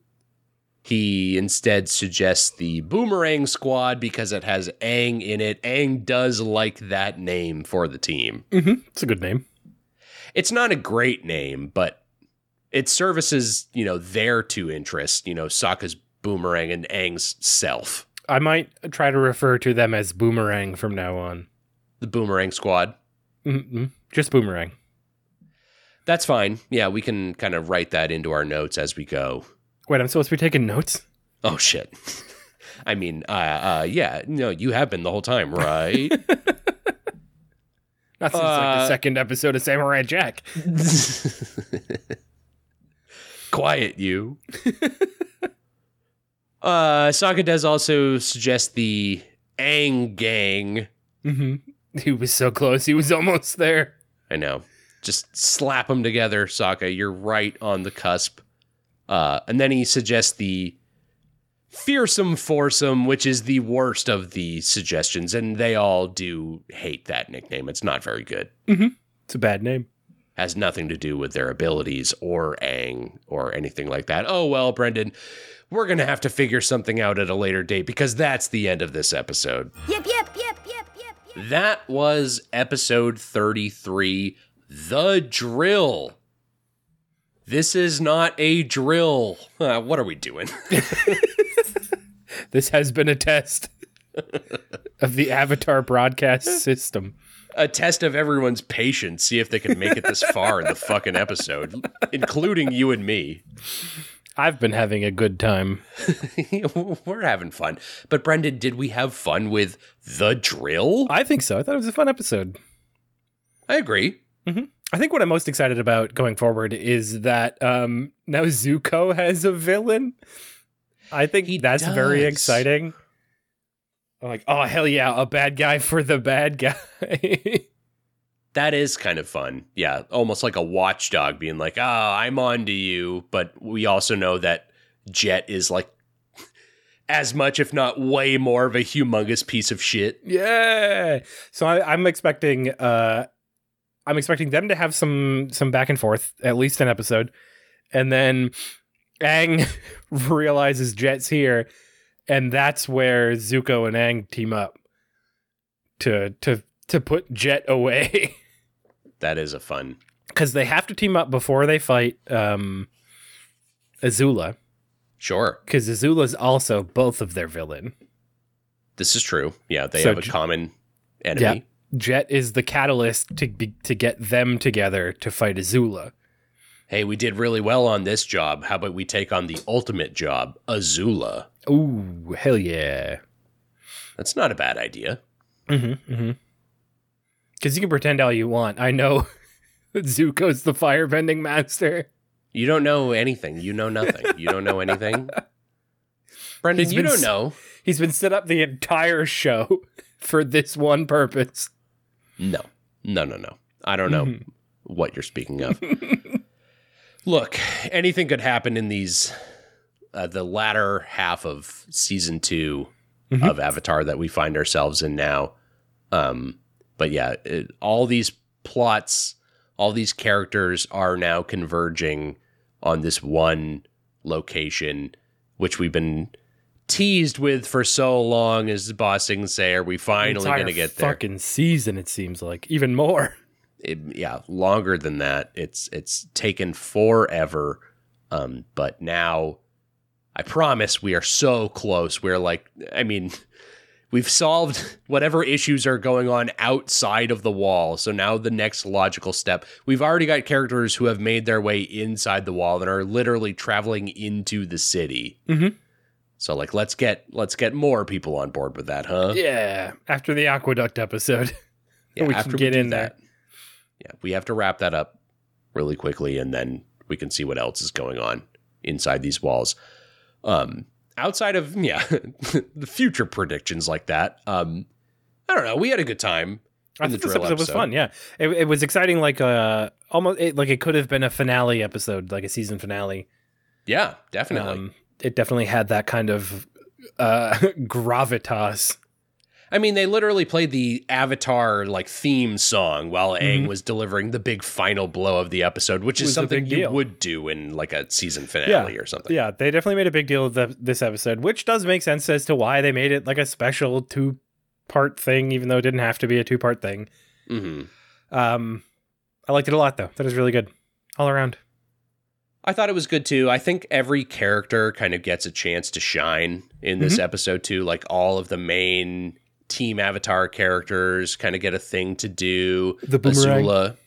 He instead suggests the Boomerang Squad because it has Aang in it. Aang does like that name for the team. Mm-hmm. It's a good name. It's not a great name, but it services, you know, their two interests, you know, Sokka's Boomerang and Aang's self. I might try to refer to them as Boomerang from now on. The Boomerang Squad. Mm-mm. Just Boomerang. That's fine. Yeah, we can kind of write that into our notes as we go. Wait, I'm supposed to be taking notes? Oh shit. I mean, uh, uh, yeah, no, you have been the whole time, right? Not since like the Uh, second episode of Samurai Jack. Quiet, you. uh, Sokka does also suggest the Aang gang. Mm-hmm. He was so close. He was almost there. I know. Just slap them together, Sokka. You're right on the cusp. Uh, and then he suggests the fearsome foursome, which is the worst of the suggestions, and they all do hate that nickname. It's not very good. It's a bad name. Has nothing to do with their abilities or Aang or anything like that. Oh well, Brendan, we're gonna have to figure something out at a later date because that's the end of this episode. Yep, yep, yep, yep, yep. That was episode 33 The Drill. This is not a drill. Uh, what are we doing? This has been a test of the Avatar broadcast system. a test of everyone's patience, see if they can make it this far in the fucking episode, including you and me. I've been having a good time. We're having fun. But Brendan, did we have fun with the drill? I think so. I thought it was a fun episode. I agree. I think what I'm most excited about going forward is that um, now Zuko has a villain. I think He that's very exciting. I'm like, oh hell yeah, a bad guy for the bad guy. That is kind of fun. Yeah, almost like a watchdog being like, "Oh, I'm on to you," but we also know that Jet is like as much, if not way more, of a humongous piece of shit. yeah. So I, I'm expecting, uh, I'm expecting them to have some some back and forth, at least an episode, and then Aang realizes Jet's here, and that's where Zuko and Aang team up to to to put Jet away. That is a fun. because they have to team up before they fight um, Azula. Sure, Because Azula's also both of their villain. this is true. Yeah, they So have a J- common enemy. Jet is the catalyst to be, to get them together to fight Azula. Hey, we did really well on this job. How about we take on the ultimate job, Azula? Ooh, hell yeah! That's not a bad idea. Mm-hmm. Mm-hmm. Because you can pretend all you want. I know that Zuko's the firebending master. You don't know anything. You know nothing. You don't know anything. Brendan, He's you don't s- know. He's been set up the entire show for this one purpose. No, no, no, no. I don't know Mm-hmm. what you're speaking of. Look, anything could happen in these, uh, the latter half of season 2 Mm-hmm. of Avatar that we find ourselves in now. Um, but yeah, it, all these plots, all these characters are now converging on this one location, which we've been teased with for so long. As Ba Sing Se, are we finally going to get there? Fucking season, it seems like even more. it, yeah, longer than that. It's it's taken forever. Um, but now I promise we are so close. We're like, I mean, we've solved whatever issues are going on outside of the wall. So now the next logical step, we've already got characters who have made their way inside the wall and are literally traveling into the city. Mhm. So like, let's get let's get more people on board with that, huh? Yeah, after the aqueduct episode, Yeah, we after can get do in there. Yeah, we have to wrap that up really quickly, and then we can see what else is going on inside these walls. Um, outside of yeah, the future predictions like that. Um, I don't know. We had a good time. I think this drill episode was fun. Yeah, it, it was exciting. Like uh, almost it, like it could have been a finale episode, like a season finale. Yeah, definitely. Um, it definitely had that kind of uh, gravitas. I mean, they literally played the Avatar like theme song while Aang was delivering the big final blow of the episode, which is Mm-hmm. Something you deal. would do in like a season finale or something. Yeah, they definitely made a big deal of the, this episode, which does make sense as to why they made it like a special two part thing, even though it didn't have to be a two part thing. hmm Um, I liked it a lot though. That was really good all around. I thought it was good too. I think every character kind of gets a chance to shine in this Mm-hmm. episode too. Like all of the main team Avatar characters kind of get a thing to do. The boomerang. Azula,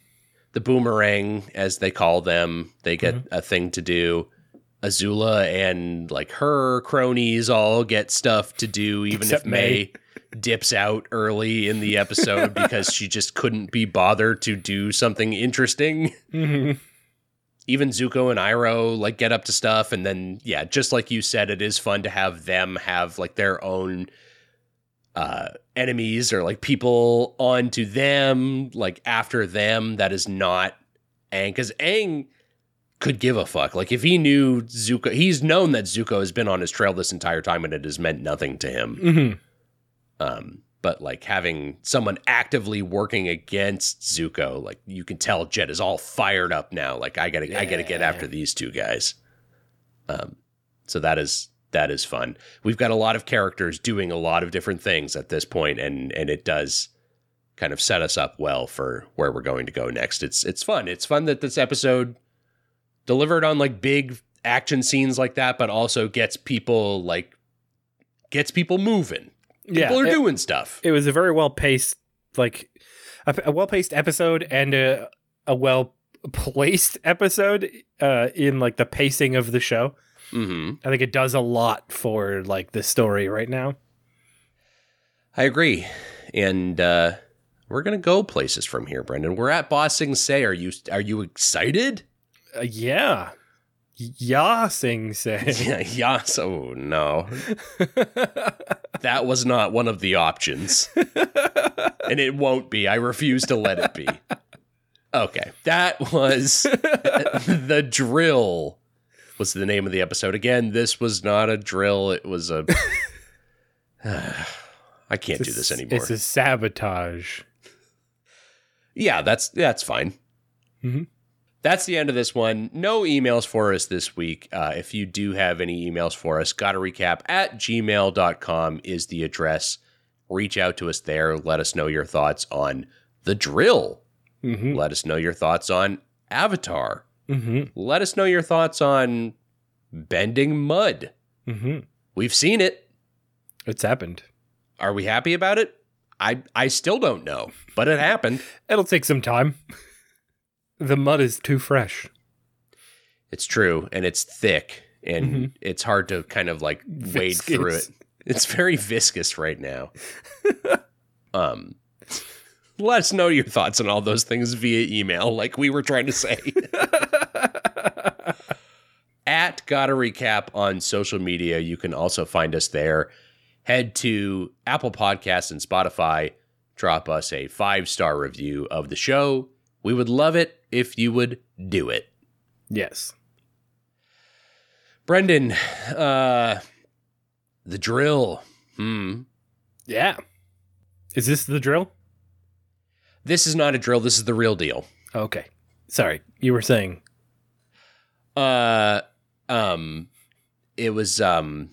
the boomerang, as they call them, they get Mm-hmm. a thing to do. Azula and like her cronies all get stuff to do, even Except if Mai dips out early in the episode because she just couldn't be bothered to do something interesting Mhm. Even Zuko and Iroh like get up to stuff and then yeah, just like you said, it is fun to have them have like their own uh enemies or like people onto them, like after them that is not Aang. Cause Aang could give a fuck. Like if he knew Zuko he's known that Zuko has been on his trail this entire time and it has meant nothing to him. Mhm. Um, but like having someone actively working against Zuko, like you can tell Jet is all fired up now. Like I gotta, I gotta get Yeah. after these two guys. Um, so that is that is fun. We've got a lot of characters doing a lot of different things at this point, and and it does kind of set us up well for where we're going to go next. It's it's fun. It's fun that this episode delivered on like big action scenes like that, but also gets people like gets people moving. People are it- doing stuff. it was a very well paced like a, a well paced episode and a a well placed episode uh in like the pacing of the show hmm i think it does a lot for like the story right now I agree. And uh we're gonna go places from here, Brendan. We're at Ba Sing Se. Are you are you excited? uh, yeah yeah sing say Yeah, yes. Oh no. that was not one of the options. and it won't be. I refuse to let it be. Okay. That was the drill was the name of the episode. Again, this was not a drill. It was a I can't do this anymore. it's a sabotage Yeah, that's that's fine. Mhm. That's the end of this one. No emails for us this week. Uh, if you do have any emails for us, gotta recap at gmail.com is the address. Reach out to us there. Let us know your thoughts on the drill. mm-hmm. Let us know your thoughts on Avatar. Mm-hmm. Let us know your thoughts on bending mud. Mm-hmm. We've seen it. it's happened Are we happy about it? I I still don't know, but it happened. it'll take some time the mud is too fresh It's true, and it's thick, and Mhm. it's hard to kind of like wade through it. It's very viscous right now. um, let us know your thoughts on all those things via email, like we were trying to say. At Gotta Recap on social media, you can also find us there. Head to Apple Podcasts and Spotify. Drop us a five star review of the show. We would love it if you would do it. yes Brendan, uh, the drill. Hmm. yeah is this the drill This is not a drill. This is the real deal. okay sorry you were saying Uh, um, it was um,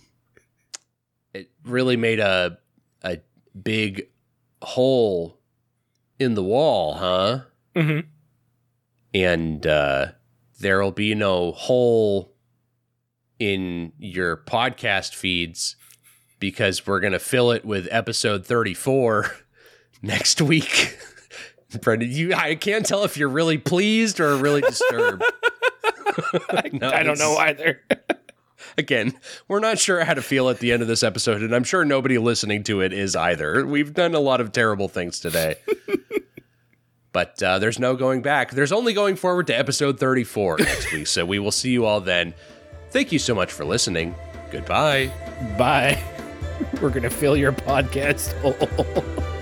it really made a a big hole in the wall, huh? Mm-hmm. And uh, there'll be no hole in your podcast feeds because we're gonna fill it with episode thirty four next week. Brendan, you I can't tell if you're really pleased or really disturbed. No, I don't know either. Again, we're not sure how to feel at the end of this episode, and I'm sure nobody listening to it is either. We've done a lot of terrible things today. But uh, there's no going back. There's only going forward to episode 34 next week. So we will see you all then. Thank you so much for listening. Goodbye. Bye. We're gonna fill your podcast hole.